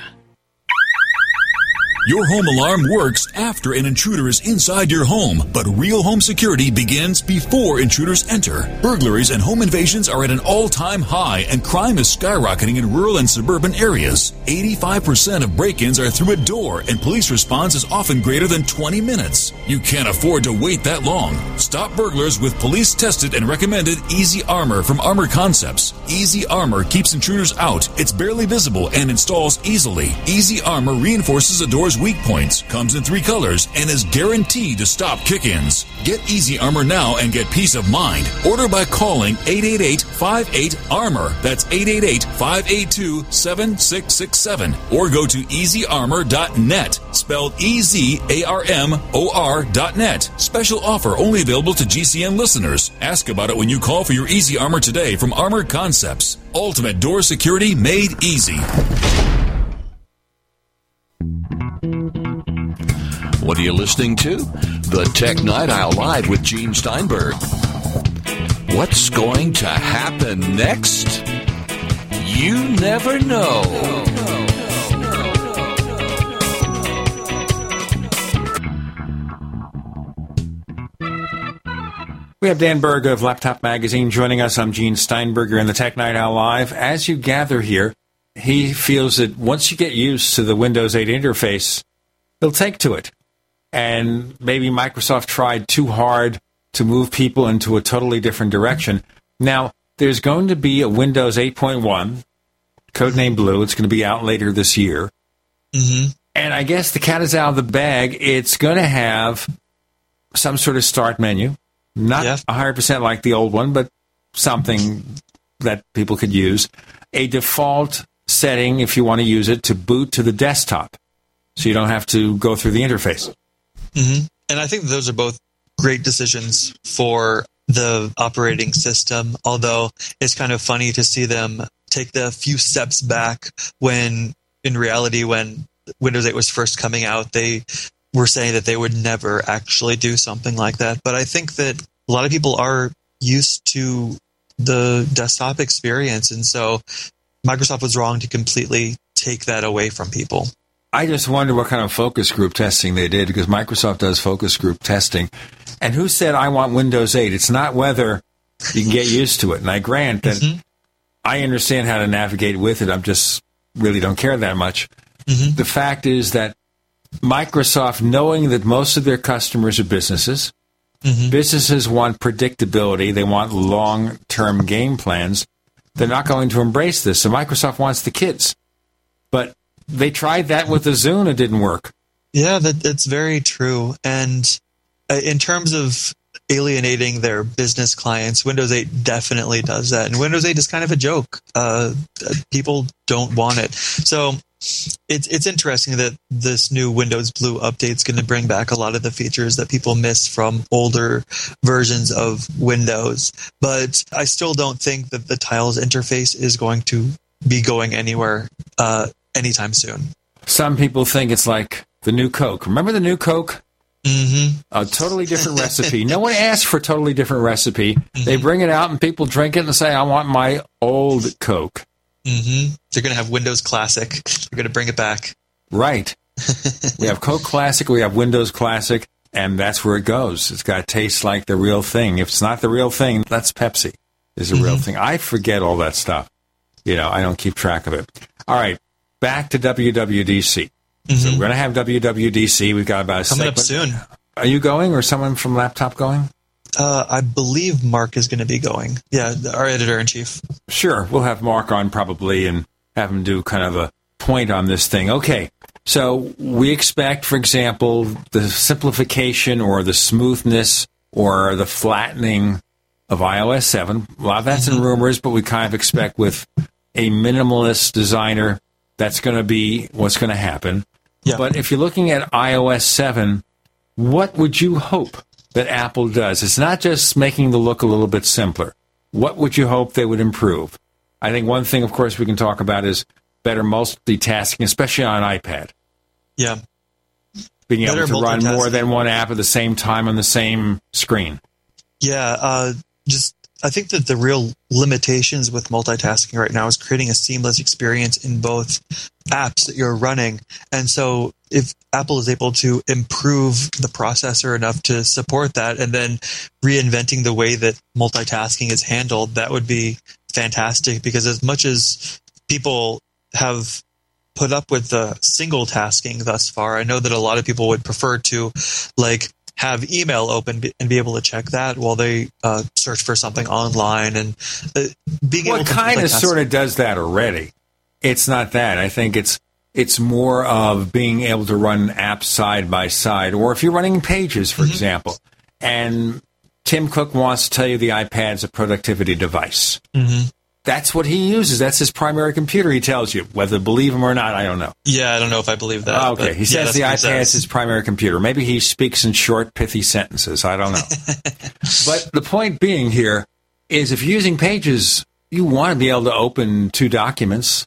Your home alarm works after an intruder is inside your home, but real home security begins before intruders enter. Burglaries and home invasions are at an all time high, and crime is skyrocketing in rural and suburban areas. 85% of break ins are through a door, and police response is often greater than 20 minutes. You can't afford to wait that long. Stop burglars with police tested and recommended Easy Armor from Armor Concepts. Easy Armor keeps intruders out, it's barely visible, and installs easily. Easy Armor reinforces a door's weak points, comes in three colors, and is guaranteed to stop kick ins. Get Easy Armor now and get peace of mind. Order by calling 888 58 Armor. That's 888 582 7667. Or go to easyarmor.net, spelled E Z A R M O R.net. Special offer only available to GCN listeners. Ask about it when you call for your Easy Armor today from Armor Concepts. Ultimate door security made easy. What are you listening to? The Tech Night Owl Live with Gene Steinberg. What's going to happen next? You never know. We have Dan Berg of Laptop Magazine joining us. I'm Gene Steinberger in the Tech Night Owl Live. As you gather here, he feels that once you get used to the Windows 8 interface, they'll take to it. And maybe Microsoft tried too hard to move people into a totally different direction. Now, there's going to be a Windows 8.1, codename Blue. It's going to be out later this year. Mm-hmm. And I guess the cat is out of the bag. It's going to have some sort of start menu. Not a 100% like the old one, but something that people could use. A default setting, if you want to use it, to boot to the desktop. So you don't have to go through the interface. Hmm And I think those are both great decisions for the operating system, although it's kind of funny to see them take the few steps back when, in reality, when Windows 8 was first coming out, they were saying that they would never actually do something like that. But I think that a lot of people are used to the desktop experience, and so Microsoft was wrong to completely take that away from people. I just wonder what kind of focus group testing they did because Microsoft does focus group testing. And who said I want Windows 8? It's not whether you can get used to it. And I grant that mm-hmm. I understand how to navigate with it. I'm just really don't care that much. Mm-hmm. The fact is that Microsoft, knowing that most of their customers are businesses, mm-hmm. businesses want predictability, they want long term game plans, they're not going to embrace this. So Microsoft wants the kids. They tried that with the Zune, it didn't work. Yeah, that, that's very true. And uh, in terms of alienating their business clients, Windows 8 definitely does that. And Windows 8 is kind of a joke. Uh, people don't want it. So it's it's interesting that this new Windows Blue update is going to bring back a lot of the features that people miss from older versions of Windows. But I still don't think that the Tiles interface is going to be going anywhere uh, anytime soon. Some people think it's like the new Coke. Remember the new Coke? Mm-hmm. A totally different recipe. No one asked for a totally different recipe. They bring it out and people drink it and say, I want my old Coke. hmm They're going to have Windows Classic. They're going to bring it back. Right. we have Coke Classic, we have Windows Classic, and that's where it goes. It's got to taste like the real thing. If it's not the real thing, that's Pepsi is the real thing. I forget all that stuff. You know, I don't keep track of it. All right, back to WWDC. So we're going to have WWDC. We've got about a Coming up soon. Are you going or someone from Laptop going? Uh, I believe Mark is going to be going. Yeah, our editor in chief. Sure, we'll have Mark on probably and have him do kind of a point on this thing. Okay, so we expect, for example, the simplification or the smoothness or the flattening of iOS 7. A lot of that's in rumors, but we kind of expect with a minimalist designer, that's going to be what's going to happen. But if you're looking at iOS 7, what would you hope that Apple does? It's not just making the look a little bit simpler. What would you hope they would improve? I think one thing, of course, we can talk about is better multitasking, especially on iPad. Yeah. Being Better able to run more than one app at the same time on the same screen. Yeah, uh, just I think that the real limitations with multitasking right now is creating a seamless experience in both apps that you're running. And so if Apple is able to improve the processor enough to support that and then reinventing the way that multitasking is handled, that would be fantastic because as much as people have put up with the single tasking thus far. I know that a lot of people would prefer to like have email open and be able to check that while they uh, search for something online and uh, being Well, able it to kind of sort of does that already. It's not that. I think it's it's more of being able to run apps side by side, or if you're running pages, Mm-hmm. for example, and Tim Cook wants to tell you the iPad's a productivity device. Mhm. That's what he uses. That's his primary computer. He tells you whether to believe him or not. I don't know. Yeah, I don't know if I believe that. Oh, okay, he yeah, says the that's what iPad is his primary computer. Maybe he speaks in short, pithy sentences. I don't know. but the point being here is if you're using Pages, you want to be able to open two documents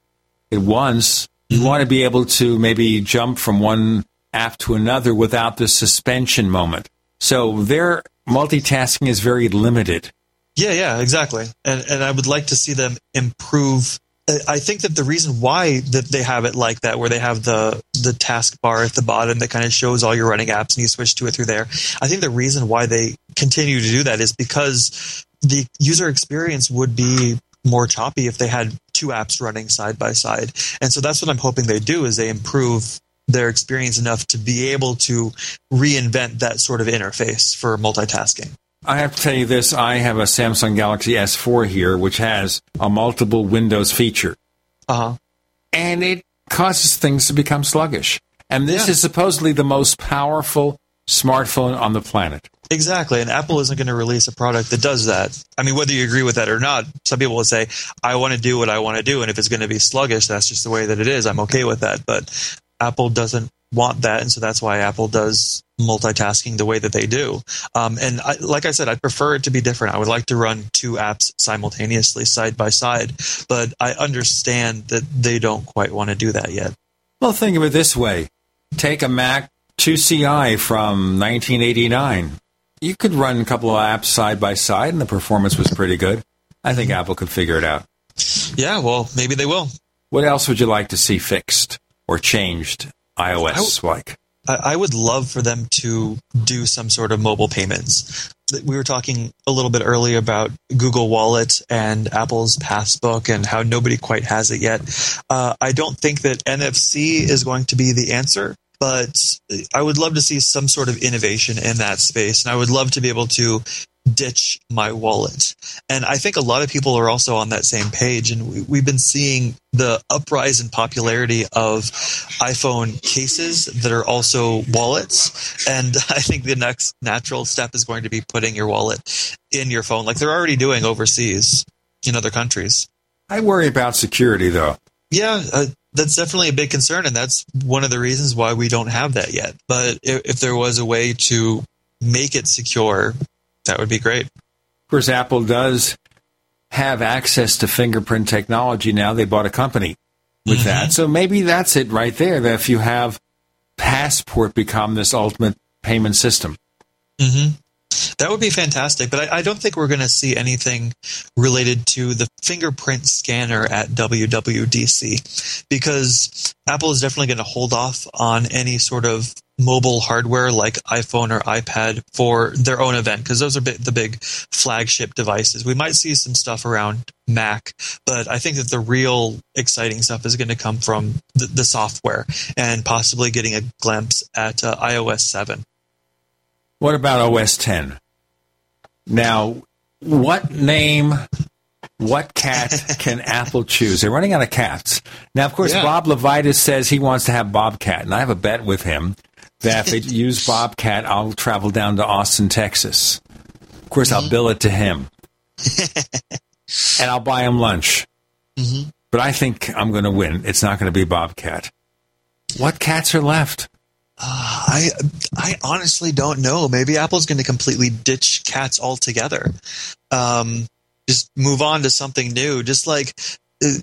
at once. You mm-hmm. want to be able to maybe jump from one app to another without the suspension moment. So their multitasking is very limited. Yeah, yeah, exactly. And and I would like to see them improve. I- think that the reason why that they have it like that, where they have the the task bar at the bottom that kind of shows all your running apps, and you switch to it through there. I think the reason why they continue to do that is because the user experience would be more choppy if they had two apps running side by side. And so that's what I'm hoping they do is they improve their experience enough to be able to reinvent that sort of interface for multitasking. I have to tell you this. I have a Samsung Galaxy S4 here, which has a multiple windows feature. Uh huh. And it causes things to become sluggish. And this is supposedly the most powerful smartphone on the planet. Exactly, and Apple isn't going to release a product that does that. I mean, whether you agree with that or not, some people will say, "I want to do what I want to do," and if it's going to be sluggish, that's just the way that it is. I'm okay with that. But Apple doesn't want that, and so that's why Apple does multitasking the way that they do. Um, and I, like I said, I'd prefer it to be different. I would like to run two apps simultaneously, side by side. But I understand that they don't quite want to do that yet. Well, think of it this way take a Mac IIci from 1989. You could run a couple of apps side by side, and the performance was pretty good. I think Apple could figure it out. Yeah, well, maybe they will. What else would you like to see fixed or changed iOS like? I, would love for them to do some sort of mobile payments. We were talking a little bit earlier about Google Wallet and Apple's Passbook and how nobody quite has it yet. Uh, I don't think that NFC is going to be the answer, but I would love to see some sort of innovation in that space. And I would love to be able to ditch my wallet. And I think a lot of people are also on that same page. And we, we've been seeing the uprise in popularity of iPhone cases that are also wallets. And I think the next natural step is going to be putting your wallet in your phone, like they're already doing overseas in other countries. I worry about security, though. Yeah, uh, that's definitely a big concern, and that's one of the reasons why we don't have that yet. But if, if there was a way to make it secure, that would be great. Of course, Apple does have access to fingerprint technology now. They bought a company with that. So maybe that's it right there. That if you have Passbook become this ultimate payment system. Mm-hmm. That would be fantastic, but I, I don't think we're going to see anything related to the fingerprint scanner at WWDC because Apple is definitely going to hold off on any sort of mobile hardware like iPhone or iPad for their own event because those are the big flagship devices. We might see some stuff around Mac, but I think that the real exciting stuff is going to come from the, the software and possibly getting a glimpse at uh, iOS 7. What about OS 10? Now, what name What cat can Apple choose? They're running out of cats. Now, of course, Yeah. Bob Levitus says he wants to have Bobcat, and I have a bet with him that if they use Bobcat, I'll travel down to Austin, Texas. Of course, I'll bill it to him, and I'll buy him lunch. Mhm. But I think I'm going to win. It's not going to be Bobcat. What cats are left? I I honestly don't know. Maybe Apple's going to completely ditch cats altogether. Um, just move on to something new. Just like uh,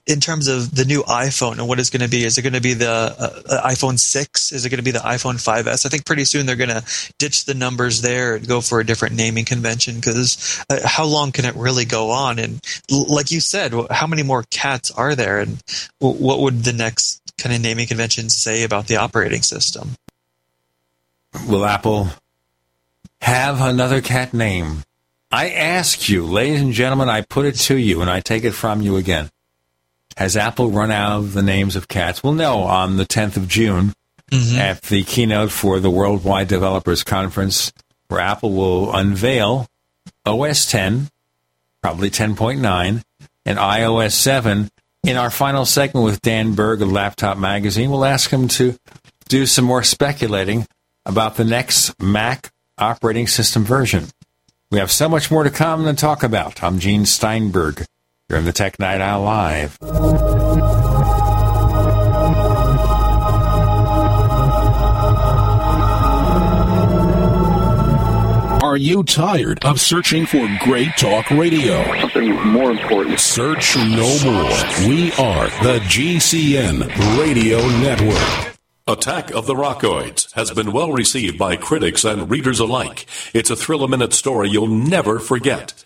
in terms of the new iPhone and what it's going to be. Is it going to be the uh, uh, iPhone six? Is it going to be the iPhone 5s? I think pretty soon they're going to ditch the numbers there and go for a different naming convention. Because uh, how long can it really go on? And l- like you said, how many more cats are there? And w- what would the next kind of naming convention say about the operating system? Will Apple have another cat name? I ask you, ladies and gentlemen, I put it to you and I take it from you again. Has Apple run out of the names of cats? We'll know on the 10th of June mm-hmm. at the keynote for the Worldwide Developers Conference, where Apple will unveil OS 10, probably 10.9, and iOS 7. In our final segment with Dan Berg of Laptop Magazine, we'll ask him to do some more speculating about the next Mac operating system version. We have so much more to come and talk about. I'm Gene Steinberg. You're in the Tech Night Owl Live. Are you tired of searching for great talk radio? Something more important. Search no more. We are the GCN Radio Network. Attack of the Rockoids has been well received by critics and readers alike. It's a thrill a minute story you'll never forget.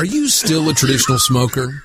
Are you still a traditional smoker?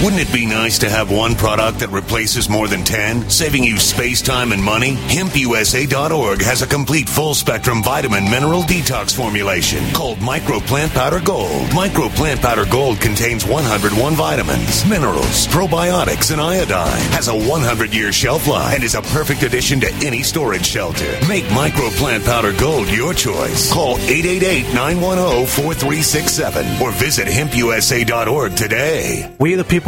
Wouldn't it be nice to have one product that replaces more than 10, saving you space, time, and money? HempUSA.org has a complete full spectrum vitamin mineral detox formulation called Micro Plant Powder Gold. Micro Plant Powder Gold contains 101 vitamins, minerals, probiotics, and iodine. Has a 100 year shelf life and is a perfect addition to any storage shelter. Make Micro Plant Powder Gold your choice. Call 888 910 4367 or visit HempUSA.org today. We are the people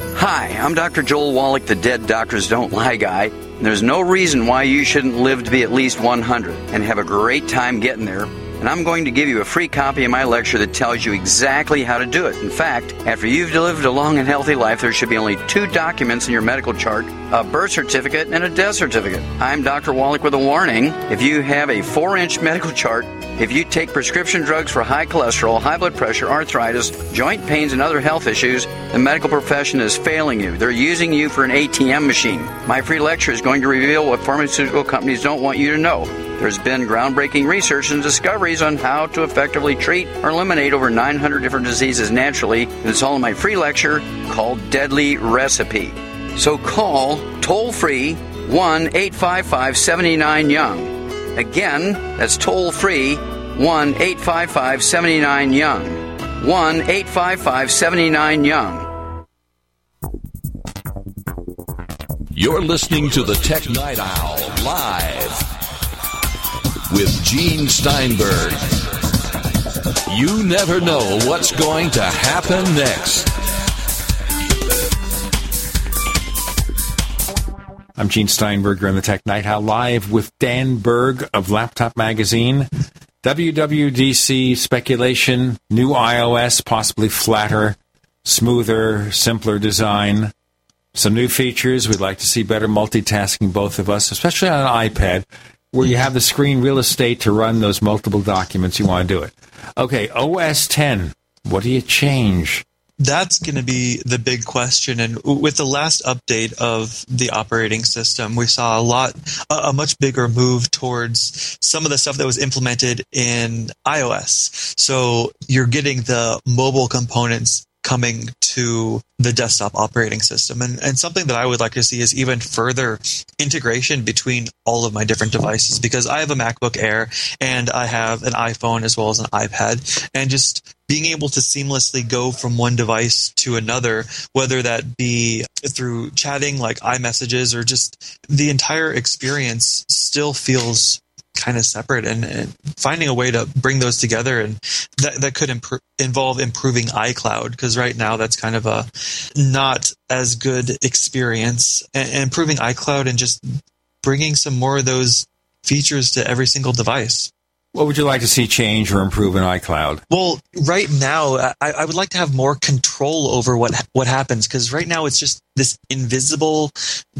Hi, I'm Dr. Joel Wallach, the Dead Doctors Don't Lie guy. There's no reason why you shouldn't live to be at least 100 and have a great time getting there and I'm going to give you a free copy of my lecture that tells you exactly how to do it. In fact, after you've lived a long and healthy life, there should be only two documents in your medical chart a birth certificate and a death certificate. I'm Dr. Wallach with a warning. If you have a four inch medical chart, if you take prescription drugs for high cholesterol, high blood pressure, arthritis, joint pains, and other health issues, the medical profession is failing you. They're using you for an ATM machine. My free lecture is going to reveal what pharmaceutical companies don't want you to know. There's been groundbreaking research and discoveries on how to effectively treat or eliminate over 900 different diseases naturally. It's all in my free lecture called Deadly Recipe. So call toll free 1 855 79 Young. Again, that's toll free 1 855 79 Young. 1 855 79 Young. You're listening to the Tech Night Owl live with Gene Steinberg. You never know what's going to happen next. I'm Gene Steinberger You're the Tech Night Owl live with Dan Berg of Laptop Magazine. WWDC speculation, new iOS, possibly flatter, smoother, simpler design. Some new features. We'd like to see better multitasking, both of us, especially on an iPad where you have the screen real estate to run those multiple documents you want to do it. Okay, OS 10. What do you change? That's going to be the big question. And with the last update of the operating system, we saw a lot, a, much bigger move towards some of the stuff that was implemented in iOS. So you're getting the mobile components coming to the desktop operating system. And, and something that I would like to see is even further integration between all of my different devices because I have a MacBook Air and I have an iPhone as well as an iPad. And just being able to seamlessly go from one device to another, whether that be through chatting like iMessages or just the entire experience still feels kind of separate and, and, finding a way to bring those together and that, that could imp- involve improving iCloud because right now that's kind of a not as good experience and, and improving iCloud and just bringing some more of those features to every single device. What would you like to see change or improve in iCloud? Well, right now, I, I would like to have more control over what what happens because right now it's just this invisible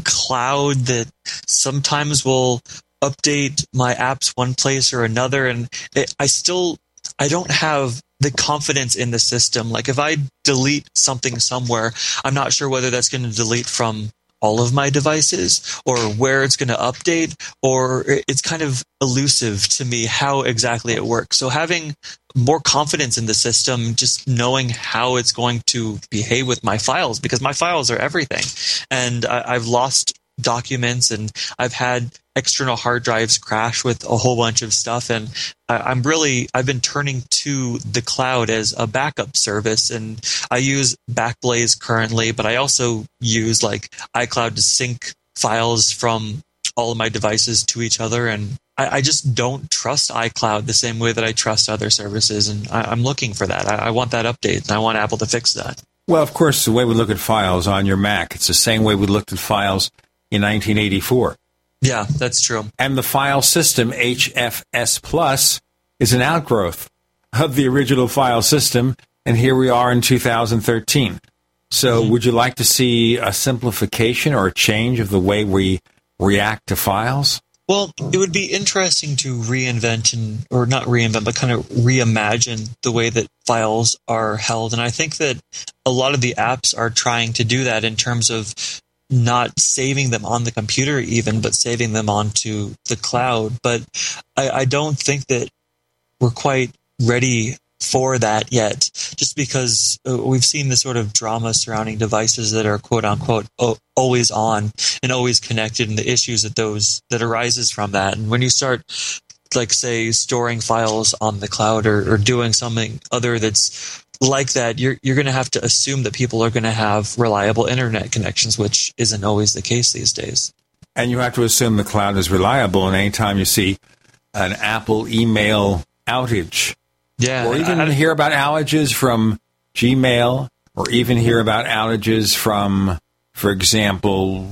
cloud that sometimes will update my apps one place or another, and it, I still I don't have the confidence in the system. Like if I delete something somewhere, I'm not sure whether that's going to delete from all of my devices or where it's going to update or it's kind of elusive to me how exactly it works. So having more confidence in the system, just knowing how it's going to behave with my files because my files are everything. And I, have lost documents and I've had external hard drives crash with a whole bunch of stuff and I'm really I've been turning to the cloud as a backup service and I use Backblaze currently but I also use like iCloud to sync files from all of my devices to each other and I, I just don't trust iCloud the same way that I trust other services and I, am looking for that. I, I want that update and I want Apple to fix that. Well, of course, the way we look at files on your Mac, it's the same way we looked at files in 1984. Yeah, that's true. And the file system, HFS Plus, is an outgrowth of the original file system, and here we are in 2013. So, mm-hmm. would you like to see a simplification or a change of the way we react to files? Well, it would be interesting to reinvent and, or not reinvent, but kind of reimagine the way that files are held. And I think that a lot of the apps are trying to do that in terms of not saving them on the computer even, but saving them onto the cloud. But I, I don't think that we're quite ready for that yet, just because uh, we've seen the sort of drama surrounding devices that are quote unquote always on and always connected, and the issues that those that arises from that. And when you start, like say, storing files on the cloud or, or doing something other that's like that, you're you're going to have to assume that people are going to have reliable internet connections, which isn't always the case these days. And you have to assume the cloud is reliable. And anytime you see an Apple email outage, yeah, or even I, hear about outages from Gmail, or even hear about outages from, for example,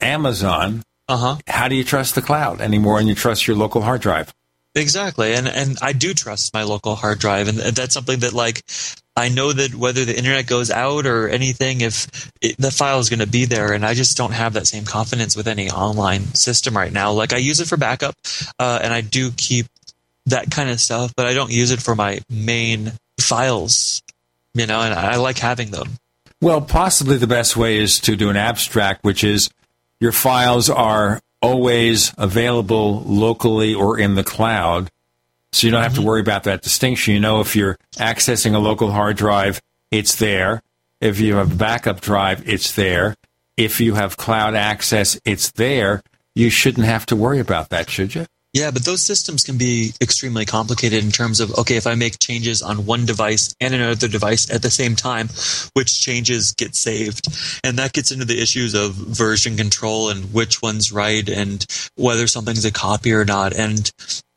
Amazon. Uh huh. How do you trust the cloud anymore and you trust your local hard drive? Exactly, and and I do trust my local hard drive, and that's something that like I know that whether the internet goes out or anything, if it, the file is going to be there, and I just don't have that same confidence with any online system right now. Like I use it for backup, uh, and I do keep that kind of stuff, but I don't use it for my main files, you know, and I like having them. Well, possibly the best way is to do an abstract, which is your files are always available locally or in the cloud. So you don't have to mm-hmm. worry about that distinction. You know, if you're accessing a local hard drive, it's there. If you have a backup drive, it's there. If you have cloud access, it's there. You shouldn't have to worry about that, should you? Yeah, but those systems can be extremely complicated in terms of okay, if I make changes on one device and another device at the same time, which changes get saved? And that gets into the issues of version control and which one's right and whether something's a copy or not. And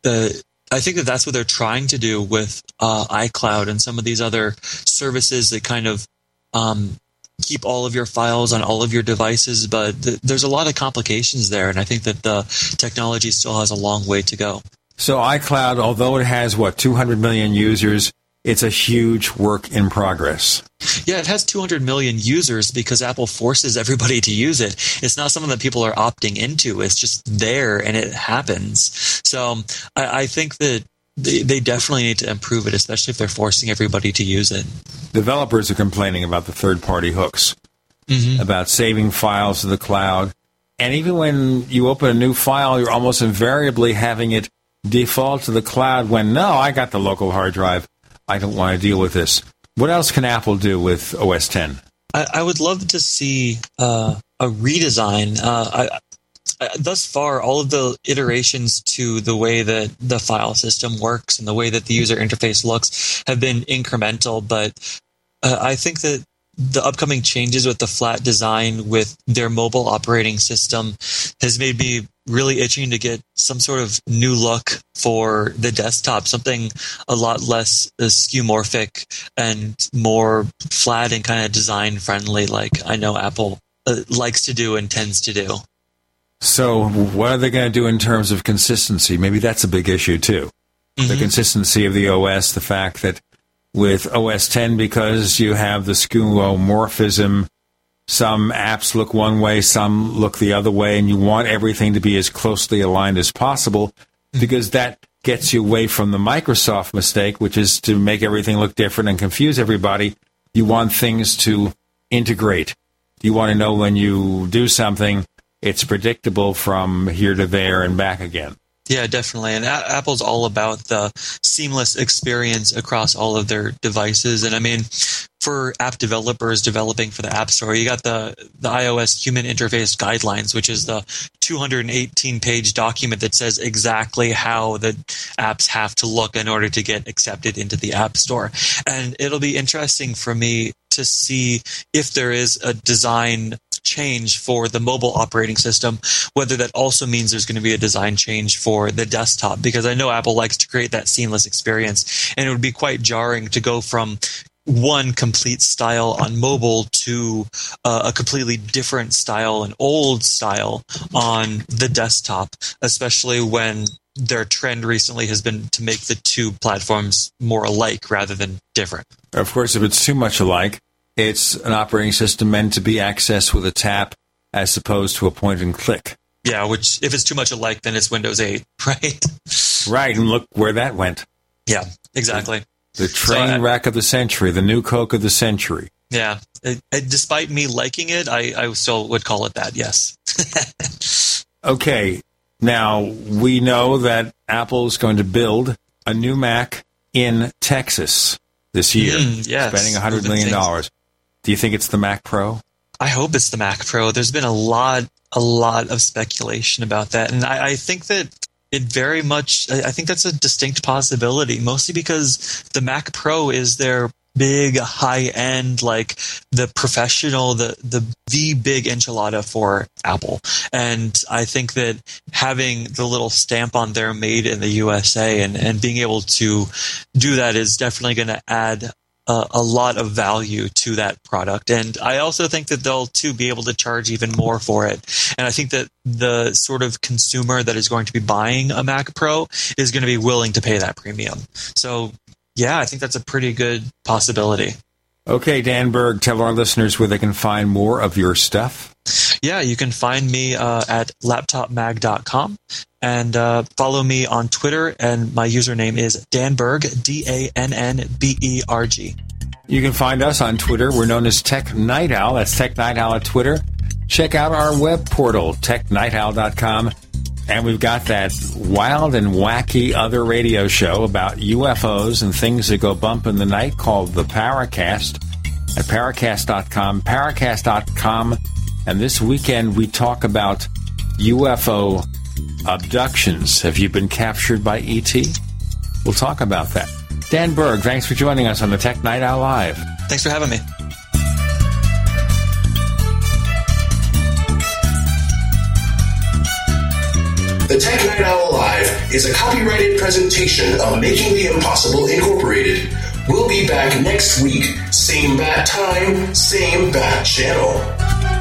the I think that that's what they're trying to do with uh, iCloud and some of these other services that kind of um, keep all of your files on all of your devices, but th- there's a lot of complications there, and I think that the technology still has a long way to go. So iCloud, although it has what 200 million users, it's a huge work in progress. Yeah, it has 200 million users because Apple forces everybody to use it. It's not something that people are opting into. It's just there and it happens. So I, I think that they, they definitely need to improve it, especially if they're forcing everybody to use it. Developers are complaining about the third party hooks, mm-hmm. about saving files to the cloud. And even when you open a new file, you're almost invariably having it default to the cloud when, no, I got the local hard drive. I don't want to deal with this. What else can Apple do with OS 10? I, I would love to see uh, a redesign. Uh, I, uh, thus far, all of the iterations to the way that the file system works and the way that the user interface looks have been incremental. But uh, I think that the upcoming changes with the flat design with their mobile operating system has made me really itching to get some sort of new look for the desktop, something a lot less uh, skeuomorphic and more flat and kind of design friendly, like I know Apple uh, likes to do and tends to do. So, what are they going to do in terms of consistency? Maybe that's a big issue too. Mm-hmm. The consistency of the OS, the fact that with OS 10, because you have the skeuomorphism, some apps look one way, some look the other way, and you want everything to be as closely aligned as possible mm-hmm. because that gets you away from the Microsoft mistake, which is to make everything look different and confuse everybody. You want things to integrate. You want to know when you do something it's predictable from here to there and back again. Yeah, definitely. And a- Apple's all about the seamless experience across all of their devices. And I mean, for app developers developing for the App Store, you got the, the iOS Human Interface Guidelines, which is the 218 page document that says exactly how the apps have to look in order to get accepted into the App Store. And it'll be interesting for me to see if there is a design change for the mobile operating system, whether that also means there's going to be a design change for the desktop, because I know Apple likes to create that seamless experience. And it would be quite jarring to go from one complete style on mobile to uh, a completely different style, an old style on the desktop, especially when their trend recently has been to make the two platforms more alike rather than different. Of course, if it's too much alike, it's an operating system meant to be accessed with a tap as opposed to a point and click. Yeah, which if it's too much alike, then it's Windows 8, right? Right, and look where that went. Yeah, exactly. The, the train so, uh, wreck of the century, the new Coke of the century. Yeah, it, it, despite me liking it, I, I still would call it that. Yes. okay, now we know that Apple is going to build a new Mac in Texas this year, mm, yes, spending $100 million. Do you think it's the Mac Pro? I hope it's the Mac Pro. There's been a lot, a lot of speculation about that, and I, I think that it very much. I think that's a distinct possibility, mostly because the Mac Pro is their big high end like the professional the the the big enchilada for apple and i think that having the little stamp on there made in the usa and and being able to do that is definitely going to add a, a lot of value to that product. And I also think that they'll too be able to charge even more for it. And I think that the sort of consumer that is going to be buying a Mac Pro is going to be willing to pay that premium. So yeah, I think that's a pretty good possibility. Okay, Dan Berg, tell our listeners where they can find more of your stuff. Yeah, you can find me uh, at laptopmag.com and uh, follow me on Twitter. And my username is Danberg, D A N N B E R G. You can find us on Twitter. We're known as Tech Night Owl. That's Tech Night Owl at Twitter. Check out our web portal, technightowl.com. And we've got that wild and wacky other radio show about UFOs and things that go bump in the night called The Paracast at paracast.com. Paracast.com. And this weekend we talk about UFO abductions. Have you been captured by ET? We'll talk about that. Dan Berg, thanks for joining us on the Tech Night Owl Live. Thanks for having me. The Tech Night Owl Live is a copyrighted presentation of Making the Impossible Incorporated. We'll be back next week, same bat time, same bat channel.